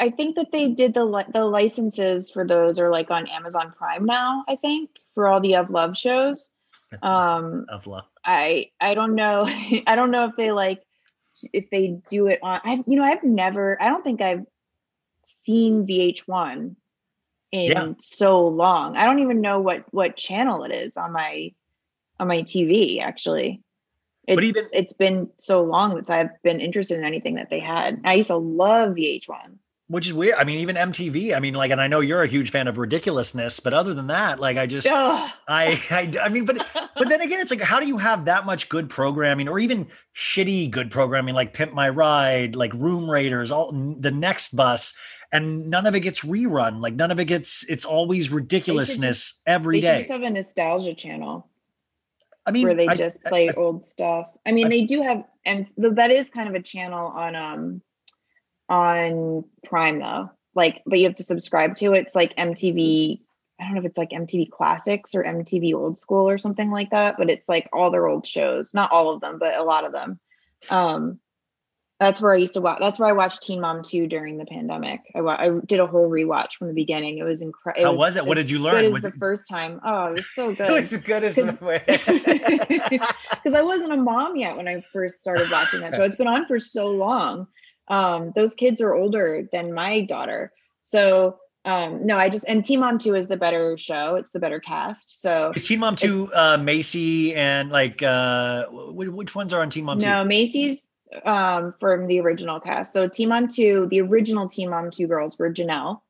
I think that they did the li- the licenses for those are like on Amazon Prime now. I think for all the of love shows. <laughs> Um, Of Love. I I don't know. <laughs> I don't know if they like if they do it on. I you know I've never. I don't think I've seen VH1 in Yeah. so long. I don't even know what what channel it is on my on my TV. Actually, it's But even- it's been so long that I've been interested in anything that they had. I used to love VH1. Which is weird. I mean, even MTV. I mean, like, and I know you're a huge fan of ridiculousness, but other than that, like, I just, I, I, I mean, but, but then again, it's like, how do you have that much good programming, or even shitty good programming, like Pimp My Ride, like Room Raiders, all the Next Bus, and none of it gets rerun. Like, none of it gets. It's always ridiculousness every they should day. just have a nostalgia channel. I mean, where they I- just play I- old stuff. I mean, they do have, and that is kind of a channel on um on Prime though. Like, but you have to subscribe to it. It's like MTV. I don't know if it's like MTV Classics or MTV Old School or something like that. But it's like all their old shows, not all of them, but a lot of them. Um, that's where I used to watch. That's where I watched Teen Mom 2 during the pandemic. I, wa- I did a whole rewatch from the beginning. It was incredible. How was it? What did you learn? It Was the first time. Oh, it was so <laughs> good It was good as <laughs> the way. <laughs> because I wasn't a mom yet when I first started watching that show. It's been on for so long. Um, those kids are older than my daughter. So um, no, I just and Teen Mom 2 is the better show. It's the better cast. So Is Teen Mom 2 uh, Maci and like, uh, which ones are on Teen Mom 2? no, Maci's um from the original cast. So Teen Mom 2, the original Teen Mom 2 girls were Jenelle,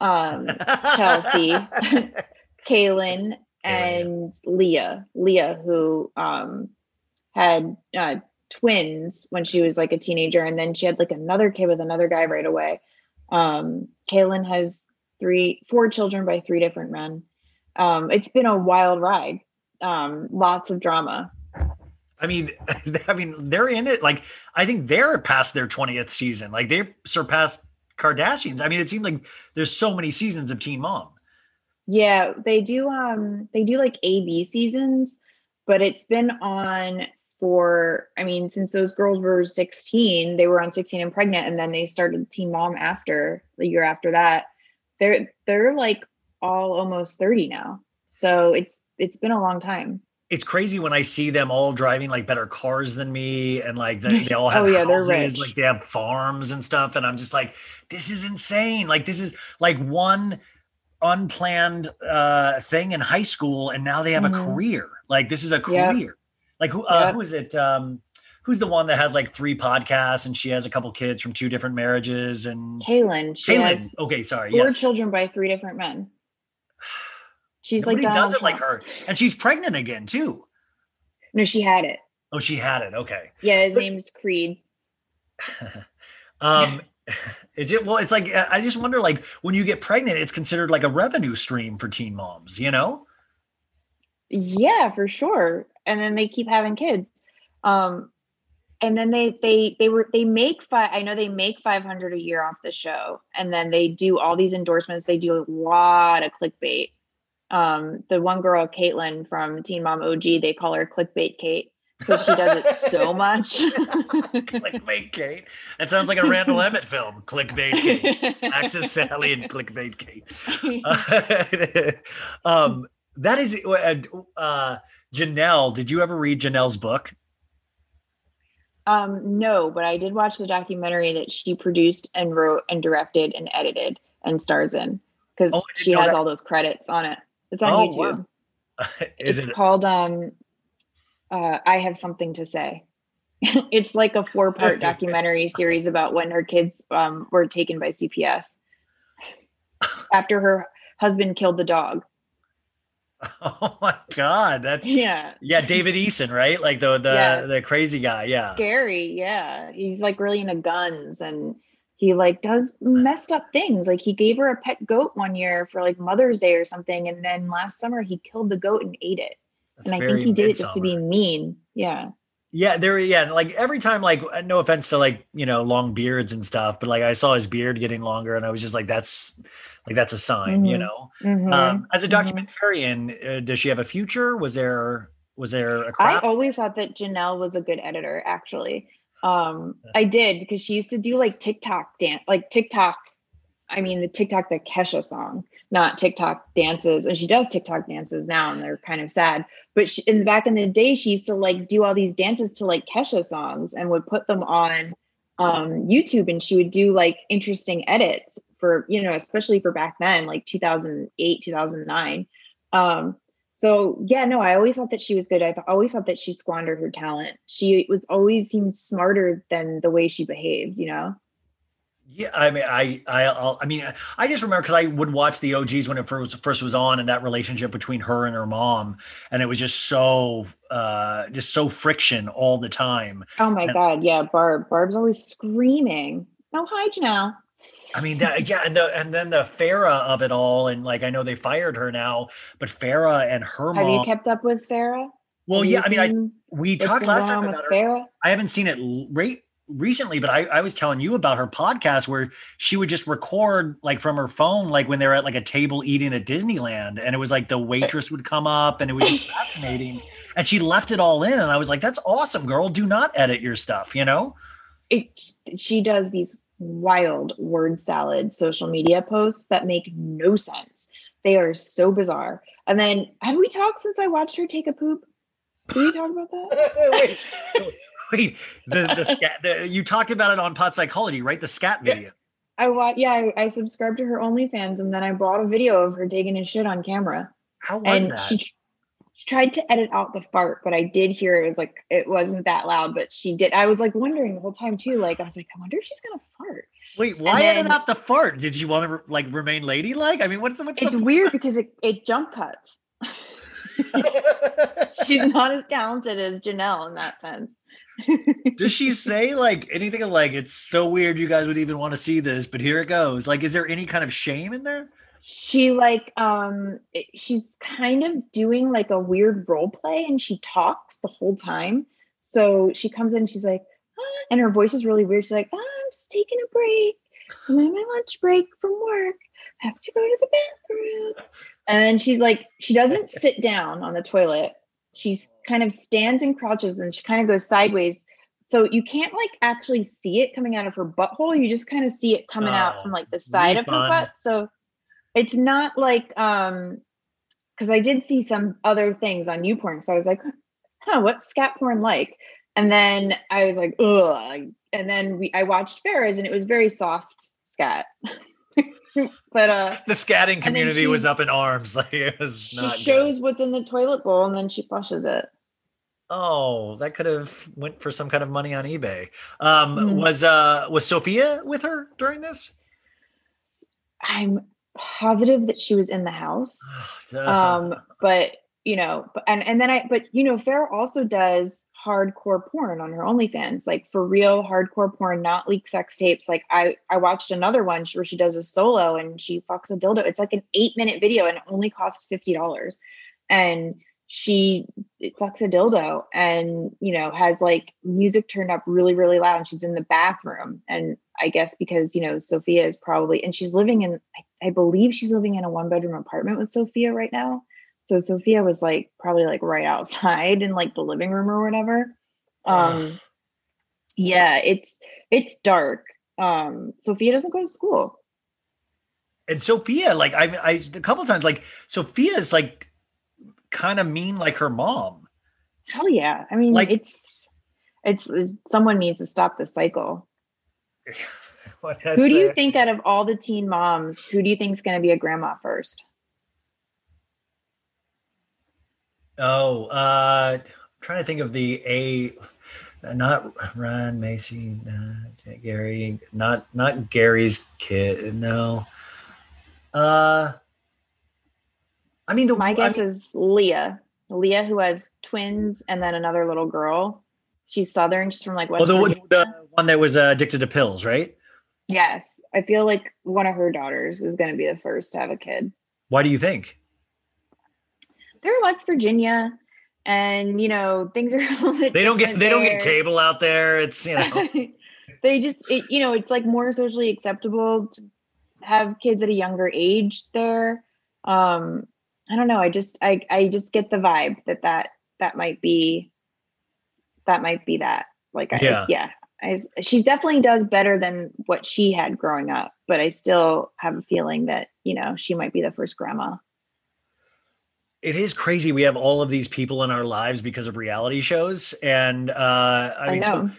um, <laughs> Chelsea, <laughs> Kailyn, and Leah. Leah, who um had uh, twins when she was like a teenager, and then she had like another kid with another guy right away. Um, Kailyn has three, four children by three different men. Um, it's been a wild ride. Um, lots of drama. I mean, <laughs> I mean, they're in it. Like, I think they're past their twentieth season. Like, they surpassed Kardashians. I mean, it seemed like there's so many seasons of Teen Mom. Yeah, they do um they do like AB seasons, but it's been on for I mean, since those girls were 16, they were on 16 and pregnant, and then they started Teen Mom after the year after that. They're they're like all almost 30 now. So it's it's been a long time. It's crazy when I see them all driving like better cars than me, and like they, they all have <laughs> Oh, yeah, they're houses, rich. like they have farms and stuff. And I'm just like, this is insane. Like this is like one unplanned uh thing in high school, and now they have a Mhm. career. Like this is a Yep. Career. Like who uh, Yep. who is it? Um, who's the one that has like three podcasts and she has a couple kids from two different marriages and Kailyn, she Kailyn. has Okay, sorry. four Yes. children by three different men. She's Nobody like does Donald it like her, and she's pregnant again too. No, she had it. Oh, she had it. Okay. Yeah, his But- name's Creed. <laughs> Um, <laughs> it's just, well, it's like I just wonder, like when you get pregnant, it's considered like a revenue stream for teen moms. You know? Yeah, for sure. And then they keep having kids. Um and then they they they were they make five I know they make 500 a year off the show and then they do all these endorsements. They do a lot of clickbait. Um the one girl Catelynn from Teen Mom OG, they call her clickbait Kate because she does it so <laughs> much. Clickbait Kate. That sounds like a Randall Emmett film. Clickbait Kate. <laughs> Axis Sally and Clickbait Kate. <laughs> um, that is uh, uh, Jenelle. Did you ever read Jenelle's book? Um, no, but I did watch the documentary that she produced and wrote and directed and edited and stars in because Oh, she has that. all those credits on it. It's on Oh, YouTube. wow. <laughs> is it's it? called um uh I have something to say. <laughs> it's like a four-part <laughs> documentary series about when her kids um were taken by CPS after her husband killed the dog. <laughs> Oh my God, that's Yeah. yeah, David Eason, right? Like the the Yeah. the crazy guy. Yeah. scary. Yeah. He's like really into guns and he like does messed up things. Like he gave her a pet goat one year for like Mother's Day or something. And then last summer he killed the goat and ate it. That's and I think he did it just to be mean. Yeah. Yeah, there. Yeah, like every time, like uh, no offense to like you know long beards and stuff, but like I saw his beard getting longer, and I was just like, that's like that's a sign, you Mhm. know. Mhm. Um, as a Mhm. documentarian, uh, does she have a future? Was there was there a I always thought that Jenelle was a good editor, actually. Um, I did because she used to do like TikTok dance, like TikTok. I mean, the TikTok, the Kesha song, not TikTok dances. And she does TikTok dances now, and they're kind of sad. But she, in back in the day, she used to like do all these dances to like Kesha songs and would put them on um, YouTube. And she would do like interesting edits for, you know, especially for back then, like 2008, 2009. Um, so yeah, no, I always thought that she was good. I th- always thought that she squandered her talent. She was always seemed smarter than the way she behaved, you know? Yeah, I mean, I, I, I'll, I mean, I just remember because I would watch the OGs when it first first was on, and that relationship between her and her mom, and it was just so, uh, just so friction all the time. Oh my And- God. Yeah. Barb. Barb's always screaming. Oh, hi, Jenelle. I mean, that, yeah, and the and then the Farrah of it all, and like I know they fired her now, but Farrah and her Have mom. you kept up with Farrah? well, Have yeah, I mean, I we talked last time about her. Farrah? I haven't seen it re- recently, but I, I was telling you about her podcast where she would just record like from her phone, like when they're at like a table eating at Disneyland, and it was like the waitress would come up, and it was just fascinating. And she left it all in, and I was like, "That's awesome, girl. Do not edit your stuff," you know. It, she does these wild word salad social media posts that make no sense. They are so bizarre. And then have we talked since I watched her take a poop? Did we talk about that? <laughs> wait, <laughs> wait. The the, scat, the you talked about it on Pot Psychology, right? The scat video. I wa- yeah, I, I subscribed to her OnlyFans and then I bought a video of her taking a shit on camera. How was and that? she, she tried to edit out the fart, but I did hear it was like it wasn't that loud, but she did. I was like wondering the whole time too. Like I was like, I wonder if she's gonna fart. Wait, why edit out the fart? Did you want to like remain ladylike? I mean, what's the what's It's the weird because it, it jump cuts. <laughs> she's not as talented as Jenelle in that sense. <laughs> Does she say like anything like it's so weird you guys would even want to see this, but here it goes? Like, is there any kind of shame in there? she like um she's kind of doing like a weird role play and she talks the whole time So she comes in, she's like, "Ah," and her voice is really weird. She's like, "Ah, I'm just taking a break. I'm on my lunch break from work. Have to go to the bathroom. And then she's like, she doesn't <laughs> sit down on the toilet. She's kind of stands and crouches and she kind of goes sideways. So you can't like actually see it coming out of her butthole. You just kind of see it coming out Oh, from like the side of her butt. So it's not like um because I did see some other things on YouPorn. So I was like, huh, what's scat porn like? And then I was like, ugh. And then we I watched Farrah's and it was very soft scat. <laughs> but uh The scatting community she- was up in arms. <laughs> Like it was she not. good. shows what's in the toilet bowl and then she flushes it. Oh, that could have went for some kind of money on eBay. Um, Mhm. Was uh was Sophia with her during this? I'm positive that she was in the house. <sighs> um but you know and and then i but you know Farrah also does hardcore porn on her OnlyFans, like for real hardcore porn, not leak sex tapes. Like I I watched another one where she does a solo and she fucks a dildo. It's like an eight minute video and it only costs fifty dollars, and she eh, fucks a dildo and you know has like music turned up really really loud and she's in the bathroom and I guess because you know Sophia is probably and she's living in I, I believe she's living in a one bedroom apartment with Sophia right now. So Sophia was like probably like right outside in like the living room or whatever. Um yeah, it's it's dark. Um Sophia doesn't go to school. And Sophia, like I, I a couple times, like Sophia is like kind of mean like her mom. Hell yeah. I mean Like- it's it's someone needs to stop the cycle. <laughs> Who do you think out of all the teen moms, who do you think is going to be a grandma first? Oh, uh, I'm trying to think of the A, not Ryan Maci, not Gary, not not Gary's kid. No. Uh, I mean, the My I guess mean- is Leah. Leah, who has twins and then another little girl. She's Southern. She's from like West oh, the, the one that was uh, addicted to pills, right? Yes, I feel like one of her daughters is going to be the first to have a kid. Why do you think? They're in West Virginia, and you know things are. <laughs> They don't get they don't get cable out there. It's you know. <laughs> they just, it, you know, it's like more socially acceptable to have kids at a younger age there. Um, I don't know. I just, I, I just get the vibe that that that might be, that might be that. Like, I, Yeah. yeah, I, she definitely does better than what she had growing up, but I still have a feeling that you know she might be the first grandma. It is crazy we have all of these people in our lives because of reality shows and uh i I mean so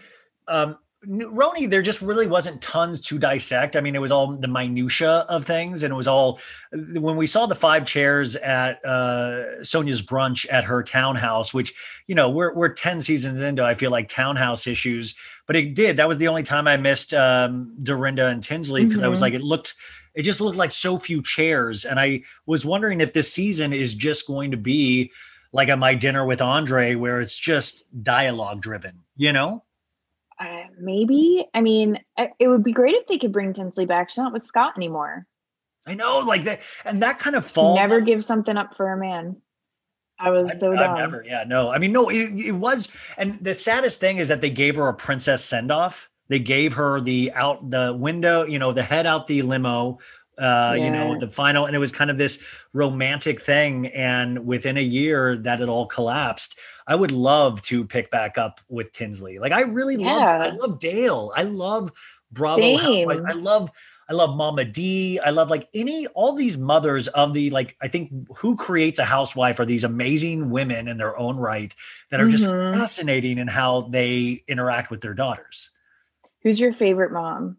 um RHONY, there just really wasn't tons to dissect. I mean, it was all the minutia of things, and it was all when we saw the five chairs at uh, Sonja's brunch at her townhouse, which you know we're we're ten seasons into. I feel like townhouse issues, but it did. That was the only time I missed um, Dorinda and Tinsley because I was Mhm. like, it looked, it just looked like so few chairs, and I was wondering if this season is just going to be like at My Dinner with Andre, where it's just dialogue driven. You know. Uh, maybe. I mean, it would be great if they could bring Tinsley back. She's not with Scott anymore. I know, like that, and that kind of fall. never give something up for a man. I was so I've dumb. never, yeah, no. I mean, no, it, it was, and the saddest thing is that they gave her a princess send off. They gave her the out the window, you know, the head out the limo, uh, you know, the final, and it was kind of this romantic thing. And within a year, that it all collapsed. I would love to pick back up with Tinsley. Like, I really love, I love Dale. I love Bravo. I love. I love Mama D. I love like any all these mothers of the like I think who creates a housewife are these amazing women in their own right that are just Mhm. fascinating in how they interact with their daughters. Who's your favorite mom?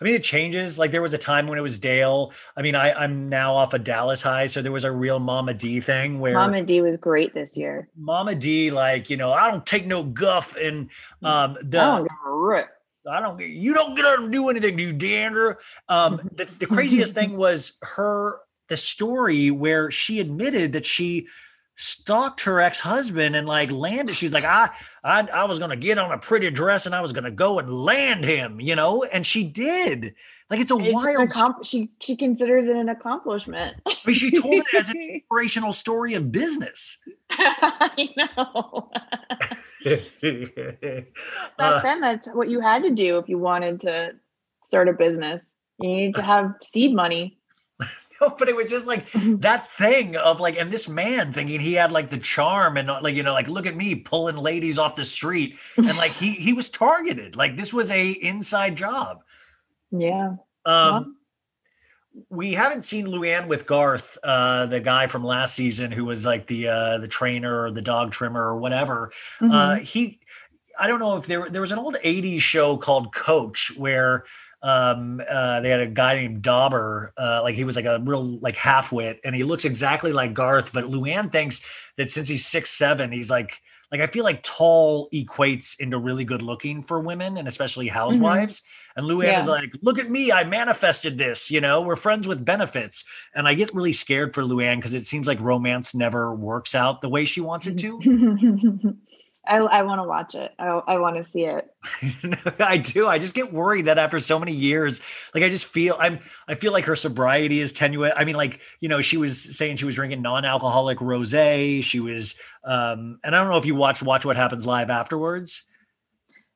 I mean, it changes. Like there was a time when it was Dale. I mean, I, I'm now off of Dallas High, so there was a real Mama D thing where Mama D was great this year. Mama D, like you know, I don't take no guff, and um, the I don't give a rip. I don't. You don't get and do anything, do you, D'Andra? Um, <laughs> the, the craziest thing was her the story where she admitted that she stalked her ex-husband and like landed. She's like, I, I, I was gonna get on a pretty dress and I was gonna go and land him, you know, and she did. Like it's a It's wild. accom- she she considers it an accomplishment. I mean, she told it as an <laughs> inspirational story of business. <laughs> I know. <laughs> Back Uh, then, that's what you had to do if you wanted to start a business. You need to have seed money. No, but it was just like that thing of like, and this man thinking he had like the charm and like, you know, like, look at me pulling ladies off the street. And like he he was targeted. Like this was a inside job. Yeah. Um we haven't seen Luann with Garth, uh, the guy from last season who was like the uh the trainer or the dog trimmer or whatever. Uh Mhm. he I don't know if there there was an old 80s show called Coach where um uh they had a guy named Dauber uh like he was like a real like half-wit and he looks exactly like Garth but Luann thinks that since he's six seven he's like like I feel like tall equates into really good looking for women and especially housewives and Luann is like look at me I manifested this you know we're friends with benefits and I get really scared for Luann because it seems like romance never works out the way she wants it to <laughs> I, I want to watch it. I, I want to see it. <laughs> I do. I just get worried that after so many years, like I just feel I'm I feel like her sobriety is tenuous. I mean, like, you know, she was saying she was drinking non-alcoholic rosé. She was um and I don't know if you watched Watch What Happens Live afterwards.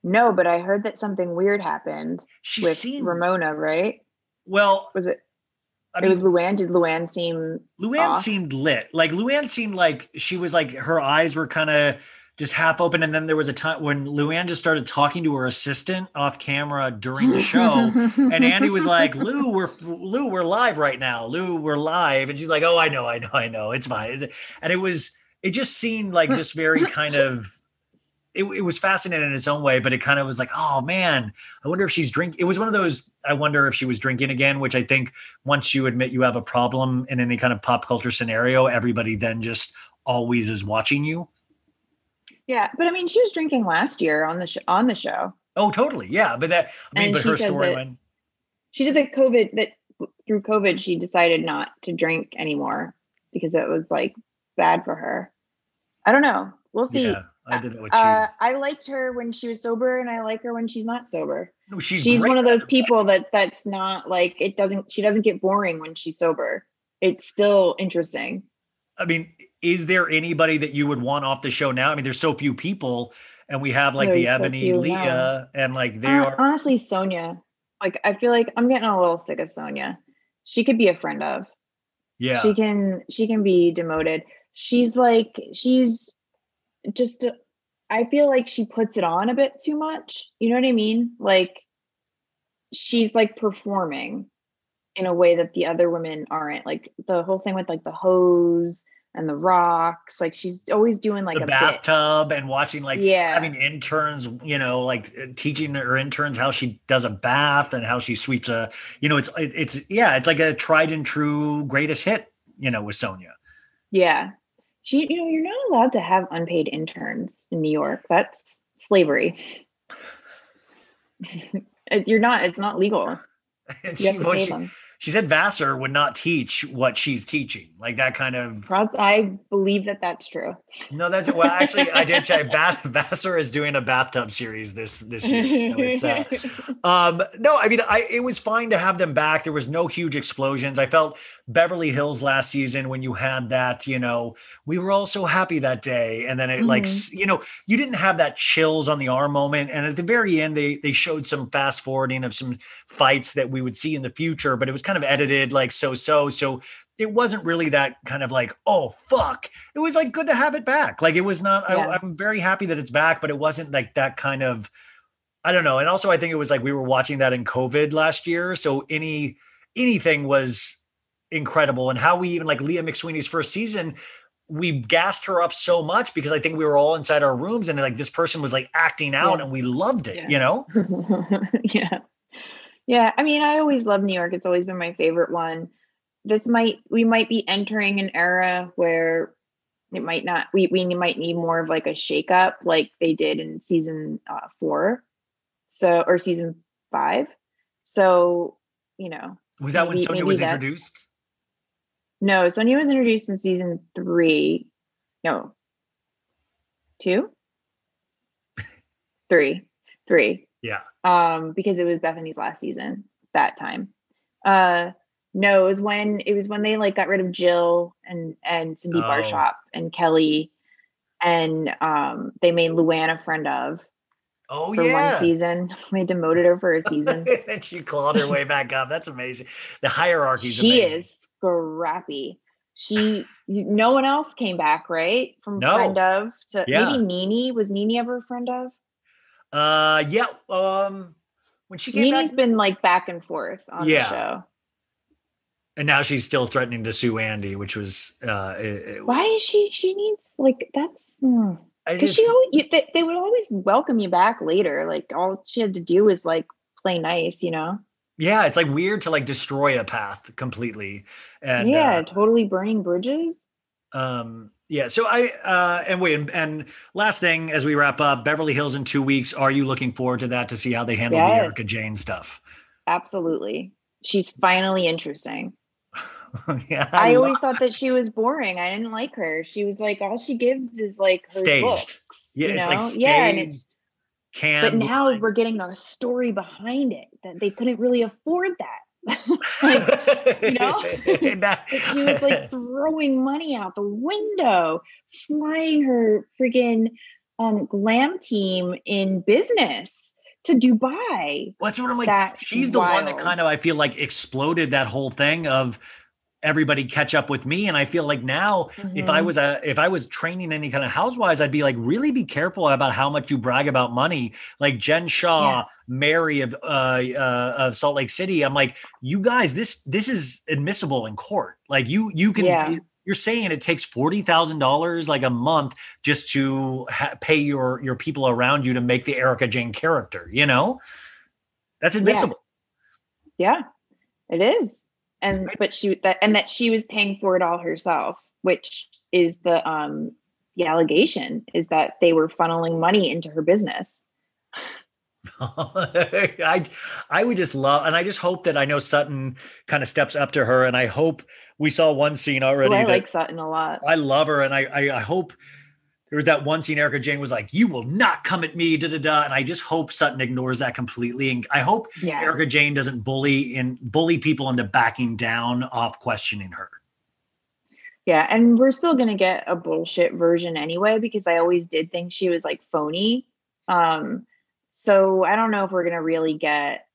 No, but I heard that something weird happened She with seemed Ramona, right? well, Was it? I it mean, was Luann. Did Luann seem? Luann off? seemed lit. Like Luann seemed like she was like her eyes were kind of just half open. And then there was a time when Luann just started talking to her assistant off camera during the show. <laughs> and Andy was like, Lou, we're Lou, we're live right now. Lou, we're live. And she's like, Oh, I know, I know, I know. It's fine. And it was, it just seemed like this very kind of it, it was fascinating in its own way, but it kind of was like, oh man, I wonder if she's drinking. It was one of those, I wonder if she was drinking again, which I think once you admit you have a problem in any kind of pop culture scenario, everybody then just always is watching you. Yeah, but I mean, she was drinking last year on the sh- on the show. Oh, totally. Yeah. But that, I mean, And but she her storyline. She said that COVID that through COVID she decided not to drink anymore because it was like bad for her. I don't know. We'll see. Yeah. I did that with Uh. I liked her when she was sober, and I like her when she's not sober. No, she's she's great one of those people that that's not like it doesn't. She doesn't get boring when she's sober. It's still interesting. I mean, is there anybody that you would want off the show now? I mean, there's so few people, and we have like the There's so Eboni, few Leah, now. and like they Hon- are. honestly Sonja. Like I feel like I'm getting a little sick of Sonja. She could be a friend of. Yeah. She can she can be demoted. She's like she's just I feel like she puts it on a bit too much. You know what I mean? Like she's like performing in a way that the other women aren't. Like the whole thing with like the hose and the rocks. Like she's always doing like the a bit. bathtub and watching like Yeah. having interns you know like teaching her interns how she does a bath and how she sweeps a you know it's it's yeah it's like a tried and true greatest hit you know with Sonja Yeah. She, you know, you're not allowed to have unpaid interns in New York. That's slavery. <laughs> You're not, it's not legal. <laughs> and You she, have to pay she, them. She said vassar would not teach what she's teaching like that kind of I believe that that's true. no that's well actually i did check Va- vassar is doing a bathtub series this this year so it's uh <laughs> Um, no, I mean, I it was fine to have them back. There was no huge explosions. I felt Beverly Hills last season when you had that, you know, we were all so happy that day, and then it like, Mhm. s- you know, you didn't have that chills on the arm moment. And at the very end, they they showed some fast forwarding of some fights that we would see in the future, but it was kind of edited like so so. So it wasn't really that kind of like, oh fuck. It was like good to have it back. Like it was not. Yeah. I, I'm very happy that it's back, but it wasn't like that kind of. I don't know. And also I think it was like we were watching that in COVID last year. So any anything was incredible. And how we even like Leah McSweeney's first season, we gassed her up so much because I think we were all inside our rooms and like this person was like acting out Yeah. and we loved it, Yeah. you know? <laughs> yeah. Yeah. I mean, I always love New York. It's always been my favorite one. This might, we might be entering an era where it might not, we, we might need more of like a shakeup like they did in season uh, four. So, or season five. So, you know, Was that when Maybe- Sonja maybe was introduced? no, Sonja was introduced in season three. No, two, <laughs> three, three. Yeah. um because it was Bethenny's last season that time. Uh no, it was when it was when they like got rid of Jill and and Cindy Oh. Barshop and Kelly and um, they made Luann a friend of Oh yeah for yeah. one season. <laughs> We demoted her for a season. <laughs> and she clawed her way back up. That's amazing. The hierarchy's she amazing. is scrappy. She, no one else came back, right? From No. friend of to Yeah. maybe NeNe. Was NeNe ever a friend of? Uh, yeah. Um, when she came NeNe's back, been like back and forth on Yeah. the show. and now she's still threatening to sue Andy, which was uh, it- it- Why is she? She needs like that's because she always you, they, they would always welcome you back later. Like all she had to do was like play nice, you know. yeah, it's like weird to like destroy a path completely. And yeah, uh, totally burning bridges. um, yeah. So I uh, and wait, and, and last thing as we wrap up, Beverly Hills in two weeks. Are you looking forward to that to see how they handle the Erika Jayne stuff? Absolutely, she's finally interesting. <laughs> yeah, I, lo- always thought that she was boring. I didn't like her. She was like all she gives is like her staged. looks. yeah, it's know? like staged. Yeah, and it's, but now we're getting a story behind it that they couldn't really afford that. <laughs> you know? <laughs> She was like <laughs> throwing money out the window, flying her friggin' um, glam team in business to Dubai. Well, that's what I'm like. That's she's the one that kind of I feel like exploded that whole thing of everybody catch up with me. And I feel like now, if I Mhm. was a if I was training any kind of housewives, I'd be like, really be careful about how much you brag about money. Like Jen Shah, Mary of uh, uh of Salt Lake City. I'm like, you guys, this this is admissible in court. Like you you can. Yeah. You're saying it takes forty thousand dollars like a month just to ha- pay your your people around you to make the Erika Jayne character. You know, that's admissible. Yeah, it is. And but she that and that she was paying for it all herself, which is the um the allegation is that they were funneling money into her business. <laughs> I I would just love, and I just hope that I know Sutton kind of steps up to her, and I hope we saw one scene Ooh, already. I that- like Sutton a lot. I love her, and I, I I hope there was that one scene. Erika Jayne was like, "You will not come at me," da da da, and I just hope Sutton ignores that completely, and I hope Yes. Erika Jayne doesn't bully and bully people into backing down off questioning her. Yeah, and we're still gonna get a bullshit version anyway because I always did think she was like phony. Um, so I don't know if we're gonna really get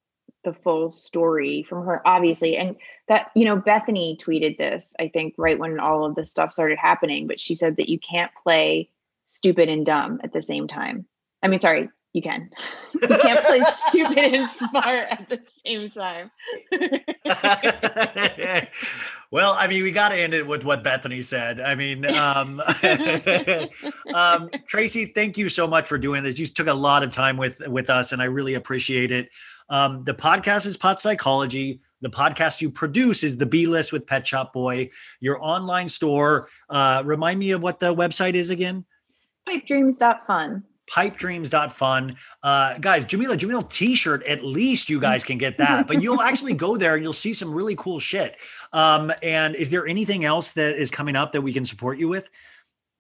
the full story from her, obviously. And that you know, Bethenny tweeted this, I think, right when all of this stuff started happening. But she said that you can't play stupid and dumb at the same time. I mean, sorry, you can. <laughs> you can't play stupid and smart at the same time. <laughs> well, I mean, we got to end it with what Bethenny said. I mean, <laughs> um, um, Tracie, thank you so much for doing this. You took a lot of time with with us, and I really appreciate it. Um, the podcast is Pot Psychology. The podcast you produce is the B List with Pet Shop Boy. Your online store. Uh, remind me of what the website is again. Pipedreams.fun. pipedreams.fun. Uh, guys, Jameela, Jamil t-shirt, at least you guys can get that, but you'll actually go there and you'll see some really cool shit. Um, and is there anything else that is coming up that we can support you with?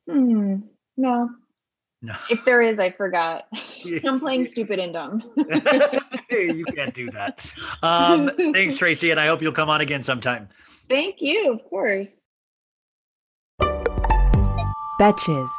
Hmm. No. No. If there is, I forgot. Yes. I'm playing stupid and dumb. <laughs> you can't do that. Um, thanks, Tracie. And I hope you'll come on again sometime. Thank you, of course. Betches.